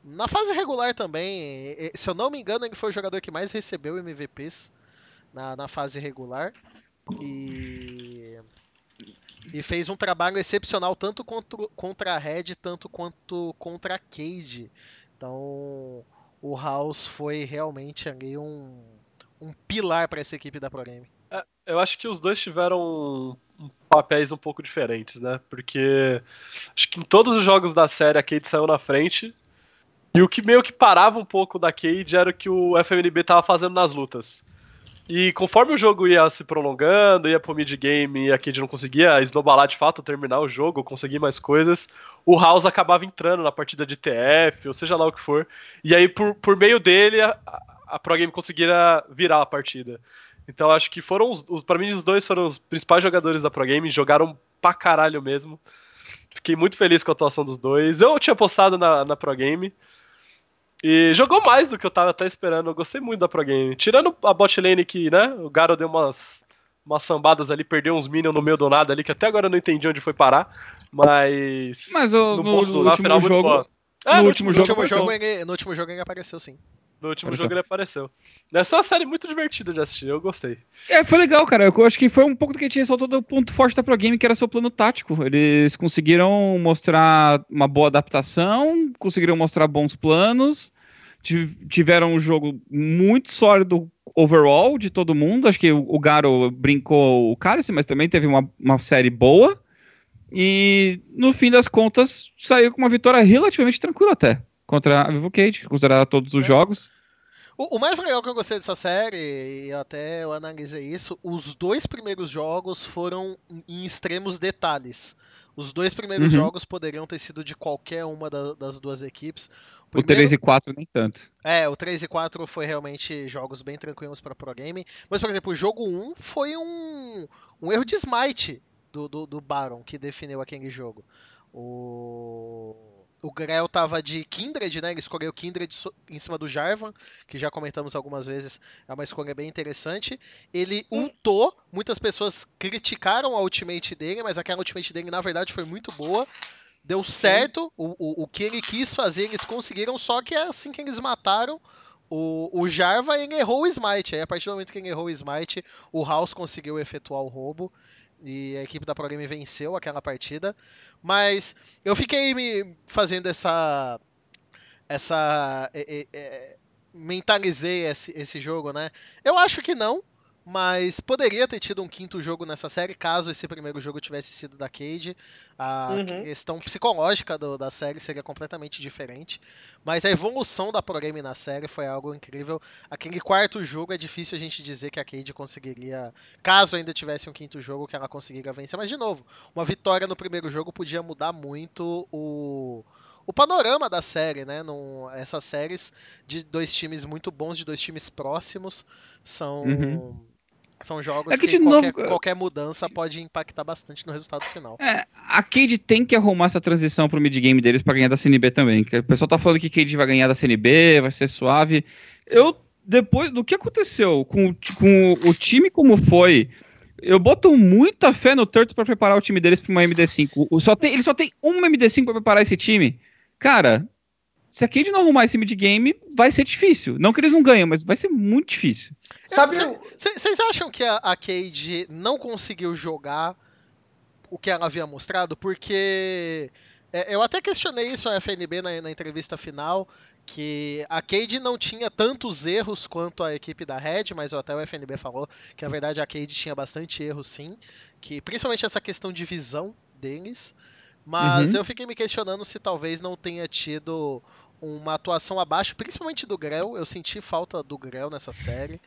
na fase regular também, se eu não me engano, ele foi o jogador que mais recebeu MVPs na, na fase regular. E, e fez um trabalho excepcional tanto contra, contra a Red, tanto quanto contra a Cade. Então o House foi realmente ali um, um pilar para essa equipe da Pro Game. Eu acho que os dois tiveram papéis um pouco diferentes, né? Porque acho que em todos os jogos da série a Cade saiu na frente. E o que meio que parava um pouco da Cade era o que o FMNB tava fazendo nas lutas. E conforme o jogo ia se prolongando, ia pro mid-game e a Cade não conseguia esnobalar de fato, terminar o jogo, conseguir mais coisas, o House acabava entrando na partida de TF, ou seja lá o que for. E aí, por, por meio dele, a, a Pro Game conseguia virar a partida. Então acho que foram os, os para mim os dois foram os principais jogadores da Pro Game, jogaram pra caralho mesmo. Fiquei muito feliz com a atuação dos dois. Eu tinha postado na, na Pro Game. E jogou mais do que eu tava até esperando. Eu gostei muito da Pro Game. Tirando a bot lane que, né, o Garo deu umas, umas sambadas ali, perdeu uns minions no meio do nada ali, que até agora eu não entendi onde foi parar. Mas. Mas o- no, posto no último final, jogo. boa. É, no no último No jogo ele, no último jogo ele apareceu sim. No último Apareceu. jogo ele apareceu. Essa é uma série muito divertida de assistir, eu gostei. É, foi legal, cara. Eu acho que foi um pouco do que a gente ressaltou do ponto forte da Pro Game, que era seu plano tático. Eles conseguiram mostrar uma boa adaptação, conseguiram mostrar bons planos, tiv- tiveram um jogo muito sólido overall de todo mundo. Acho que o, o Garo brincou o Cálice, mas também teve uma, uma série boa. E no fim das contas, saiu com uma vitória relativamente tranquila até. Contra a Vivo Cage, considerada todos os É. jogos. O, o mais legal que eu gostei dessa série, e até eu analisei isso, os dois primeiros jogos foram em extremos detalhes. Os dois primeiros Uhum. jogos poderiam ter sido de qualquer uma da- das duas equipes. O 3 e 4 nem tanto. É, o 3 e 4 foi realmente jogos bem tranquilos para Pro Game. Mas, por exemplo, o jogo 1 foi um, um erro de smite do, do, do Baron que definiu aquele jogo. O, o Grell tava de Kindred, né? Ele escolheu Kindred em cima do Jarvan, que já comentamos algumas vezes, é uma escolha bem interessante. Ele ultou, muitas pessoas criticaram a ultimate dele, mas aquela ultimate dele na verdade foi muito boa. Deu certo, o, o, o que ele quis fazer, eles conseguiram, só que assim que eles mataram o, o Jarva, ele errou o Smite. Aí a partir do momento que ele errou o Smite, o House conseguiu efetuar o roubo. E a equipe da Pro venceu aquela partida. Mas eu fiquei me fazendo essa. Essa. é, é, mentalizei esse, esse jogo, né? Eu acho que não. Mas poderia ter tido um quinto jogo nessa série caso esse primeiro jogo tivesse sido da Cade. A Uhum. questão psicológica do- da série seria completamente diferente. Mas a evolução da Pro Game na série foi algo incrível. Aquele quarto jogo é difícil a gente dizer que a Cade conseguiria, caso ainda tivesse um quinto jogo, que ela conseguiria vencer. Mas de novo, uma vitória no primeiro jogo podia mudar muito o, o panorama da série, né? Num, essas séries de dois times muito bons, de dois times próximos, são. Uhum. São jogos É que, que, de qualquer, novo, qualquer mudança pode impactar bastante no resultado final. É, a Cade tem que arrumar essa transição pro mid-game deles pra ganhar da CNB também. O pessoal tá falando que Cade vai ganhar da CNB, vai ser suave. Eu, depois do que aconteceu com, com o time como foi, eu boto muita fé no Turtles pra preparar o time deles pra uma MD5. O- Só tem, ele só tem uma MD5 pra preparar esse time. Cara, se a Cade não arrumar esse mid-game, vai ser difícil. Não que eles não ganham, mas vai ser muito difícil. Sabe, Vocês acham que a, a Cade não conseguiu jogar o que ela havia mostrado? Porque é, eu até questionei isso a FNB na, na entrevista final, que a Cade não tinha tantos erros quanto a equipe da Red, mas até o FNB falou que a verdade a Cade tinha bastante erros sim, que principalmente essa questão de visão deles. Mas Uhum. eu fiquei me questionando se talvez não tenha tido uma atuação abaixo, principalmente do Grell. Eu senti falta do Grell nessa série.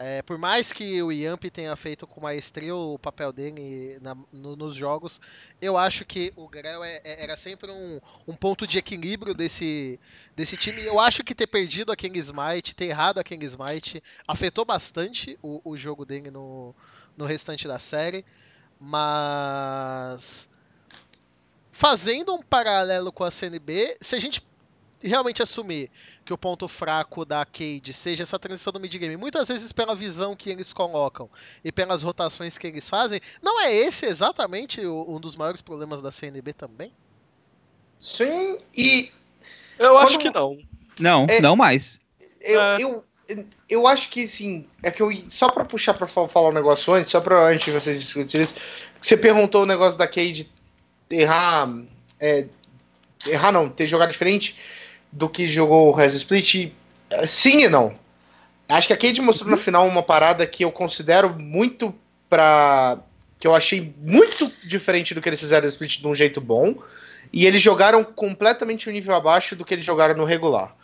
É, por mais que o Yamp tenha feito com maestria o papel dele na- no- nos jogos, eu acho que o Grell é- é- era sempre um, um ponto de equilíbrio desse, desse time. Eu acho que ter perdido a King Smite, ter errado a King Smite, afetou bastante o, o jogo dele no, no restante da série. Mas fazendo um paralelo com a CNB, se a gente realmente assumir que o ponto fraco da Cade seja essa transição do mid-game, muitas vezes pela visão que eles colocam e pelas rotações que eles fazem, não é esse exatamente o- um dos maiores problemas da CNB também? Sim, e Eu acho Quando- que não. Não, É- não mais. eu, É. eu, eu acho que, assim, é que eu. Só pra puxar pra fa- falar um negócio antes, só pra antes de vocês discutirem isso, você perguntou o negócio da Cade errar. é, errar não, ter jogado diferente do que jogou o Res Split. é, Sim e não. Acho que a Cade mostrou na final uma parada que eu considero muito pra. que eu achei muito diferente do que eles fizeram no Split de um jeito bom. E eles jogaram completamente o nível abaixo do que eles jogaram no regular.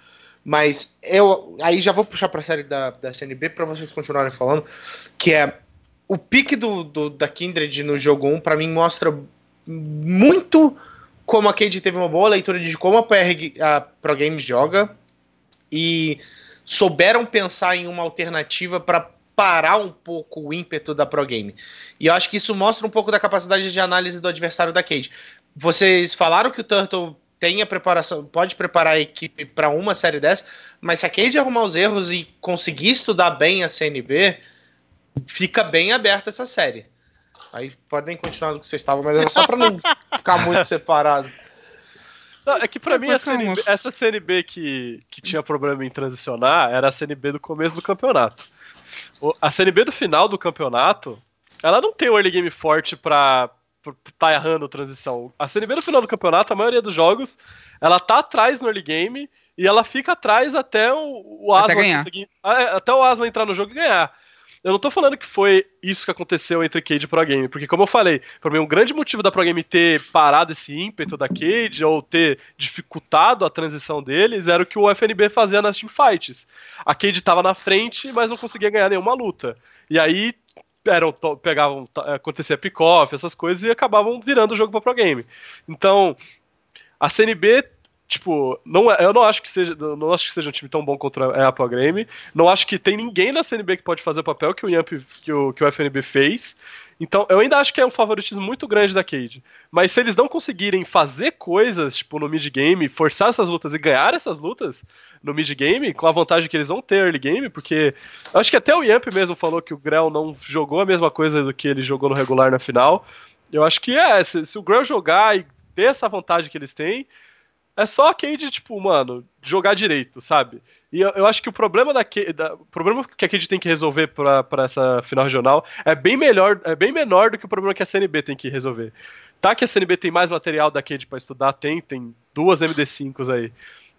Mas eu aí já vou puxar para a série da, da CNB para vocês continuarem falando, que é o pique do, do- da Kindred no jogo 1 para mim mostra muito como a Cade teve uma boa leitura de como a, PR, a Pro Games joga e souberam pensar em uma alternativa para parar um pouco o ímpeto da Pro Game. E eu acho que isso mostra um pouco da capacidade de análise do adversário da Cade. Vocês falaram que o Turtle tem a preparação, pode preparar a equipe para uma série dessa, mas se a Cade arrumar os erros e conseguir estudar bem a CNB, fica bem aberta essa série. Aí podem continuar do que vocês estavam, mas é só para não ficar muito (laughs) separado. Não, é que pra mim a Mas calma. CNB essa CNB que, que tinha problema em transicionar era a CNB do começo do campeonato. O- a CNB do final do campeonato, ela não tem um early game forte pra, pra tá errando transição. A CNB do final do campeonato, a maioria dos jogos, ela tá atrás no early game e ela fica atrás até o, o Até Aslan ganhar. conseguir- ah, é, até o Aslan entrar no jogo e ganhar. Eu não tô falando que foi isso que aconteceu entre Cade e Pro Game, porque como eu falei, pra mim um grande motivo da Pro Game ter parado esse ímpeto da Cade ou ter dificultado a transição deles era o que o FNB fazia nas teamfights. A Cade tava na frente, mas não conseguia ganhar nenhuma luta. E aí eram, pegavam, acontecia pick-off, essas coisas, e acabavam virando o jogo pra Pro Game. Então, a CNB, tipo, não é- eu não acho que seja, não acho que seja um time tão bom contra a Pro Game. Não acho que tem ninguém na CNB que pode fazer o papel que o Yamp, que o, que o FNB fez. Então, eu ainda acho que é um favoritismo muito grande da Cade. Mas se eles não conseguirem fazer coisas, tipo, no mid-game, forçar essas lutas e ganhar essas lutas no mid-game, com a vantagem que eles vão ter early game, porque eu acho que até o Yamp mesmo falou que o Grell não jogou a mesma coisa do que ele jogou no regular na final. Eu acho que é, se, se o Grell jogar e ter essa vantagem que eles têm, é só a Cade, tipo, mano, jogar direito, sabe? E eu, eu acho que o problema da, Cade, da- o problema que a Cade tem que resolver pra pra essa final regional é bem melhor, é bem menor do que o problema que a CNB tem que resolver. Tá que a CNB tem mais material da Cade pra estudar, tem, tem duas MD5s aí.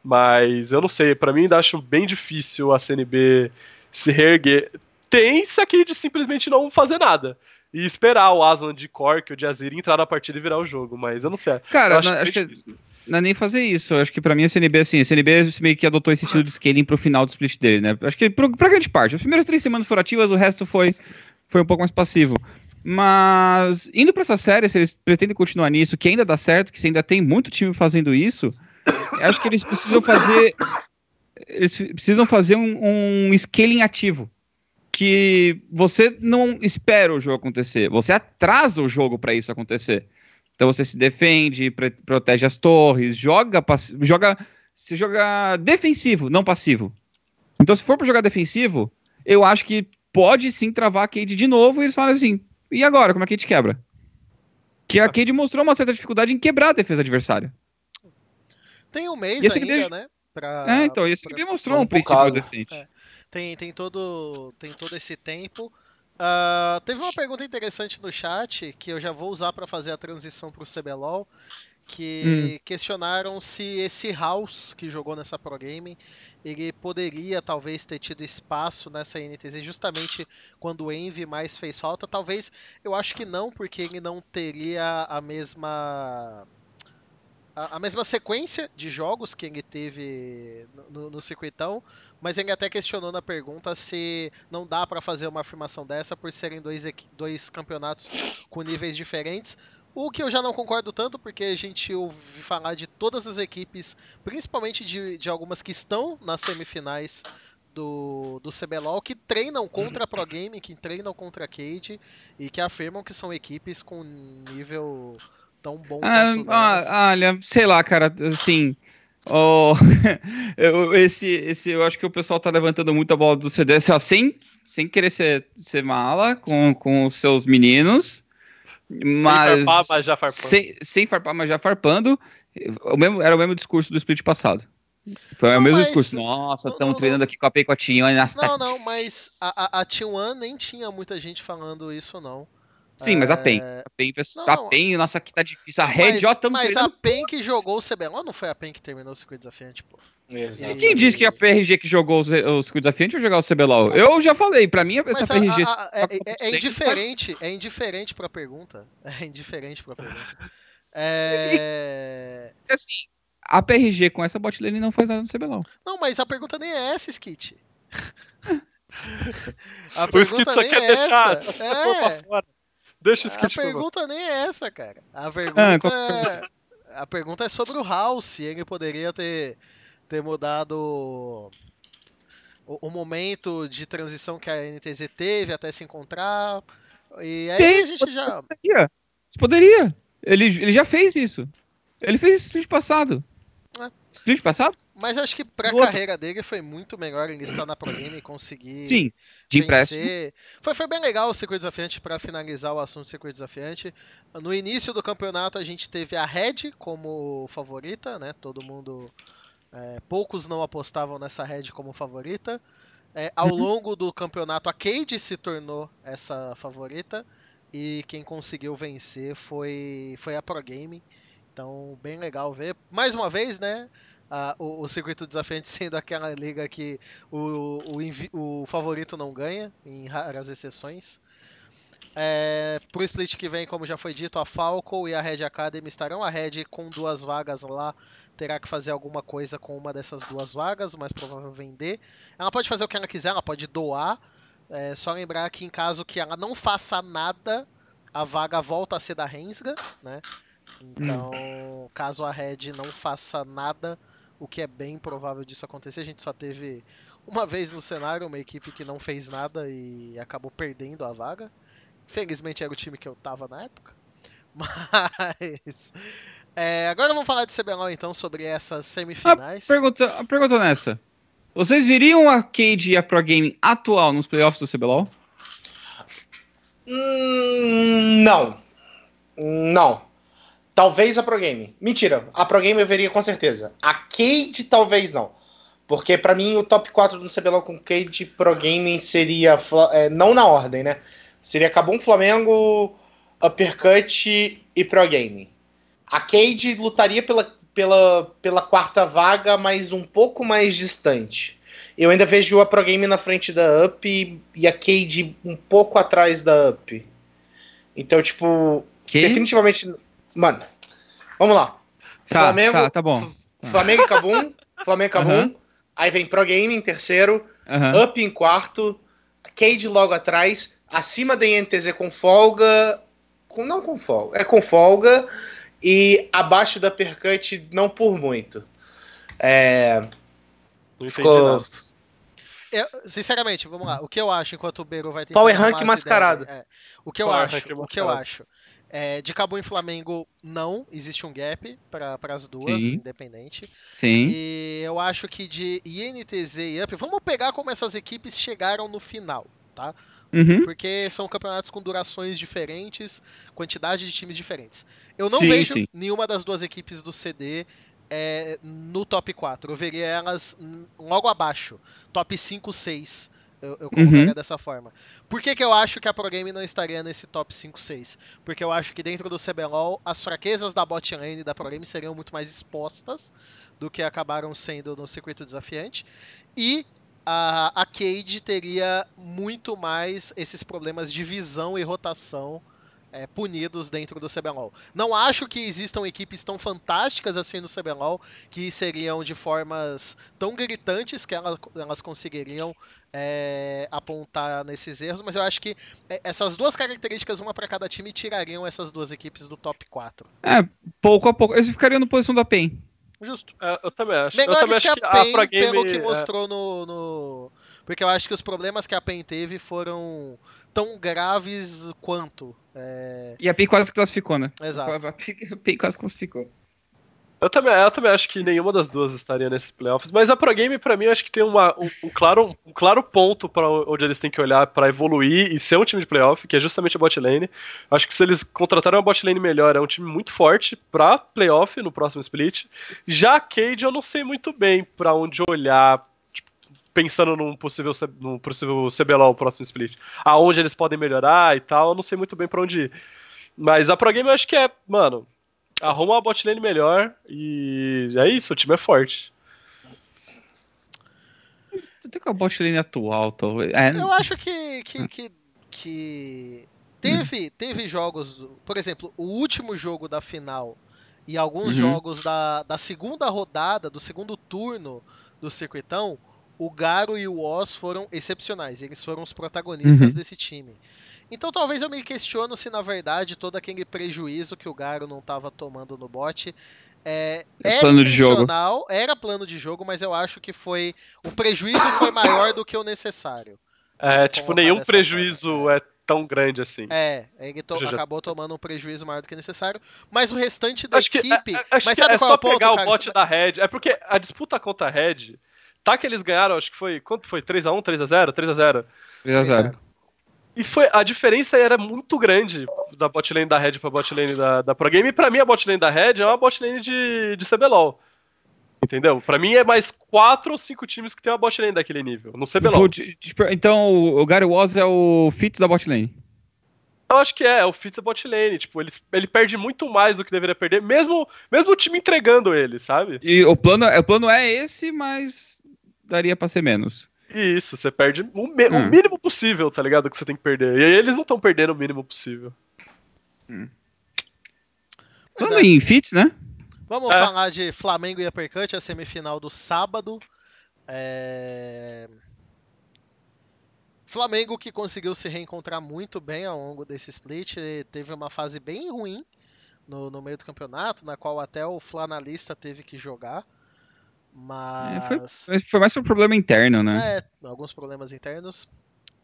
Mas eu não sei, pra mim ainda acho bem difícil a CNB se reerguer. Tem se a Cade simplesmente não fazer nada. E esperar o Aslan de Cork, o de Azir entrar na partida e virar o jogo. Mas eu não sei. Cara, eu acho que difícil. Não é nem fazer isso. Eu acho que pra mim a CNB, assim, a CNB meio que adotou esse estilo de scaling pro final do split dele, né? Acho que pro, pra grande parte. As primeiras três semanas foram ativas, o resto foi, foi um pouco mais passivo. Mas, indo pra essa série, se eles pretendem continuar nisso, que ainda dá certo, que se ainda tem muito time fazendo isso, acho que eles precisam fazer. Eles precisam fazer um, um scaling ativo. Que você não espera o jogo acontecer, você atrasa o jogo pra isso acontecer. Então você se defende, pre- protege as torres, joga, joga, se joga defensivo, não passivo. Então se for para jogar defensivo, eu acho que pode sim travar a Cade de novo e eles falam assim: e agora, como é que a gente quebra? Que a Cade mostrou uma certa dificuldade em quebrar a defesa adversária. Tem um mês E esse ainda, beijo- né? Pra, é, então, e esse pra- mostrou um princípio decente. É. tem, tem, todo, tem todo esse tempo. Ah, teve uma pergunta interessante no chat que eu já vou usar para fazer a transição para o CBLOL, que questionaram se esse House que jogou nessa Pro Game ele poderia talvez ter tido espaço nessa NTZ justamente quando o Envy mais fez falta. Talvez eu acho que não, porque ele não teria a mesma a, mesma sequência de jogos que ele teve no, no circuitão, mas ele até questionou na pergunta se não dá para fazer uma afirmação dessa por serem dois, dois campeonatos com níveis diferentes. O que eu já não concordo tanto, porque a gente ouve falar de todas as equipes, principalmente de, de algumas que estão nas semifinais do, do CBLOL, que treinam contra a Pro Game, que treinam contra a Cade e que afirmam que são equipes com nível tão bom ah, quanto ah, Olha, sei lá, cara, assim. Oh, (laughs) eu, esse, esse, eu acho que o pessoal tá levantando muito a bola do CDS, ó, sem, sem querer ser, ser mala com, com os seus meninos. Mas, sem farpar, mas já farpando. Sem, sem farpar, mas já farpando. O mesmo, era o mesmo discurso do split passado. Foi não, o mesmo mas... discurso. Nossa, estamos treinando aqui com a P com a T1. Não, não, mas a, a, a T1 nem tinha muita gente falando isso, não. Sim, mas a PEN. É, a PEN, não, a PEN nossa, aqui tá difícil. A Red, ó, estamos Mas a PEN que jogou o CBLOL não foi a PEN que terminou o circuito desafiante, pô. Exato. E quem disse que a PRG que jogou o circuito desafiante vai jogar o CBLOL? Eu já falei, pra mim essa PRG... A, a, é, é, é, indiferente, é indiferente pra pergunta. (laughs) É indiferente pra pergunta. É... (laughs) Assim, a PRG com essa bot lane não faz nada no CBLOL. Não, mas a pergunta nem é essa, Skit. (laughs) a pergunta o Skit só quer é deixar. É. Deixa isso A pergunta nem é essa, cara. A pergunta, ah, é... a pergunta é sobre o House. Se ele poderia ter, ter mudado o, o, momento de transição que a NTZ teve até se encontrar. E aí Sim, a gente já. Poderia. Poderia. Ele, ele já fez isso. Ele fez isso no vídeo passado. É. Vídeo passado? Mas acho que pra Boa. carreira dele foi muito melhor ele estar na Pro Game e conseguir Sim, de vencer. Foi, foi bem legal o circuito desafiante para finalizar o assunto do circuito desafiante. No início do campeonato a gente teve a Red como favorita, né? Todo mundo. É, poucos não apostavam nessa Red como favorita. É, ao uhum. longo do campeonato a Cade se tornou essa favorita. E quem conseguiu vencer foi, foi a Pro Game. Então, bem legal ver. Mais uma vez, né? Uh, o, o, circuito desafiante (laughs) sendo aquela liga que o, o, o favorito não ganha, em raras exceções. É, pro split que vem, como já foi dito, a Falco e a Red Academy estarão. A Red com duas vagas lá terá que fazer alguma coisa com uma dessas duas vagas, mas provavelmente vender. Ela pode fazer o que ela quiser, ela pode doar. É, só lembrar que em caso que ela não faça nada, a vaga volta a ser da Rensga, né? Então, hum. caso a Red não faça nada, o que é bem provável disso acontecer. A gente só teve uma vez no cenário uma equipe que não fez nada e acabou perdendo a vaga. Felizmente era o time que eu tava na época. (laughs) Mas. É, agora vamos falar de CBLOL então sobre essas semifinais. A pergunta, a pergunta nessa. Vocês viriam a Cade e a Pro Gaming atual nos playoffs do CBLOL? Hum, não. Não. Talvez a Pro Game. Mentira, a Pro Game eu veria com certeza. A Cade talvez não. Porque para mim o top 4 do CBLOL com Cade Pro Gaming seria. É, não na ordem, né? Seria Cabum Flamengo, Uppercut e Pro Game. A Cade lutaria pela, pela, pela quarta vaga, mas um pouco mais distante. Eu ainda vejo a Pro Game na frente da Up e a Cade um pouco atrás da Up. Então, tipo, que? definitivamente. Mano, vamos lá. Tá, Flamengo, tá, tá bom. Flamengo e Cabum. Flamengo e Cabum. Uhum. Aí vem Pro Game em terceiro. Uhum. Up em quarto. Cade logo atrás. Acima da INTZ com folga. Com, não com folga. É com folga. E abaixo da Percut, não por muito. É. Não ficou... Eu, sinceramente, vamos lá. O que eu acho enquanto o Beiro vai ter Power Rank mascarado. É, o que eu Power acho, o que eu acho é, de Cabo e Flamengo, não. Existe um gap para as duas, Sim. independente. Sim. E eu acho que de INTZ e UP, vamos pegar como essas equipes chegaram no final, tá? Uhum. Porque são campeonatos com durações diferentes, quantidade de times diferentes. Eu não sim, vejo sim. nenhuma das duas equipes do CD é, no top 4. Eu veria elas logo abaixo, top 5, 6. Eu, eu colocaria Uhum. dessa forma. Por que, que eu acho que a Pro Game não estaria nesse top 5-6? Porque eu acho que dentro do CBLOL, as fraquezas da bot lane da Pro Game seriam muito mais expostas do que acabaram sendo no circuito desafiante. E a, a Cade teria muito mais esses problemas de visão e rotação é, punidos dentro do CBLOL. Não acho que existam equipes tão fantásticas assim no CBLOL que seriam de formas tão gritantes que ela- elas conseguiriam é, apontar nesses erros, mas eu acho que é, essas duas características, uma para cada time, tirariam essas duas equipes do top 4. É, pouco a pouco. Eles ficariam na posição da PEN. Justo. É, eu também acho. eu também Melhores acho que a que a PEN, Pro Game, pelo que é, mostrou no, no- Porque eu acho que os problemas que a PEN teve foram tão graves quanto. É, E a PEN quase classificou, né? Exato. A PEN quase classificou. Eu também, eu também acho que nenhuma das duas estaria nesses playoffs, mas a Pro Game, pra mim, acho que tem uma, um, um claro, um claro ponto para onde eles têm que olhar pra evoluir e ser um time de playoff, que é justamente a bot lane. Acho que se eles contratarem uma bot lane melhor, é um time muito forte pra playoff no próximo split. Já a Cade, eu não sei muito bem pra onde olhar, pensando num possível, num possível CBLOL no próximo split. Aonde eles podem melhorar e tal, eu não sei muito bem pra onde ir. Mas a Pro Game eu acho que é, mano, arruma uma bot lane melhor e é isso, o time é forte. Até com a bot lane atual, talvez. É, Eu acho que, que, que, que teve, teve jogos, por exemplo, o último jogo da final e alguns Uhum. jogos da, da segunda rodada, do segundo turno do circuitão, o Garo e o Oz foram excepcionais. Eles foram os protagonistas Uhum. desse time. Então talvez eu me questiono se na verdade todo aquele prejuízo que o Garo não estava tomando no bot é, É é plano de jogo. era plano de jogo, mas eu acho que foi o prejuízo foi maior do que o necessário. É, tipo, nenhum prejuízo forma, é tão grande assim. É, ele to- Já- já- acabou tomando um prejuízo maior do que necessário, mas o restante da Acho que, equipe. é, é- acho mas que sabe é qual só é o ponto, pegar o cara? bot Você- da Red. É porque a disputa contra a Red, tá que eles ganharam, acho que foi. Quanto foi? 3x1, 3x0? 3x0. 3x0. E foi, a diferença era muito grande da bot lane da Red pra bot lane da, da Pro Game. E pra mim, a bot lane da Red é uma bot lane de, de CBLOL. Entendeu? Pra mim é mais quatro ou cinco times que tem uma bot lane daquele nível. No CBLOL. Então o Gary Woz é o fit da bot lane. Eu acho que é, é o Fitz é bot lane. Tipo, ele, ele perde muito mais do que deveria perder, mesmo, mesmo o time entregando ele, sabe? E o plano, o plano é esse, mas daria pra ser menos. Isso, você perde o, me- o Hum. mínimo possível, tá ligado? Que você tem que perder. E aí eles não estão perdendo o mínimo possível. Pois Falando é. em fits, né? Vamos É. falar de Flamengo e Uppercut, a semifinal do sábado. É, Flamengo que conseguiu se reencontrar muito bem ao longo desse split, teve uma fase bem ruim no, no meio do campeonato, na qual até o flanalista teve que jogar. Mas. Mas Foi mais um problema interno, né? É, alguns problemas internos,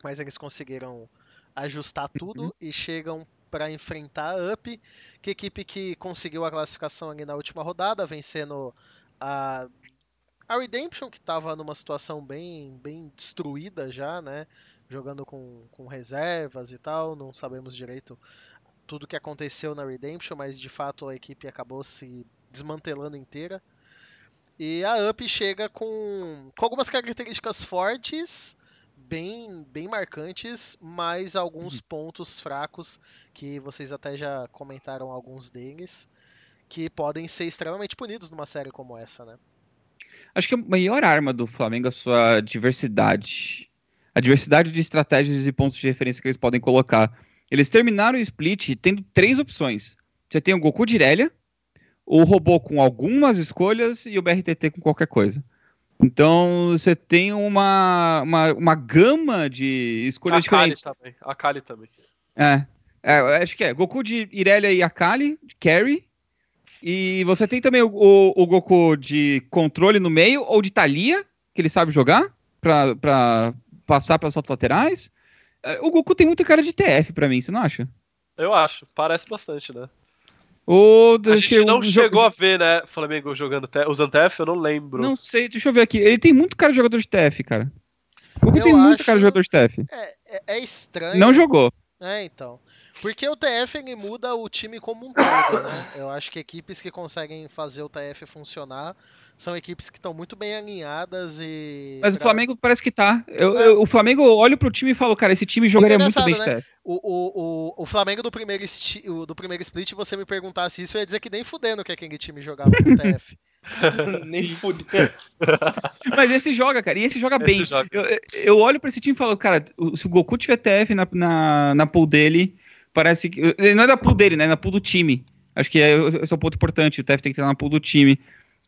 mas eles conseguiram ajustar tudo e chegam para enfrentar a UP, que é equipe que conseguiu a classificação ali na última rodada, vencendo a, a Redemption, que estava numa situação bem, bem destruída já, né? Jogando com, com reservas e tal, não sabemos direito tudo que aconteceu na Redemption, mas de fato a equipe acabou se desmantelando inteira. E a UP chega com, com algumas características fortes, bem, bem marcantes, mas alguns pontos fracos, que vocês até já comentaram alguns deles, que podem ser extremamente punidos numa série como essa, né? Acho que a maior arma do Flamengo é a sua diversidade. A diversidade de estratégias e pontos de referência que eles podem colocar. Eles terminaram o split tendo três opções. Você tem o Goku de Irelia, o robô com algumas escolhas e o BRTT com qualquer coisa. Então você tem uma, uma, uma gama de escolhas a Kali diferentes. também. A Kali também. É, é, acho que é. Goku de Irelia e Akali, carry. E você tem também o, o- o Goku de controle no meio, ou de Thalia, que ele sabe jogar, pra, pra passar pelas fotos laterais. É, O Goku tem muita cara de TF pra mim, você não acha? Eu acho. Parece bastante, né? Ou A gente não chegou a ver, né, Flamengo jogando te- usando TF, eu não lembro. Não sei, deixa eu ver aqui. Ele tem muito cara de jogador de TF, cara. O Goku Eu tem muito acho- cara de jogador de TF. É, é, é estranho. Não jogou. É, então. Porque o TF ele muda o time como um todo, né? Eu acho que equipes que conseguem fazer o TF funcionar são equipes que estão muito bem alinhadas e. Mas pra- o Flamengo parece que tá. Eu, É. eu- o Flamengo olha pro time e fala, cara, esse time jogaria muito bem de né? TF. O, o, o, o Flamengo do primeiro, esti- o- do primeiro split, você me perguntasse isso, eu ia dizer que nem fudendo que aquele time jogava no TF. (laughs) Nem fudeu. (laughs) Mas esse joga, cara, e esse joga Esse bem. joga. Eu, eu olho pra esse time e falo, cara, o- se o Goku tiver TF na, na, na pool dele, parece que. Não é da pool dele, né? Na pool do time. Acho que é, esse é o ponto importante. O TF tem que ter na pool do time.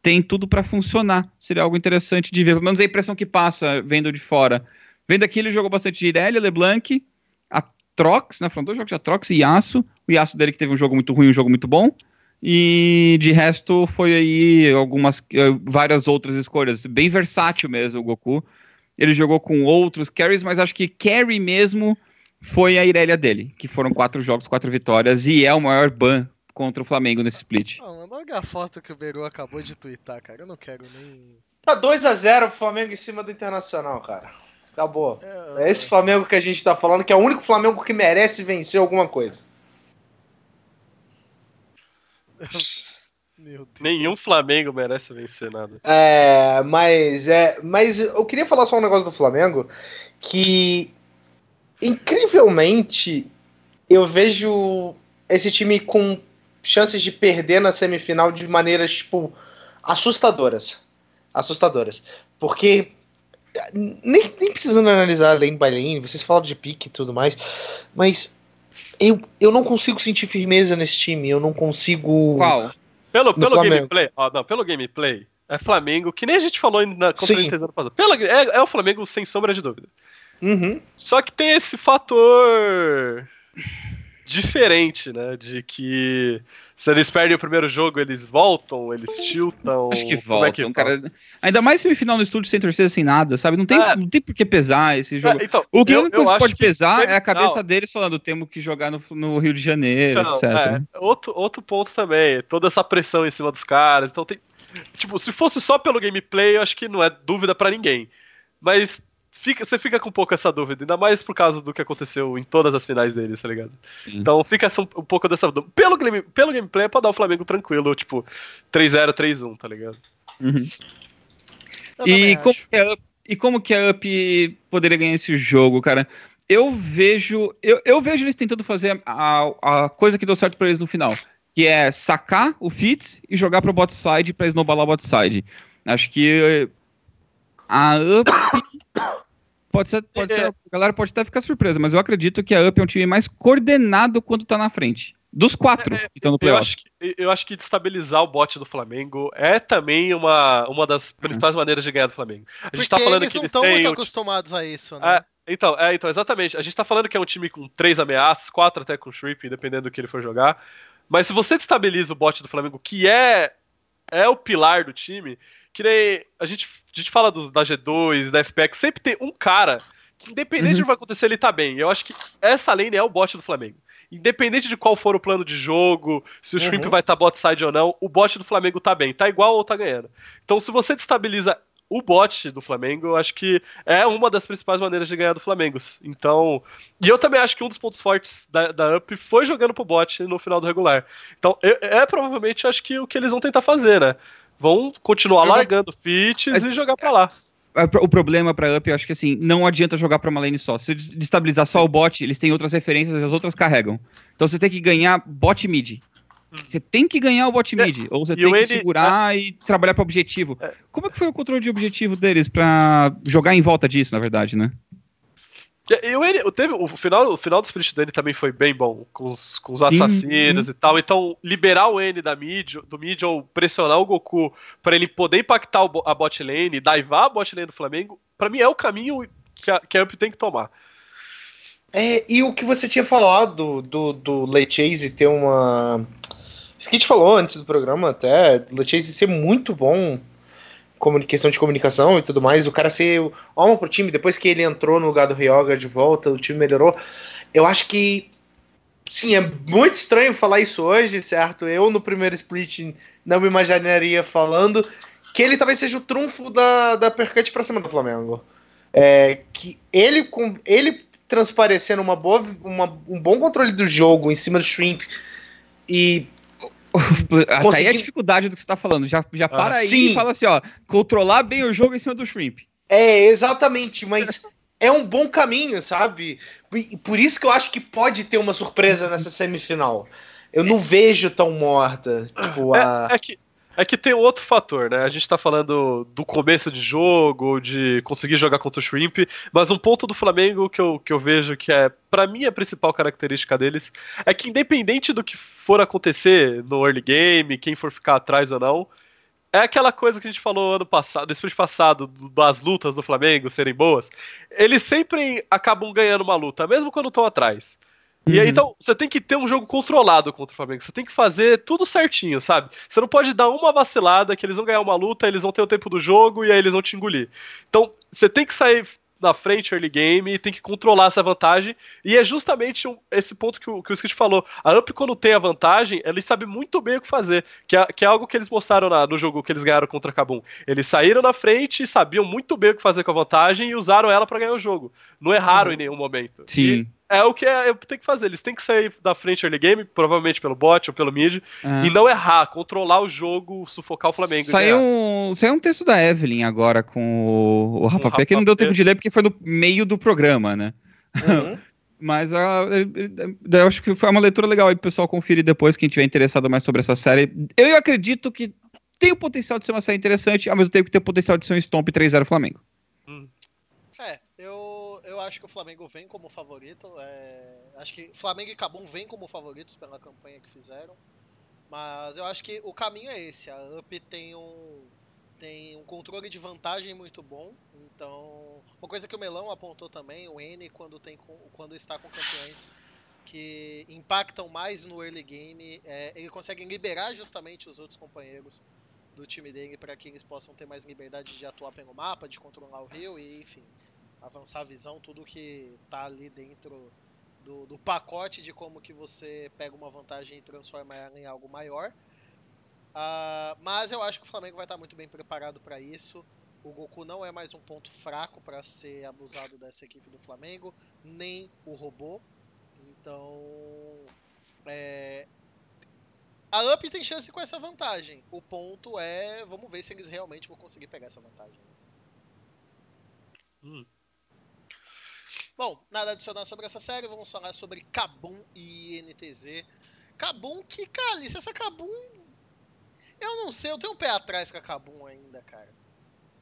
Tem tudo pra funcionar. Seria algo interessante de ver. Pelo menos a impressão que passa vendo de fora. Vendo aqui, ele jogou bastante Irelia, LeBlanc, a Trox, né? Foram dois jogos de Atrox e Yasuo. O Yasuo dele que teve um jogo muito ruim, um jogo muito bom. E de resto foi aí algumas eh, várias outras escolhas. Bem versátil mesmo o Goku. Ele jogou com outros carries, mas acho que carry mesmo foi a Irelia dele, que foram quatro jogos, quatro vitórias, e é o maior ban contra o Flamengo nesse split. Olha a foto que o Beru acabou de twittar, cara. Eu não quero nem. Tá 2x0 o Flamengo em cima do Internacional, cara. Acabou. É esse Flamengo que a gente tá falando, que é o único Flamengo que merece vencer alguma coisa. Meu Deus. Nenhum Flamengo merece vencer nada. É, mas é, mas eu queria falar só um negócio do Flamengo que incrivelmente eu vejo esse time com chances de perder na semifinal de maneiras tipo assustadoras, assustadoras, porque nem, nem precisando analisar lane by lane, vocês falam de pique e tudo mais, mas eu, eu não consigo sentir firmeza nesse time, eu não consigo Qual? Pelo, pelo Flamengo. gameplay, ó, não, pelo gameplay, é Flamengo, que nem a gente falou na contra Sim. a Nintendo ano passado. Pela, é, é o Flamengo sem sombra de dúvida. Uhum. Só que tem esse fator diferente, né? De que se eles perdem o primeiro jogo, eles voltam, eles tiltam. Acho que como é voltam, que cara. Ainda mais semifinal no estúdio sem torcida, sem nada, sabe? Não tem, É. não tem por que pesar esse jogo. É, então, O que a eu- única coisa que acho pode que pesar é a cabeça deles falando, temos que jogar no, no Rio de Janeiro, Então, etc. é, outro, outro ponto também, toda essa pressão em cima dos caras. Então tem. Tipo, se fosse só pelo gameplay, eu acho que não é dúvida pra ninguém. Mas fica, você fica com um pouco essa dúvida, ainda mais por causa do que aconteceu em todas as finais deles, tá ligado? Sim. Então fica um, um pouco dessa dúvida. Pelo, game- pelo gameplay é pra dar o Flamengo tranquilo, tipo, 3-0, 3-1, tá ligado? Uhum. E como, acho. que a Up, e como que a Up poderia ganhar esse jogo, cara? Eu vejo. Eu, eu vejo eles tentando fazer a, a coisa que deu certo pra eles no final. Que é sacar o Fitz e jogar pro bot side pra snowballar o bot side. Acho que a Up. Pode ser, pode É. ser, a galera pode até ficar surpresa, mas eu acredito que a Up é um time mais coordenado quando tá na frente. Dos quatro que estão no Eu playoff. acho, que, eu acho que destabilizar o bot do Flamengo é também uma, uma das principais maneiras de ganhar do Flamengo. A gente Porque tá falando eles que não estão muito um acostumados a isso, né? É, então, é, então, exatamente. A gente tá falando que é um time com três ameaças, quatro até com Shrip, dependendo do que ele for jogar. Mas se você destabiliza o bot do Flamengo, que é, é o pilar do time, que nem a gente, a gente fala dos, da G2, da FPX, sempre tem um cara que, independente Uhum. do que vai acontecer, ele tá bem. Eu acho que essa lane é o bot do Flamengo. Independente de qual for o plano de jogo, se o Shrimp Uhum. vai estar bot side ou não, o bot do Flamengo tá bem. Tá igual ou tá ganhando. Então, se você destabiliza o bot do Flamengo, eu acho que é uma das principais maneiras de ganhar do Flamengo. Então, e eu também acho que um dos pontos fortes da, da UP foi jogando pro bot no final do regular. Então, eu- é provavelmente acho que o que eles vão tentar fazer, né? Vão continuar Jogar- largando fits e jogar pra lá. É, O problema pra Up, eu acho que assim, não adianta jogar pra uma lane só. Se des- destabilizar só o bot, eles têm outras referências e as outras carregam. Então você tem que ganhar bot mid. Você tem que ganhar o bot É, mid. Ou você e tem que segurar e trabalhar pra objetivo. É. Como é que foi o controle de objetivo deles pra jogar em volta disso, na verdade, né? E, e o, N, o, teve, o, final, o final do split dele também foi bem bom, com os, com os Sim, assassinos e tal. Então, liberar o N da mid, do mid ou pressionar o Goku pra ele poder impactar o a bot lane, daivar a bot lane do Flamengo, pra mim é o caminho que a, que a UP tem que tomar. É, e o que você tinha falado do, do Late Chase ter uma. Isso que a gente falou antes do programa, até, do Late Chase ser muito bom questão de comunicação e tudo mais, o cara ser alma pro time, depois que ele entrou no lugar do Ryoga de volta, o time melhorou. Eu acho que. Sim, é muito estranho falar isso hoje, certo? Eu no primeiro split não me imaginaria falando que ele talvez seja o trunfo da, da Percut pra cima do Flamengo. É, que ele, com, ele transparecendo uma boa, uma, um bom controle do jogo em cima do Shrimp e (laughs) Até aí a dificuldade do que você tá falando. Já, já para ah, aí sim. e fala assim, ó, controlar bem o jogo em cima do Shrimp. É, exatamente, mas é um bom caminho, sabe? Por isso que eu acho que pode ter uma surpresa nessa semifinal. Eu não vejo tão morta. Tipo, é, a... é, que, é que tem outro fator, né? A gente tá falando do começo de jogo, de conseguir jogar contra o Shrimp, mas um ponto do Flamengo que eu, que eu vejo que é, para mim, a principal característica deles é que, independente do que for acontecer no early game, quem for ficar atrás ou não, é aquela coisa que a gente falou ano passado, no split passado, das lutas do Flamengo serem boas. Eles sempre acabam ganhando uma luta, mesmo quando estão atrás. E aí, uhum. então, você tem que ter um jogo controlado contra o Flamengo. Você tem que fazer tudo certinho, sabe? Você não pode dar uma vacilada que eles vão ganhar uma luta, eles vão ter o tempo do jogo e aí eles vão te engolir. Então, você tem que sair na frente early game e tem que controlar essa vantagem. E é justamente esse ponto que o, que o Skit falou. A Up, quando tem a vantagem, ele sabe muito bem o que fazer. Que é, que é algo que eles mostraram na, no jogo que eles ganharam contra a Kabum. Eles saíram na frente e sabiam muito bem o que fazer com a vantagem e usaram ela para ganhar o jogo. Não erraram uhum. em nenhum momento. Sim. E, é o que é, é, tem que fazer. Eles têm que sair da frente early game, provavelmente pelo bot ou pelo mid, é. e não errar, controlar o jogo, sufocar o Flamengo. Saiu um, saiu um texto da Evelyn agora com o, o Rafa Pé, que não deu tempo de ler porque foi no meio do programa, né? Uhum. (laughs) Mas a, eu acho que foi uma leitura legal aí pro pessoal conferir depois, quem tiver interessado mais sobre essa série. Eu acredito que tem o potencial de ser uma série interessante, ao mesmo tempo que tem o potencial de ser um Stomp 3-0 Flamengo. Acho que o Flamengo vem como favorito. É... Acho que Flamengo e Cabum vêm como favoritos pela campanha que fizeram. Mas eu acho que o caminho é esse. A UP tem um, tem um controle de vantagem muito bom. Então, uma coisa que o Melão apontou também, o N quando, tem, quando está com campeões que impactam mais no early game, é, ele consegue liberar justamente os outros companheiros do time dele para que eles possam ter mais liberdade de atuar pelo mapa, de controlar o rio e enfim avançar a visão, tudo que tá ali dentro do, do, pacote de como que você pega uma vantagem e transforma ela em algo maior. Uh, mas eu acho que o Flamengo vai estar muito bem preparado para isso. O Goku não é mais um ponto fraco para ser abusado dessa equipe do Flamengo, nem o robô. Então, é... a Up tem chance com essa vantagem. O ponto é, vamos ver se eles realmente vão conseguir pegar essa vantagem. Hum. Bom, nada adicionar sobre essa série, vamos falar sobre Kabum e NTZ. Kabum que, cara, essa Kabum. Eu não sei, eu tenho um pé atrás com a Kabum ainda, cara.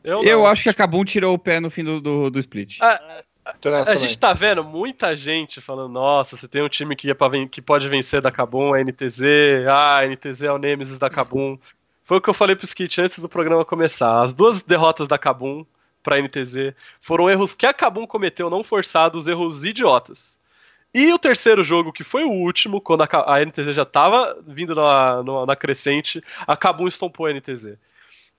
Eu, eu acho que a Kabum tirou o pé no fim do, do, do split. Ah, a, a gente tá vendo muita gente falando, nossa, você tem um time que, é pra, que pode vencer da Kabum, a NTZ, ah, a NTZ é o Nemesis da Kabum. Foi o que eu falei pro Skit antes do programa começar. As duas derrotas da Kabum para NTZ. Foram erros que a Kabum cometeu não forçados, erros idiotas. E o terceiro jogo, que foi o último, quando a, a NTZ já estava vindo na, na, na, crescente, a Kabum estompou a NTZ.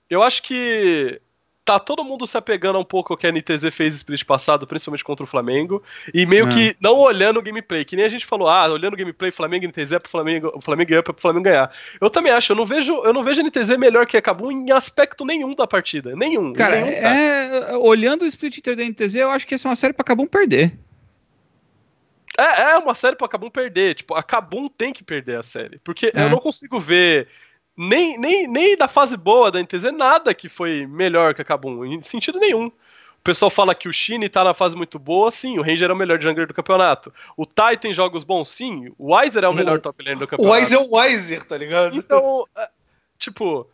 Eu acho que tá todo mundo se apegando um pouco ao que a NTZ fez split passado, principalmente contra o Flamengo, e meio é. que não olhando o gameplay, que nem a gente falou, ah, olhando o gameplay, Flamengo e NTZ é pro Flamengo, o Flamengo up é pro Flamengo ganhar. Eu também acho, eu não vejo, eu não vejo a NTZ melhor que a Cabum em aspecto nenhum da partida, nenhum. Cara, nenhum, cara. É, olhando o split inteiro da NTZ, eu acho que essa é uma série pra Cabum perder. É, é uma série pra Cabum perder, tipo, a Cabum tem que perder a série, porque é. eu não consigo ver nem, nem, nem da fase boa da NTZ, nada que foi melhor que a Kabum, em sentido nenhum. O pessoal fala que o Shine tá na fase muito boa, sim, o Ranger é o melhor jungler do campeonato. O Tai tem jogos bons, sim, o Wiser é o melhor top laner do campeonato. O Wiser é o Wiser, tá ligado? Então, é, tipo,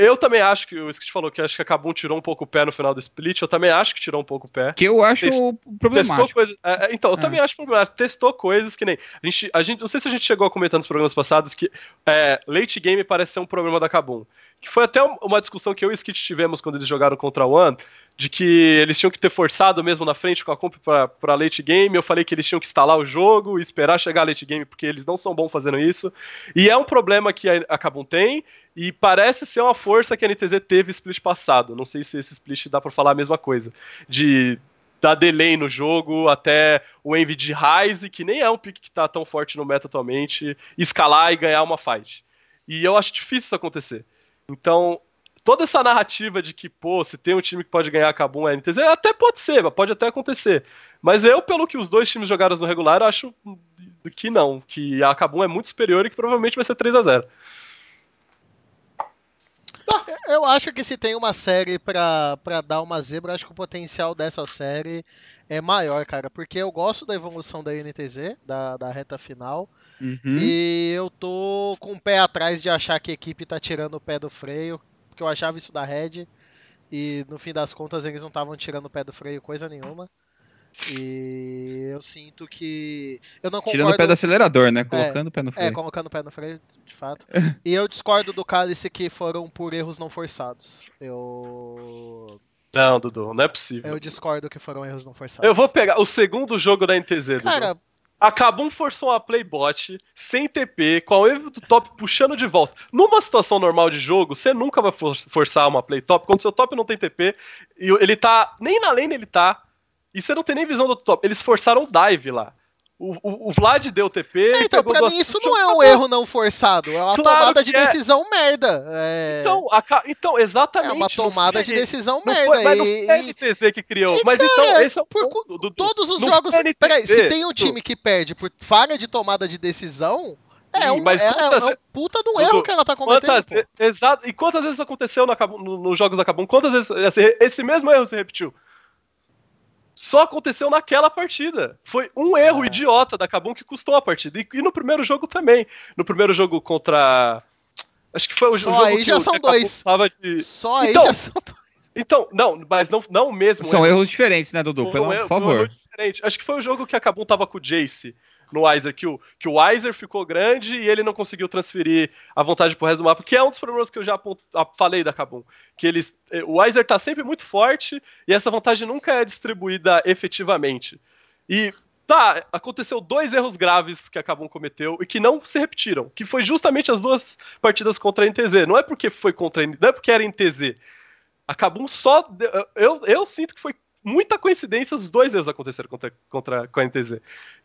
eu também acho que o Skit falou que acho que a Kabum tirou um pouco o pé no final do split. Eu também acho que tirou um pouco o pé. Que eu acho Test, problemático. Coisa, é, é, então, eu é. também acho problemático. Testou coisas que nem. A gente, a gente, não sei se a gente chegou a comentar nos programas passados que é, late game parece ser um problema da Kabum. Que foi até uma discussão que eu e o Skit tivemos quando eles jogaram contra o One, de que eles tinham que ter forçado mesmo na frente com a comp para late game. Eu falei que eles tinham que instalar o jogo e esperar chegar a late game, porque eles não são bons fazendo isso. E é um problema que a Kabum tem. E parece ser uma força que a NTZ teve split passado. Não sei se esse split dá para falar a mesma coisa. De dar delay no jogo até o Envy de Rise, que nem é um pick que tá tão forte no meta atualmente, escalar e ganhar uma fight. E eu acho difícil isso acontecer. Então, toda essa narrativa de que, pô, se tem um time que pode ganhar a Kabum é a NTZ, até pode ser, pode até acontecer. Mas eu, pelo que os dois times jogaram no regular, acho que não, que a Cabum é muito superior e que provavelmente vai ser 3 a 0 Eu acho que se tem uma série pra, pra dar uma zebra, acho que o potencial dessa série é maior, cara. Porque eu gosto da evolução da NTZ, da, da reta final. Uhum. E eu tô com o pé atrás de achar que a equipe tá tirando o pé do freio. Porque eu achava isso da Red. E no fim das contas eles não estavam tirando o pé do freio coisa nenhuma. E eu sinto que. Eu não concordo. Tirando o pé do acelerador, né? Colocando o pé no freio. É, colocando o pé no freio, de fato. (laughs) e eu discordo do Cálice que foram por erros não forçados. Eu. Não, Dudu, não é possível. Eu discordo que foram erros não forçados. Eu vou pegar o segundo jogo da NTZ, Dudu. Cara, A Kabum forçou uma playbot sem TP, com a wave do top puxando de volta. Numa situação normal de jogo, você nunca vai for- forçar uma play top. Quando seu top não tem TP, e ele tá. Nem na lane ele tá. E você não tem nem visão do top. Eles forçaram o dive lá. O, o, o Vlad deu TP. é, então, pra mim isso não é um erro não forçado. É uma Claro tomada de é. decisão merda. É, Então, a então, exatamente. é uma não tomada foi- de decisão Não merda. foi, mas não e- foi a e- NTZ que criou. e, mas cara, então, esse é o por ponto, Dudu. Todos os Não jogos. foi NTZ, Peraí, se tem um time que perde por falha de tomada de decisão, é Sim, um, mas é, é quantas um ve- puta de um Dudu, erro que ela tá cometendo. Quantas, exato, e quantas vezes aconteceu Kabum- no- nos jogos da Kabum? Quantas vezes esse, esse mesmo erro se repetiu? Só aconteceu naquela partida. Foi um erro Ah. idiota da Kabum que custou a partida. E, e no primeiro jogo também. No primeiro jogo contra. Acho que foi o, Só jogo aí que já o são dois. de- Só aí Então, já são. Então, não, mas não, não o mesmo São erro. erros diferentes, né, Dudu? Pelo, um por foi um erro favor. diferente. Acho que foi o jogo que a Kabum tava com o Jace no Weiser, que o, que o Weiser ficou grande e ele não conseguiu transferir a vantagem pro resto do mapa, que é um dos problemas que eu já apont- a- falei da Kabum. Que eles, eh, o Weiser tá sempre muito forte e essa vantagem nunca é distribuída efetivamente. E tá, aconteceu dois erros graves que a Kabum cometeu e que não se repetiram, que foi justamente as duas partidas contra a NTZ. Não é porque foi contra não é porque era NTZ. A Kabum só. Eu, eu sinto que foi muita coincidência os dois erros aconteceram contra, contra com a NTZ.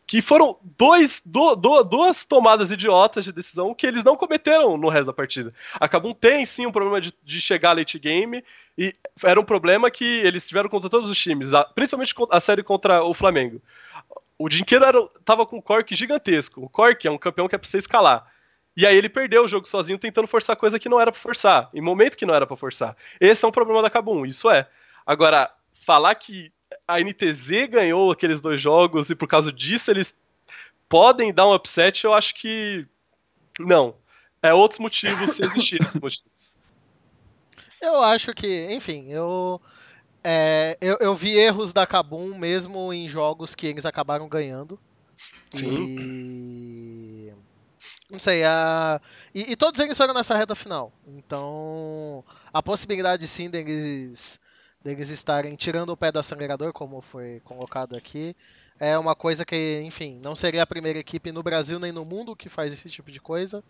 Que foram dois, do- do- duas tomadas idiotas de decisão que eles não cometeram no resto da partida. A tem sim um problema de, de chegar late game, e era um problema que eles tiveram contra todos os times, a- principalmente a série contra o Flamengo. O Dinqueiro era, tava com um Cork gigantesco. O Cork é um campeão que é pra você escalar. E aí ele perdeu o jogo sozinho tentando forçar coisa que não era pra forçar, em momento que não era pra forçar. Esse é um problema da Kabum, isso é. Agora, falar que a NTZ ganhou aqueles dois jogos e por causa disso eles podem dar um upset, eu acho que não. É outros motivos se existirem esses motivos. (laughs) Eu acho que, enfim, eu, é, eu, eu vi erros da Kabum mesmo em jogos que eles acabaram ganhando. E. Não sei, a... e, e todos eles foram nessa reta final. Então, a possibilidade sim deles, deles estarem tirando o pé do acelerador, como foi colocado aqui, é uma coisa que, enfim, não seria a primeira equipe no Brasil nem no mundo que faz esse tipo de coisa.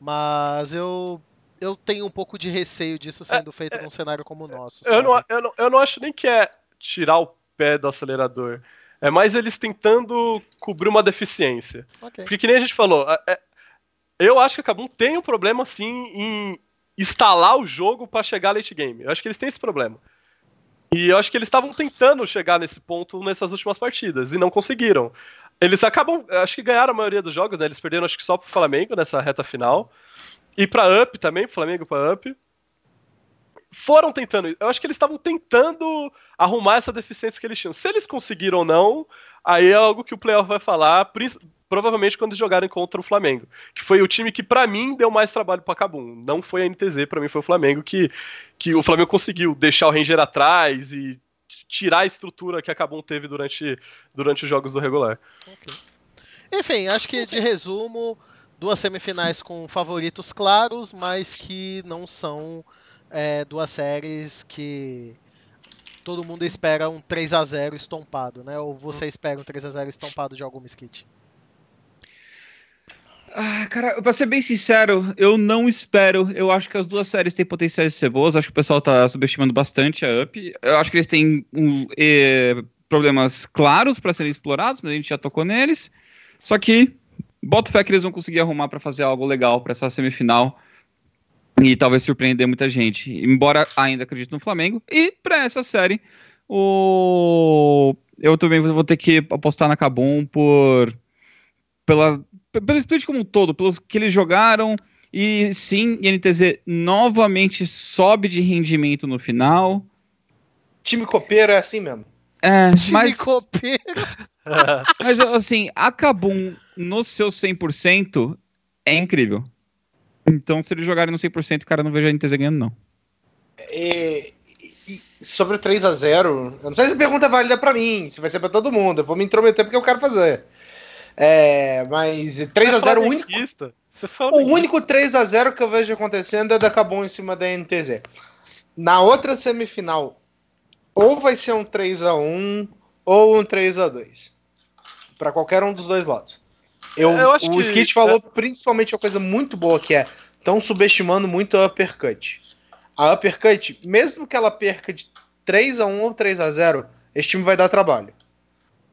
Mas eu, eu tenho um pouco de receio disso sendo feito num cenário como o nosso. Eu não, eu, não, eu não acho nem que é tirar o pé do acelerador. É mais eles tentando cobrir uma deficiência. Ok. Porque que nem a gente falou, é- é- eu acho que a Kabum tem um problema sim em instalar o jogo pra chegar late game. Eu acho que eles têm esse problema. E eu acho que eles estavam tentando chegar nesse ponto nessas últimas partidas e não conseguiram. Eles acabam, acho que ganharam a maioria dos jogos, né? Eles perderam acho que só pro Flamengo nessa reta final. E pra Up também, Flamengo pra Up. Foram tentando, eu acho que eles estavam tentando arrumar essa deficiência que eles tinham. Se eles conseguiram ou não, aí é algo que o playoff vai falar, provavelmente quando jogarem contra o Flamengo, que foi o time que pra mim deu mais trabalho pra Cabum. Não foi a NTZ, pra mim foi o Flamengo que que o Flamengo conseguiu deixar o Ranger atrás e tirar a estrutura que a Cabum teve durante durante os jogos do regular. Enfim, acho que de resumo, duas semifinais com favoritos claros, mas que não são é, duas séries que todo mundo espera um 3 a 0 estompado, né? Ou você espera um 3 a 0 estompado de algum skit? Ah, cara, pra ser bem sincero, eu não espero. Eu acho que as duas séries têm potenciais de ser boas. Acho que o pessoal tá subestimando bastante a Up. Eu acho que eles têm um, eh, problemas claros pra serem explorados, mas a gente já tocou neles. Só que boto fé que eles vão conseguir arrumar pra fazer algo legal pra essa semifinal e talvez surpreender muita gente. Embora ainda acredite no Flamengo. E pra essa série, o eu também vou ter que apostar na Cabum por pela, pelo split como um todo, pelos que eles jogaram. E sim, NTZ novamente sobe de rendimento no final. Time copeiro é assim mesmo. É, Time mas, copeiro. (laughs) mas assim, a Kabum no seu 100% é incrível. Então, se eles jogarem no 100%, cara, eu não vejo a NTZ ganhando, não. E, e sobre o 3x0, eu não sei se a pergunta é válida pra mim, se vai ser pra todo mundo. Eu vou me intrometer porque eu quero fazer. É, mas 3x0, o único, Flamenguista. Você o único 3x0 que eu vejo acontecendo é da Cabum em cima da NTZ. Na outra semifinal, ou vai ser um 3x1 ou um 3x2. Pra qualquer um dos dois lados. Eu, Eu acho o que- Skit falou principalmente uma coisa muito boa que é estão subestimando muito a uppercut. A uppercut, mesmo que ela perca de 3x1 ou 3x0, esse time vai dar trabalho.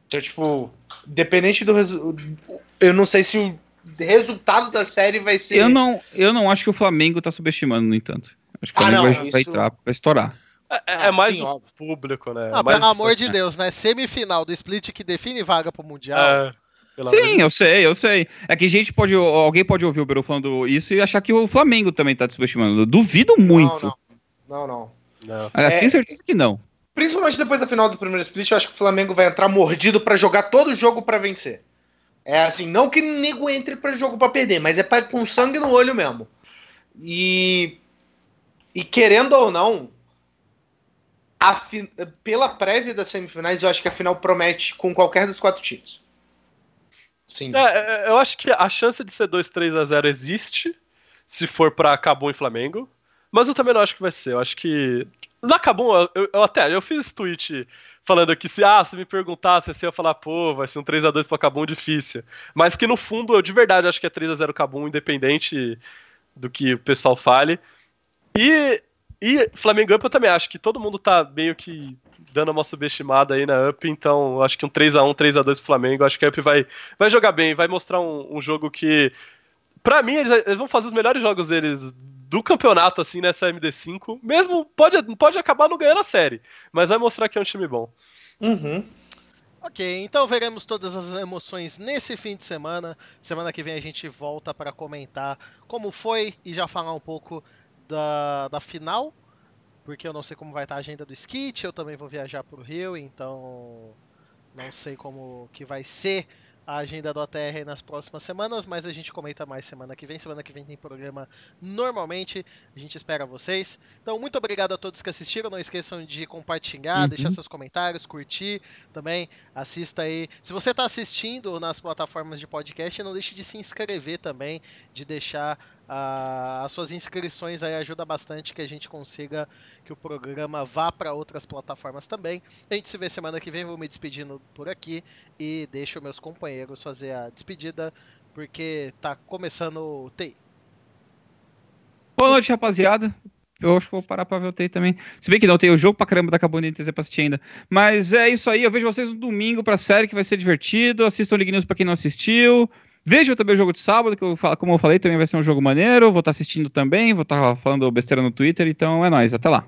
Então, tipo, dependente do resultado. Eu não sei se o resultado da série vai ser. Eu não, eu não acho que o Flamengo tá subestimando, no entanto. Acho que o Ah, Flamengo não, vai, vai isso- entrar, vai estourar. É, é- Ah, é mais sim, o óbvio. público, né? Ah, É mais pelo amor de é. Deus, né? Semifinal do split que define vaga pro Mundial. É, pelo amor Sim, eu sei, eu sei. É que gente pode, alguém pode ouvir o Beru falando isso e achar que o Flamengo também tá te subestimando. Eu duvido muito. Não, não. Não, não. Não. Aliás, É- tenho certeza que não. Principalmente depois da final do primeiro split, eu acho que o Flamengo vai entrar mordido pra jogar todo o jogo pra vencer. É assim, não que o nego entre pra jogo pra perder, mas é pra, com sangue no olho mesmo. E, e querendo ou não, a fi- pela prévia das semifinais, eu acho que a final promete com qualquer dos quatro times. Sim. É, é, eu acho que a chance de ser 2 3 a 0 existe, se for pra Cabum e Flamengo. Mas eu também não acho que vai ser. Eu acho que. Na Cabum, eu, eu- até eu fiz esse tweet falando que se, ah, se me perguntasse, assim, eu ia falar, pô, vai ser um 3 a 2 pra Cabum difícil. Mas que no fundo, eu de verdade acho que é 3 a 0 Cabum, independente do que o pessoal fale. E, e Flamengo Up eu também acho que todo mundo tá meio que dando uma subestimada aí na Up, então acho que um 3x1, 3x2 pro Flamengo, acho que a Up vai, vai jogar bem, vai mostrar um, um jogo que, pra mim, eles, eles vão fazer os melhores jogos deles do campeonato, assim, nessa MD5, mesmo pode, pode acabar não ganhando a série, mas vai mostrar que é um time bom. Uhum. Ok, então veremos todas as emoções nesse fim de semana. Semana que vem a gente volta para comentar como foi e já falar um pouco da, da final, porque eu não sei como vai estar a agenda do Skit, eu também vou viajar para o Rio, então não sei como que vai ser a agenda do ATR nas próximas semanas, mas a gente comenta mais semana que vem. Semana que vem tem programa normalmente. A gente espera vocês. Então, muito obrigado a todos que assistiram. Não esqueçam de compartilhar, Uhum. deixar seus comentários, curtir também. Assista aí. Se você está assistindo nas plataformas de podcast, não deixe de se inscrever também, de deixar as suas inscrições aí ajuda bastante que a gente consiga que o programa vá para outras plataformas também. A gente se vê semana que vem, vou me despedindo por aqui e deixo meus companheiros fazer a despedida, porque tá começando o TI. Boa noite, rapaziada. Eu acho que vou parar pra ver o TI também. Se bem que não, tem o jogo pra caramba da Cabo NTZ pra assistir ainda. Mas é isso aí, eu vejo vocês no domingo pra série, que vai ser divertido. Assistam o League News pra quem não assistiu. Vejam também o jogo de sábado, que eu, falo- como eu falei, também vai ser um jogo maneiro. Vou estar assistindo também, vou estar falando besteira no Twitter. Então é nóis, até lá.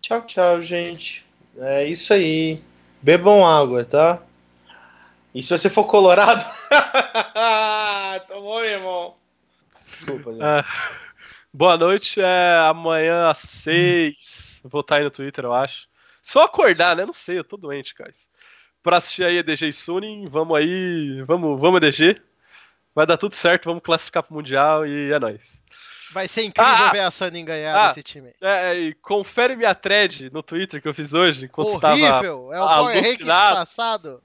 Tchau, tchau, gente. É isso aí. Bebam água, tá? E se você for colorado. (laughs) Tomou, meu irmão. Desculpa, gente. É, boa noite, é amanhã às 6. Vou estar aí no Twitter, eu acho. Só acordar, né? Não sei, eu tô doente, cara. Pra assistir aí EDG e Suning, vamos aí, vamos, vamos EDG. Vai dar tudo certo, vamos classificar pro Mundial e é nóis. Vai ser incrível Ah, ver a Sunny ganhar ah, desse time. É, e confere minha thread no Twitter que eu fiz hoje, enquanto estava Horrível! É o Power Rank disfarçado.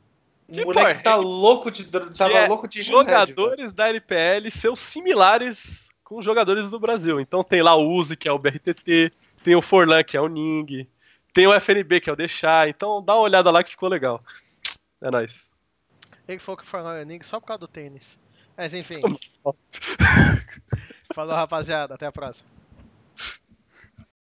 O que moleque porra, tá é- louco de. Tava é louco de remédio, jogadores da NPL são similares com os jogadores do Brasil. Então tem lá o Uzi, que é o BRTT, tem o Forlan, que é o Ning, tem o FNB, que é o Deixar. Então dá uma olhada lá que ficou legal. É nóis. Ele falou que foi o Nick só por causa do tênis. Mas enfim. (laughs) Falou, rapaziada. Até a próxima.